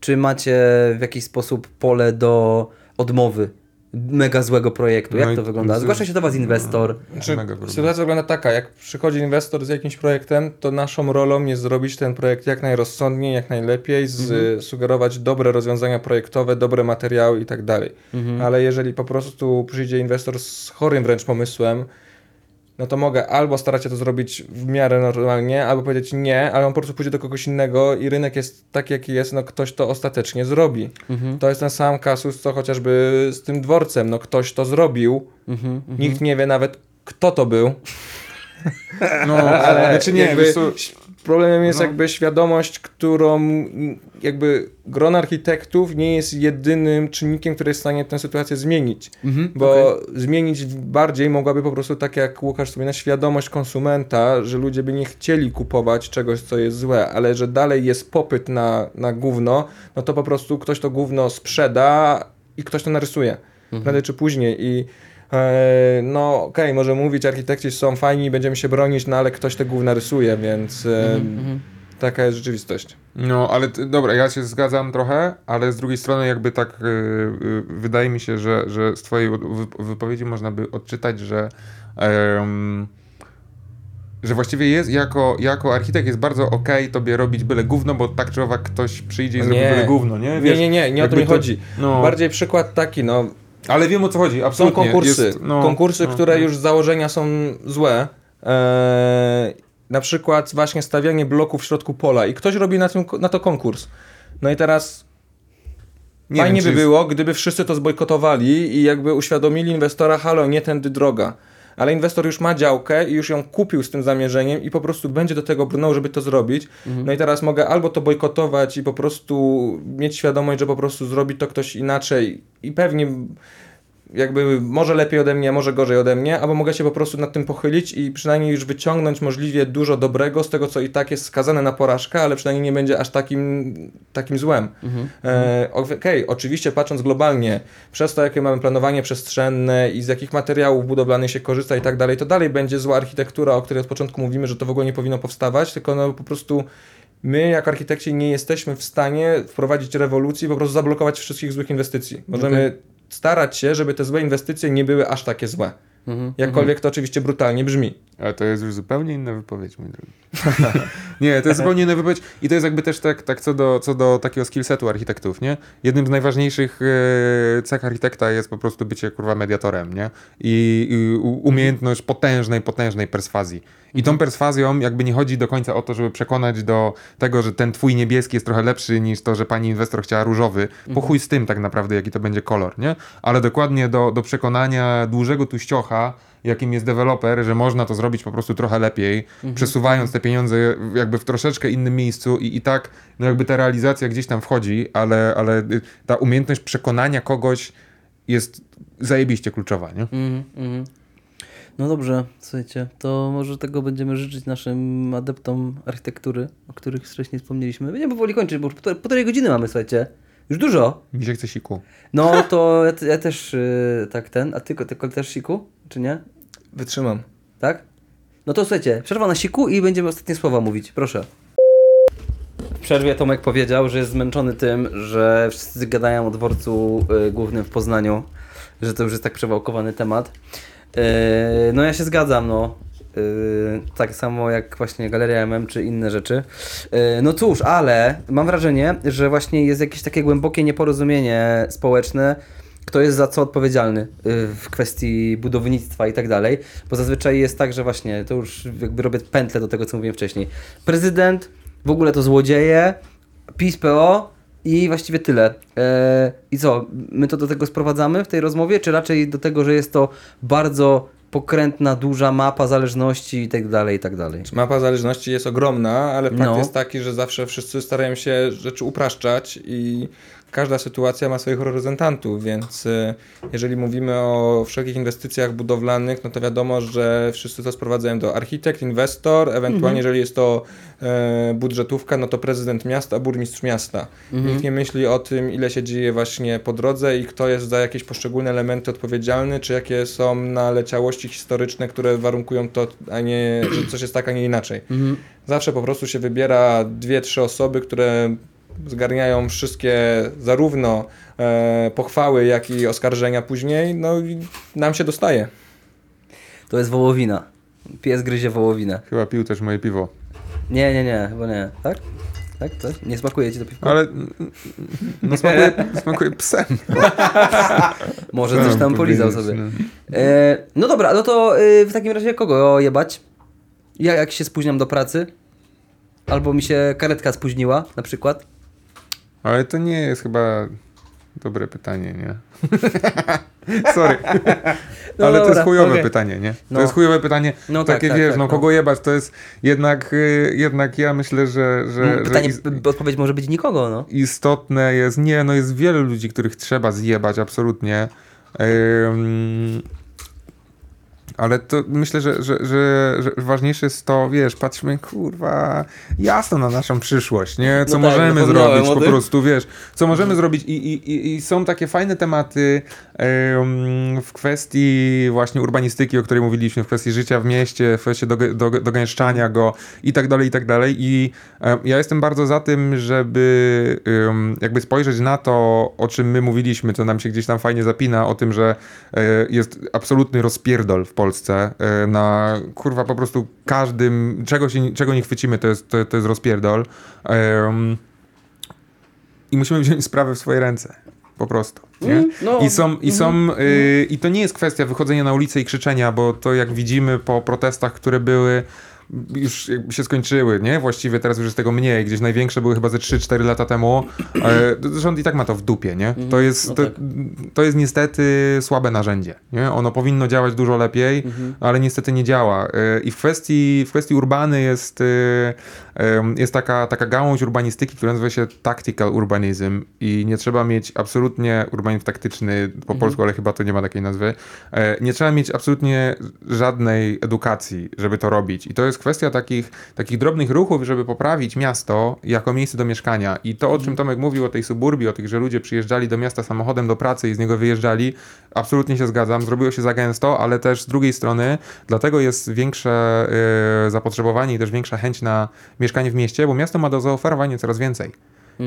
czy macie w jakiś sposób pole do odmowy mega złego projektu? Jak No to wygląda? Zgłasza się do was inwestor. Znaczy, Mega problem. sytuacja wygląda taka, jak przychodzi inwestor z jakimś projektem, to naszą rolą jest zrobić ten projekt jak najrozsądniej, jak najlepiej, z, sugerować dobre rozwiązania projektowe, dobre materiały i tak dalej. Ale jeżeli po prostu przyjdzie inwestor z chorym wręcz pomysłem, no to mogę albo starać się to zrobić w miarę normalnie, albo powiedzieć nie, ale on po prostu pójdzie do kogoś innego i rynek jest taki, jaki jest, no ktoś to ostatecznie zrobi. To jest ten sam kasus, co chociażby z tym dworcem, no ktoś to zrobił, nikt nie wie nawet, kto to był. No, Ale znaczy nie, jakby wiesz problemem jest no. jakby świadomość, którą jakby gron architektów nie jest jedynym czynnikiem, który jest w stanie tę sytuację zmienić. Bo zmienić bardziej mogłaby po prostu, tak jak Łukasz wspomina, świadomość konsumenta, że ludzie by nie chcieli kupować czegoś, co jest złe, ale że dalej jest popyt na, na gówno, no to po prostu ktoś to gówno sprzeda i ktoś to narysuje. Prędzej czy później. I no okej, może mówić, architekci są fajni, będziemy się bronić, no ale ktoś te gówna rysuje, więc e, taka jest rzeczywistość. No, ale dobra, ja się zgadzam trochę, ale z drugiej strony jakby tak y, y, wydaje mi się, że, że z twojej wy- wypowiedzi można by odczytać, że że właściwie jest, jako, jako architekt jest bardzo okej tobie robić byle gówno, bo tak czy owak ktoś przyjdzie i zrobi Nie. byle gówno, nie? Nie, Wiesz, nie, nie, nie o to mi chodzi. no. Bardziej przykład taki, no Ale wiem o co chodzi, Są absolutnie. konkursy, Jest, no, konkursy, no, które no. już z założenia są złe. Eee, na przykład właśnie stawianie bloków w środku pola i ktoś robi na, tym, na to konkurs. No i teraz Nie fajnie wiem, by jest- było, gdyby wszyscy to zbojkotowali i jakby uświadomili inwestora, halo, nie tędy droga. Ale inwestor już ma działkę i już ją kupił z tym zamierzeniem i po prostu będzie do tego brnął, żeby to zrobić. No i teraz mogę albo to bojkotować i po prostu mieć świadomość, że po prostu zrobi to ktoś inaczej i pewnie jakby może lepiej ode mnie, może gorzej ode mnie, albo mogę się po prostu nad tym pochylić i przynajmniej już wyciągnąć możliwie dużo dobrego z tego, co i tak jest skazane na porażkę, ale przynajmniej nie będzie aż takim, takim złem. E, Okej, oczywiście patrząc globalnie, przez to jakie mamy planowanie przestrzenne i z jakich materiałów budowlanych się korzysta i tak dalej, to dalej będzie zła architektura, o której od początku mówimy, że to w ogóle nie powinno powstawać, tylko no po prostu my jako architekci nie jesteśmy w stanie wprowadzić rewolucji, po prostu zablokować wszystkich złych inwestycji. Możemy starać się, żeby te złe inwestycje nie były aż takie złe. Mhm. Jakkolwiek to oczywiście brutalnie brzmi. Ale to jest już zupełnie inna wypowiedź, mój drogi. nie, to jest zupełnie inna wypowiedź i to jest jakby też tak, tak co, do, co do takiego skillsetu architektów, nie? Jednym z najważniejszych e, cech architekta jest po prostu bycie, kurwa, mediatorem, nie? I, i umiejętność potężnej, potężnej perswazji. I tą perswazją jakby nie chodzi do końca o to, żeby przekonać do tego, że ten twój niebieski jest trochę lepszy niż to, że pani inwestor chciała różowy. Po chuj z tym tak naprawdę, jaki to będzie kolor, nie? Ale dokładnie do, do przekonania dużego tuściocha, jakim jest deweloper, że można to zrobić po prostu trochę lepiej, przesuwając te pieniądze jakby w troszeczkę innym miejscu i, i tak no jakby ta realizacja gdzieś tam wchodzi, ale, ale y, ta umiejętność przekonania kogoś jest zajebiście kluczowa, nie? Mhm, mhm. No dobrze, słuchajcie, to może tego będziemy życzyć naszym adeptom architektury, o których wcześniej wspomnieliśmy. Będziemy powoli kończyć, bo już półtorej godziny mamy, słuchajcie. Już dużo. Mi się chce siku. No to ja, ja też yy, tak ten, a ty, ty też siku, czy nie? Wytrzymam. Tak? No to słuchajcie, przerwa na siku i będziemy ostatnie słowa mówić. Proszę. W przerwie Tomek powiedział, że jest zmęczony tym, że wszyscy gadają o dworcu y, głównym w Poznaniu, że to już jest tak przewałkowany temat. Y, no ja się zgadzam, no. Y, tak samo jak właśnie Galeria MM czy inne rzeczy. Y, no cóż, ale mam wrażenie, że właśnie jest jakieś takie głębokie nieporozumienie społeczne, kto jest za co odpowiedzialny y, w kwestii budownictwa i tak dalej, bo zazwyczaj jest tak, że właśnie, to już jakby robię pętlę do tego, co mówiłem wcześniej. Prezydent, w ogóle to złodzieje, PiS, PO i właściwie tyle. I co, my to do tego sprowadzamy w tej rozmowie, czy raczej do tego, że jest to bardzo pokrętna, duża mapa zależności i tak dalej, i tak dalej. Mapa zależności jest ogromna, ale fakt No. jest taki, że zawsze wszyscy starają się rzeczy upraszczać i każda sytuacja ma swoich reprezentantów, więc y, jeżeli mówimy o wszelkich inwestycjach budowlanych, no to wiadomo, że wszyscy to sprowadzają do architekt, inwestor, ewentualnie jeżeli jest to e, budżetówka, no to prezydent miasta, burmistrz miasta. Nikt nie myśli o tym, ile się dzieje właśnie po drodze i kto jest za jakieś poszczególne elementy odpowiedzialny, czy jakie są naleciałości historyczne, które warunkują to, a nie, że coś jest tak, a nie inaczej. Zawsze po prostu się wybiera dwie, trzy osoby, które zgarniają wszystkie zarówno e, pochwały, jak i oskarżenia później, no i nam się dostaje. To jest wołowina. Pies gryzie wołowinę. Chyba pił też moje piwo. Nie, nie, nie, chyba nie. Tak? Tak? Coś? Nie smakuje ci to piwko? Ale no smakuje, smakuje psem. Może coś tam polizał sobie. no. E, no dobra, no to e, w takim razie kogo jebać? Ja jak się spóźniam do pracy? Albo mi się karetka spóźniła, na przykład. Ale to nie jest chyba dobre pytanie, nie? Sorry. No Ale to dobra, jest chujowe okej. pytanie, nie? To No. jest chujowe pytanie. No tak, takie tak, wiesz, tak, no no. kogo jebać, to jest jednak, y, jednak ja myślę, że, że, Mm, Pytanie, że odpowiedź może być nikogo, no. istotne jest, nie, no jest wielu ludzi, których trzeba zjebać, absolutnie. Ym, ale to myślę, że, że, że, że ważniejsze jest to, wiesz, patrzmy, kurwa, jasno na naszą przyszłość, nie? Co No tak, możemy zrobić po prostu, wiesz, co możemy zrobić i, i, i- są takie fajne tematy ym, w kwestii właśnie urbanistyki, o której mówiliśmy, w kwestii życia w mieście, w kwestii dog- dog- dogęszczania go i tak dalej, i tak dalej i e, ja jestem bardzo za tym, żeby ym, jakby spojrzeć na to, o czym my mówiliśmy, co nam się gdzieś tam fajnie zapina, o tym, że e, jest absolutny rozpierdol w Polsce e, na kurwa po prostu każdym, czego, się, czego nie chwycimy, to jest, to, to jest rozpierdol. Em, I musimy wziąć sprawę w swoje ręce. Po prostu. Mm, no, I są, i są y, i to nie jest kwestia wychodzenia na ulicę i krzyczenia, bo to jak widzimy po protestach, które były już się skończyły, nie? Właściwie teraz już jest tego mniej. Gdzieś największe były chyba ze 3-4 lata temu. E, rząd i tak ma to w dupie, nie? To jest, no to, tak. to jest niestety słabe narzędzie, nie? Ono powinno działać dużo lepiej, ale niestety nie działa. E, I w kwestii, w kwestii urbany jest, e, jest taka, taka gałąź urbanistyki, która nazywa się tactical urbanism i nie trzeba mieć absolutnie urbanizm taktyczny po polsku, ale chyba to nie ma takiej nazwy. Nie trzeba mieć absolutnie żadnej edukacji, żeby to robić. I to jest kwestia takich, takich drobnych ruchów, żeby poprawić miasto jako miejsce do mieszkania. I to, o czym Tomek mówił, o tej suburbii, o tych, że ludzie przyjeżdżali do miasta samochodem do pracy i z niego wyjeżdżali, absolutnie się zgadzam. Zrobiło się za gęsto, ale też z drugiej strony, dlatego jest większe e, zapotrzebowanie i też większa chęć na mieszkanie w mieście, bo miasto ma do zaoferowania coraz więcej.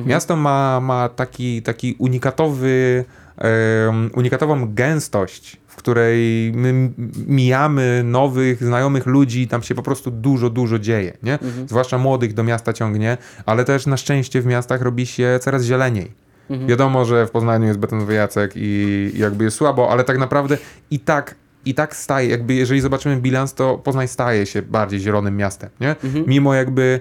Miasto ma, ma taki, taki unikatowy, em, unikatową gęstość, w której my mijamy nowych, znajomych ludzi, tam się po prostu dużo, dużo dzieje, nie? Zwłaszcza młodych do miasta ciągnie, ale też na szczęście w miastach robi się coraz zieleniej. Wiadomo, że w Poznaniu jest betonowy Jacek i jakby jest słabo, ale tak naprawdę i tak i tak staje, jakby jeżeli zobaczymy bilans, to Poznań staje się bardziej zielonym miastem, nie? Mimo jakby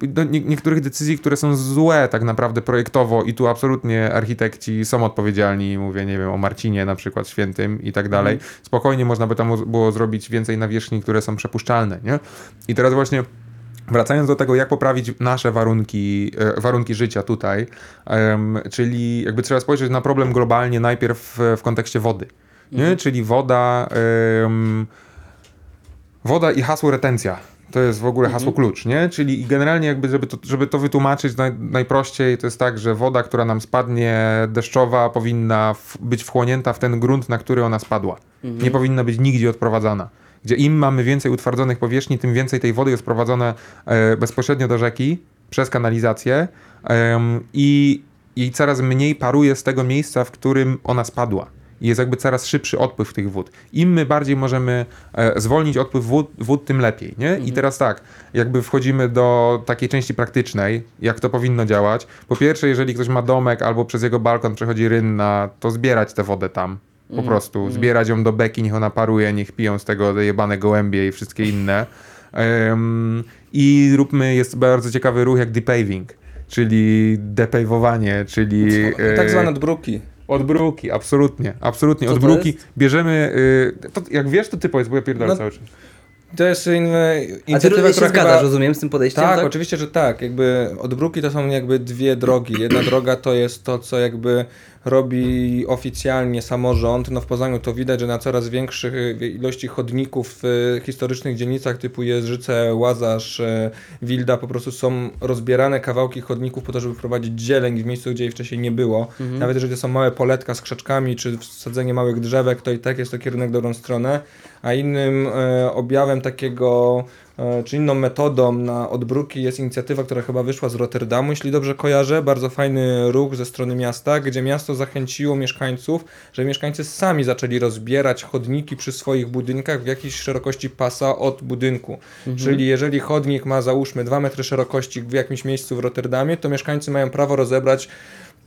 do nie, niektórych decyzji, które są złe tak naprawdę projektowo i tu absolutnie architekci są odpowiedzialni, mówię, nie wiem, o Marcinie na przykład świętym i tak dalej. Spokojnie można by tam było zrobić więcej nawierzchni, które są przepuszczalne, nie? I teraz właśnie Wracając do tego, jak poprawić nasze warunki, e, warunki życia tutaj, czyli jakby trzeba spojrzeć na problem globalnie najpierw w kontekście wody. Nie? Czyli woda, em, woda i hasło retencja. To jest w ogóle hasło klucz, nie? Czyli generalnie jakby, żeby to, żeby to wytłumaczyć naj, najprościej, to jest tak, że woda, która nam spadnie deszczowa powinna w, być wchłonięta w ten grunt, na który ona spadła. Nie powinna być nigdzie odprowadzana. Gdzie im mamy więcej utwardzonych powierzchni, tym więcej tej wody jest prowadzone e, bezpośrednio do rzeki przez kanalizację em, i, i coraz mniej paruje z tego miejsca, w którym ona spadła. Jest jakby coraz szybszy odpływ tych wód. Im my bardziej możemy e, zwolnić odpływ wód, wód, tym lepiej. Nie? I teraz tak, jakby wchodzimy do takiej części praktycznej, jak to powinno działać. Po pierwsze, jeżeli ktoś ma domek albo przez jego balkon przechodzi rynna, to zbierać tę wodę tam. Po prostu zbierać ją do beki, niech ona paruje, niech piją z tego te jebane gołębie i wszystkie inne. Em, I róbmy, jest bardzo ciekawy ruch jak depaving, czyli depejwowanie, czyli... e, Tak zwane odbruki. Odbruki, absolutnie, absolutnie. Co to Odbruki jest? bierzemy. Y, to, jak wiesz, to ty powiedz, bo ja pierdolę No, cały czas. To jest in, A ty inicjatywa, się która zgadzasz, chyba... rozumiem, z tym podejściem, Tak, tak? oczywiście, że tak. Jakby odbruki to są jakby dwie drogi. Jedna droga to jest to, co jakby robi oficjalnie samorząd. No w Poznaniu to widać, że na coraz większych y, ilości chodników w historycznych dzielnicach typu Jeżdżyce, Łazarz, y, Wilda po prostu są rozbierane kawałki chodników po to, żeby wprowadzić zieleń w miejscu, gdzie jej wcześniej nie było. Nawet jeżeli to są małe poletka z krzaczkami, czy wsadzenie małych drzewek, to i tak jest to kierunek w dobrą stronę. A innym e, objawem takiego czy inną metodą na odbruki jest inicjatywa, która chyba wyszła z Rotterdamu, jeśli dobrze kojarzę. Bardzo fajny ruch ze strony miasta, gdzie miasto zachęciło mieszkańców, że mieszkańcy sami zaczęli rozbierać chodniki przy swoich budynkach w jakiejś szerokości pasa od budynku. Czyli jeżeli chodnik ma załóżmy 2 metry szerokości w jakimś miejscu w Rotterdamie, to mieszkańcy mają prawo rozebrać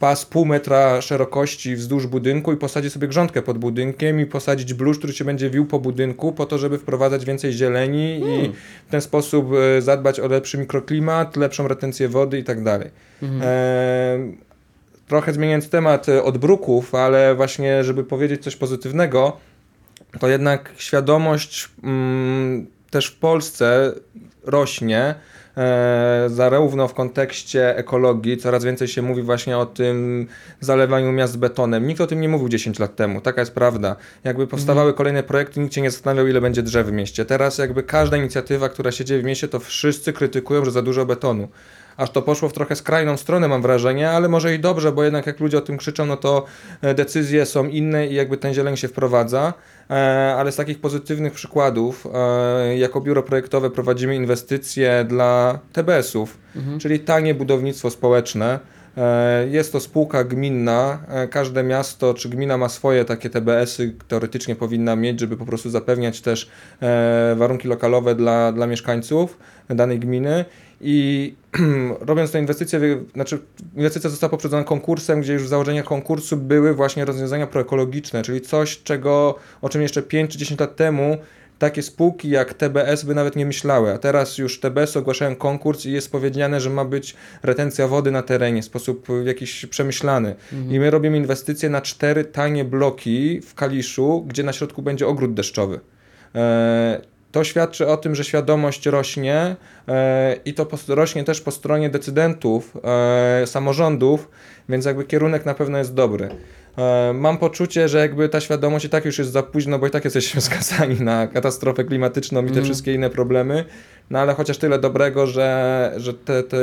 pas pół metra szerokości wzdłuż budynku i posadzić sobie grządkę pod budynkiem i posadzić bluszcz, który się będzie wił po budynku po to, żeby wprowadzać więcej zieleni i w ten sposób e, zadbać o lepszy mikroklimat, lepszą retencję wody i tak dalej. Em, Trochę zmieniając temat e, odbruków, ale właśnie żeby powiedzieć coś pozytywnego, to jednak świadomość mm, też w Polsce rośnie, e, zarówno w kontekście ekologii, coraz więcej się mówi właśnie o tym zalewaniu miast betonem. Nikt o tym nie mówił 10 lat temu, taka jest prawda. Jakby powstawały kolejne projekty, nikt się nie zastanawiał, ile będzie drzew w mieście. Teraz jakby każda inicjatywa, która się dzieje w mieście, to wszyscy krytykują, że za dużo betonu. Aż to poszło w trochę skrajną stronę, mam wrażenie, ale może i dobrze, bo jednak jak ludzie o tym krzyczą, no to e, decyzje są inne i jakby ten zieleń się wprowadza. E, Ale z takich pozytywnych przykładów, e, jako biuro projektowe prowadzimy inwestycje dla TBS-ów, czyli tanie budownictwo społeczne. Jest to spółka gminna. Każde miasto czy gmina ma swoje takie TBS-y, teoretycznie powinna mieć, żeby po prostu zapewniać też warunki lokalowe dla, dla mieszkańców danej gminy. I robiąc tę inwestycję, znaczy inwestycja została poprzedzona konkursem, gdzie już w założeniach konkursu były właśnie rozwiązania proekologiczne, czyli coś, czego, o czym jeszcze 5 czy 10 lat temu takie spółki jak TBS by nawet nie myślały, a teraz już TBS ogłaszają konkurs i jest powiedziane, że ma być retencja wody na terenie w sposób jakiś przemyślany. I my robimy inwestycje na cztery tanie bloki w Kaliszu, gdzie na środku będzie ogród deszczowy. To świadczy o tym, że świadomość rośnie e, i to rośnie też po stronie decydentów, e, samorządów, więc jakby kierunek na pewno jest dobry. E, Mam poczucie, że jakby ta świadomość i tak już jest za późno, bo i tak jesteśmy skazani na katastrofę klimatyczną i te wszystkie inne problemy, no ale chociaż tyle dobrego, że, że te, te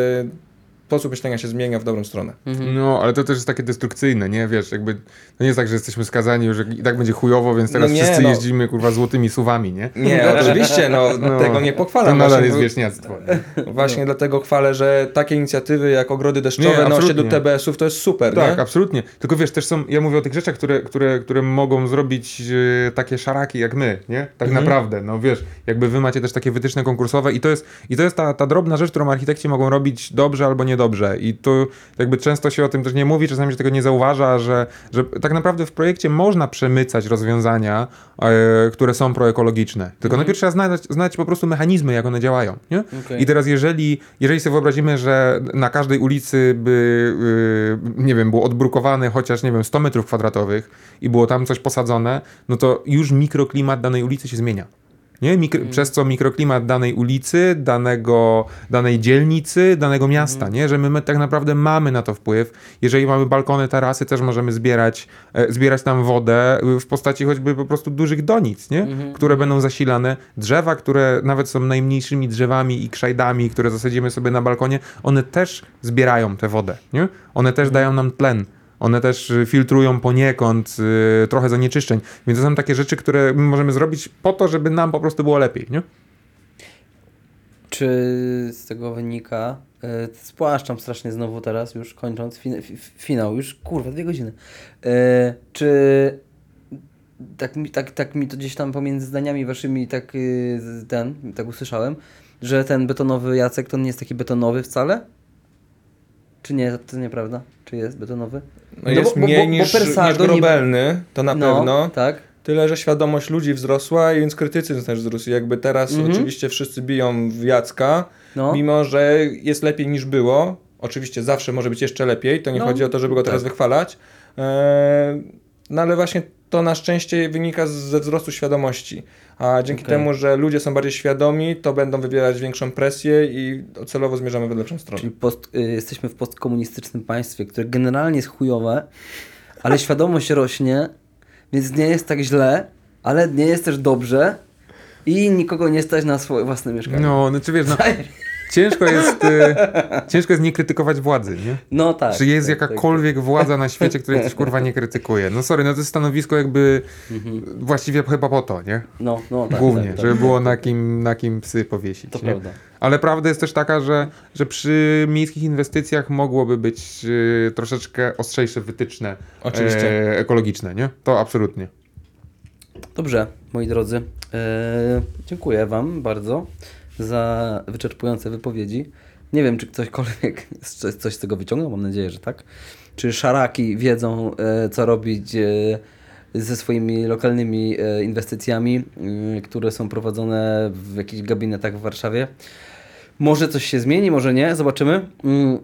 sposób myślenia się zmienia w dobrą stronę. No, ale to też jest takie destrukcyjne, nie? Wiesz, jakby to nie jest tak, że jesteśmy skazani już, że i tak będzie chujowo, więc teraz No nie, wszyscy no. jeździmy kurwa złotymi suwami, nie? Nie, oczywiście, no, No. tego nie To pochwalam. nadal właśnie, jest wieśniactwo. Właśnie dlatego chwalę, że takie inicjatywy jak ogrody deszczowe Nie, na absolutnie. osiedlu TBS-ów to jest super, Tak, nie? absolutnie. Tylko wiesz, też są, ja mówię o tych rzeczach, które, które, które mogą zrobić e, takie szaraki jak my, nie? Tak Mhm. naprawdę, no wiesz, jakby wy macie też takie wytyczne konkursowe i to jest, i to jest ta, ta drobna rzecz, którą architekci mogą robić dobrze albo niedobrze i tu jakby często się o tym też nie mówi, czasami się tego nie zauważa, że, że tak naprawdę w projekcie można przemycać rozwiązania, e, które są proekologiczne. Tylko najpierw trzeba znać, znać po prostu mechanizmy, jak one działają, nie? Okej. I teraz jeżeli, jeżeli sobie wyobrazimy, że na każdej ulicy by, yy, nie wiem, było odbrukowane chociaż, nie wiem, 100 metrów kwadratowych i było tam coś posadzone, no to już mikroklimat danej ulicy się zmienia. Nie? Mikro, Przez co mikroklimat danej ulicy, danego, danej dzielnicy, danego miasta, nie? że my, my tak naprawdę mamy na to wpływ. Jeżeli mamy balkony, tarasy, też możemy zbierać, e, zbierać tam wodę y, w postaci choćby po prostu dużych donic, nie? które będą zasilane. Drzewa, które nawet są najmniejszymi drzewami i krzajdami, które zasadzimy sobie na balkonie, one też zbierają tę wodę. Nie? One też dają nam tlen. One też y, filtrują poniekąd y, trochę zanieczyszczeń. Więc to są takie rzeczy, które my możemy zrobić po to, żeby nam po prostu było lepiej. Nie? Czy z tego wynika, e, spłaszczam strasznie znowu teraz, już kończąc, fin, fi- finał, już kurwa, dwie godziny. E, czy tak mi, tak, tak mi to gdzieś tam pomiędzy zdaniami waszymi tak y, ten, tak usłyszałem, że ten betonowy Jacek to nie jest taki betonowy wcale? Czy nie, to nieprawda? Czy jest betonowy? No jest bo- bo- mniej bo niż, per niż nie- grobelny, to na no, pewno. Tak. Tyle, że świadomość ludzi wzrosła, i więc krytycyzm też wzrósł. Jakby teraz Mhm. oczywiście wszyscy biją w Jacka, No. mimo że jest lepiej niż było. Oczywiście zawsze może być jeszcze lepiej, to nie No, chodzi o to, żeby go teraz tak. wychwalać. Eee, no ale właśnie to na szczęście wynika z- ze wzrostu świadomości. A dzięki Okej. temu, że ludzie są bardziej świadomi, to będą wywierać większą presję i celowo zmierzamy w lepszą stronę. Czyli post, y, jesteśmy w postkomunistycznym państwie, które generalnie jest chujowe, ale świadomość rośnie, więc nie jest tak źle, ale nie jest też dobrze i nikogo nie stać na swoje własne mieszkanie. No, no czy wiesz, no, ciężko jest, y, ciężko jest nie krytykować władzy, nie? No tak. Czy jest tak, tak, jakakolwiek władza na świecie, której ktoś kurwa nie krytykuje? No sorry, no to jest stanowisko jakby właściwie chyba po to, nie? tak. No, no tak. Głównie, tak, tak. żeby było na kim, na kim psy powiesić. To nie? prawda. Ale prawda jest też taka, że, że przy miejskich inwestycjach mogłoby być y, troszeczkę ostrzejsze wytyczne Oczywiście. e, ekologiczne, nie? To absolutnie. Dobrze, moi drodzy. E, dziękuję Wam bardzo za wyczerpujące wypowiedzi. Nie wiem, czy ktośkolwiek coś, z tego wyciągnął, mam nadzieję, że tak. Czy szaraki wiedzą, e, co robić e, ze swoimi lokalnymi e, inwestycjami, które są prowadzone w jakichś gabinetach w Warszawie. Może coś się zmieni, może nie, zobaczymy. Mm,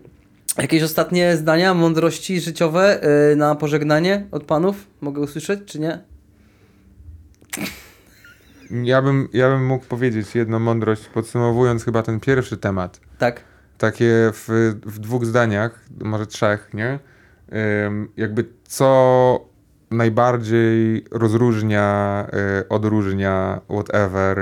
Jakieś ostatnie zdania, mądrości życiowe na pożegnanie od panów? Mogę usłyszeć, czy nie? Ja bym, ja bym mógł powiedzieć jedną mądrość, podsumowując chyba ten pierwszy temat. Tak. Takie w, w dwóch zdaniach, może trzech, nie? Ym, jakby co najbardziej rozróżnia, y, odróżnia, whatever,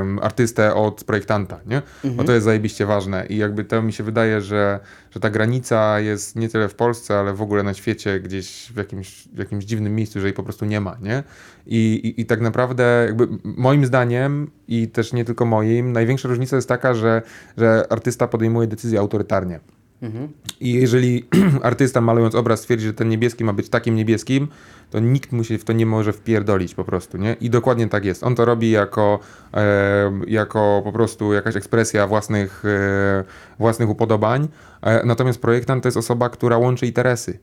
ym, artystę od projektanta, nie? Bo to jest zajebiście ważne i jakby to mi się wydaje, że, że ta granica jest nie tyle w Polsce, ale w ogóle na świecie, gdzieś w jakimś, w jakimś dziwnym miejscu, że jej po prostu nie ma, nie? I, i, I tak naprawdę jakby moim zdaniem i też nie tylko moim, największa różnica jest taka, że, że artysta podejmuje decyzje autorytarnie. I jeżeli artysta malując obraz stwierdzi, że ten niebieski ma być takim niebieskim, to nikt mu się w to nie może wpierdolić po prostu, nie? I dokładnie tak jest. On to robi jako, e, jako po prostu jakaś ekspresja własnych, e, własnych upodobań, e, natomiast projektant to jest osoba, która łączy interesy.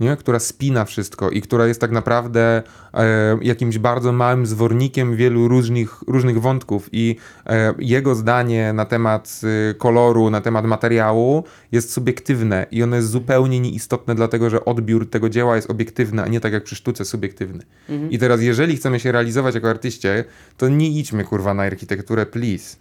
Nie? która spina wszystko i która jest tak naprawdę e, jakimś bardzo małym zwornikiem wielu różnych, różnych wątków i e, jego zdanie na temat y, koloru, na temat materiału jest subiektywne i ono jest zupełnie nieistotne dlatego, że odbiór tego dzieła jest obiektywny, a nie tak jak przy sztuce subiektywny. I teraz jeżeli chcemy się realizować jako artyście, to nie idźmy kurwa na architekturę, please.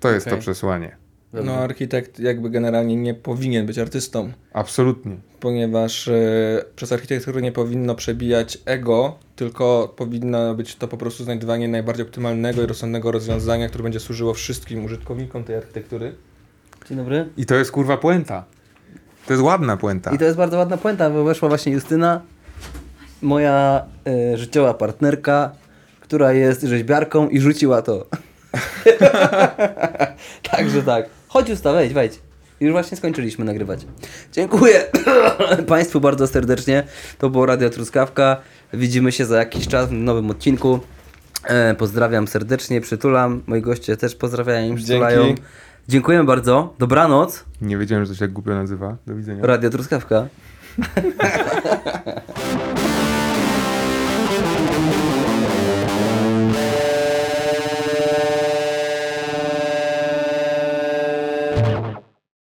To jest Okej. to przesłanie. No architekt jakby generalnie nie powinien być artystą, Absolutnie. ponieważ e, przez architekturę nie powinno przebijać ego, tylko powinno być to po prostu znajdywanie najbardziej optymalnego i rozsądnego rozwiązania, które będzie służyło wszystkim użytkownikom tej architektury. Dzień dobry. I to jest kurwa puenta. To jest ładna puenta. I to jest bardzo ładna puenta, bo weszła właśnie Justyna, moja e, życiowa partnerka, która jest rzeźbiarką i rzuciła to. Także tak. Chodź Justa, wejdź, wejdź. Już właśnie skończyliśmy nagrywać. Dziękuję Państwu bardzo serdecznie. To było Radio Truskawka. Widzimy się za jakiś czas w nowym odcinku. E, pozdrawiam serdecznie, przytulam. Moi goście też pozdrawiają i przytulają. Dzięki. Dziękujemy bardzo. Dobranoc. Nie wiedziałem, że to się tak głupio nazywa. Do widzenia. Radio Truskawka.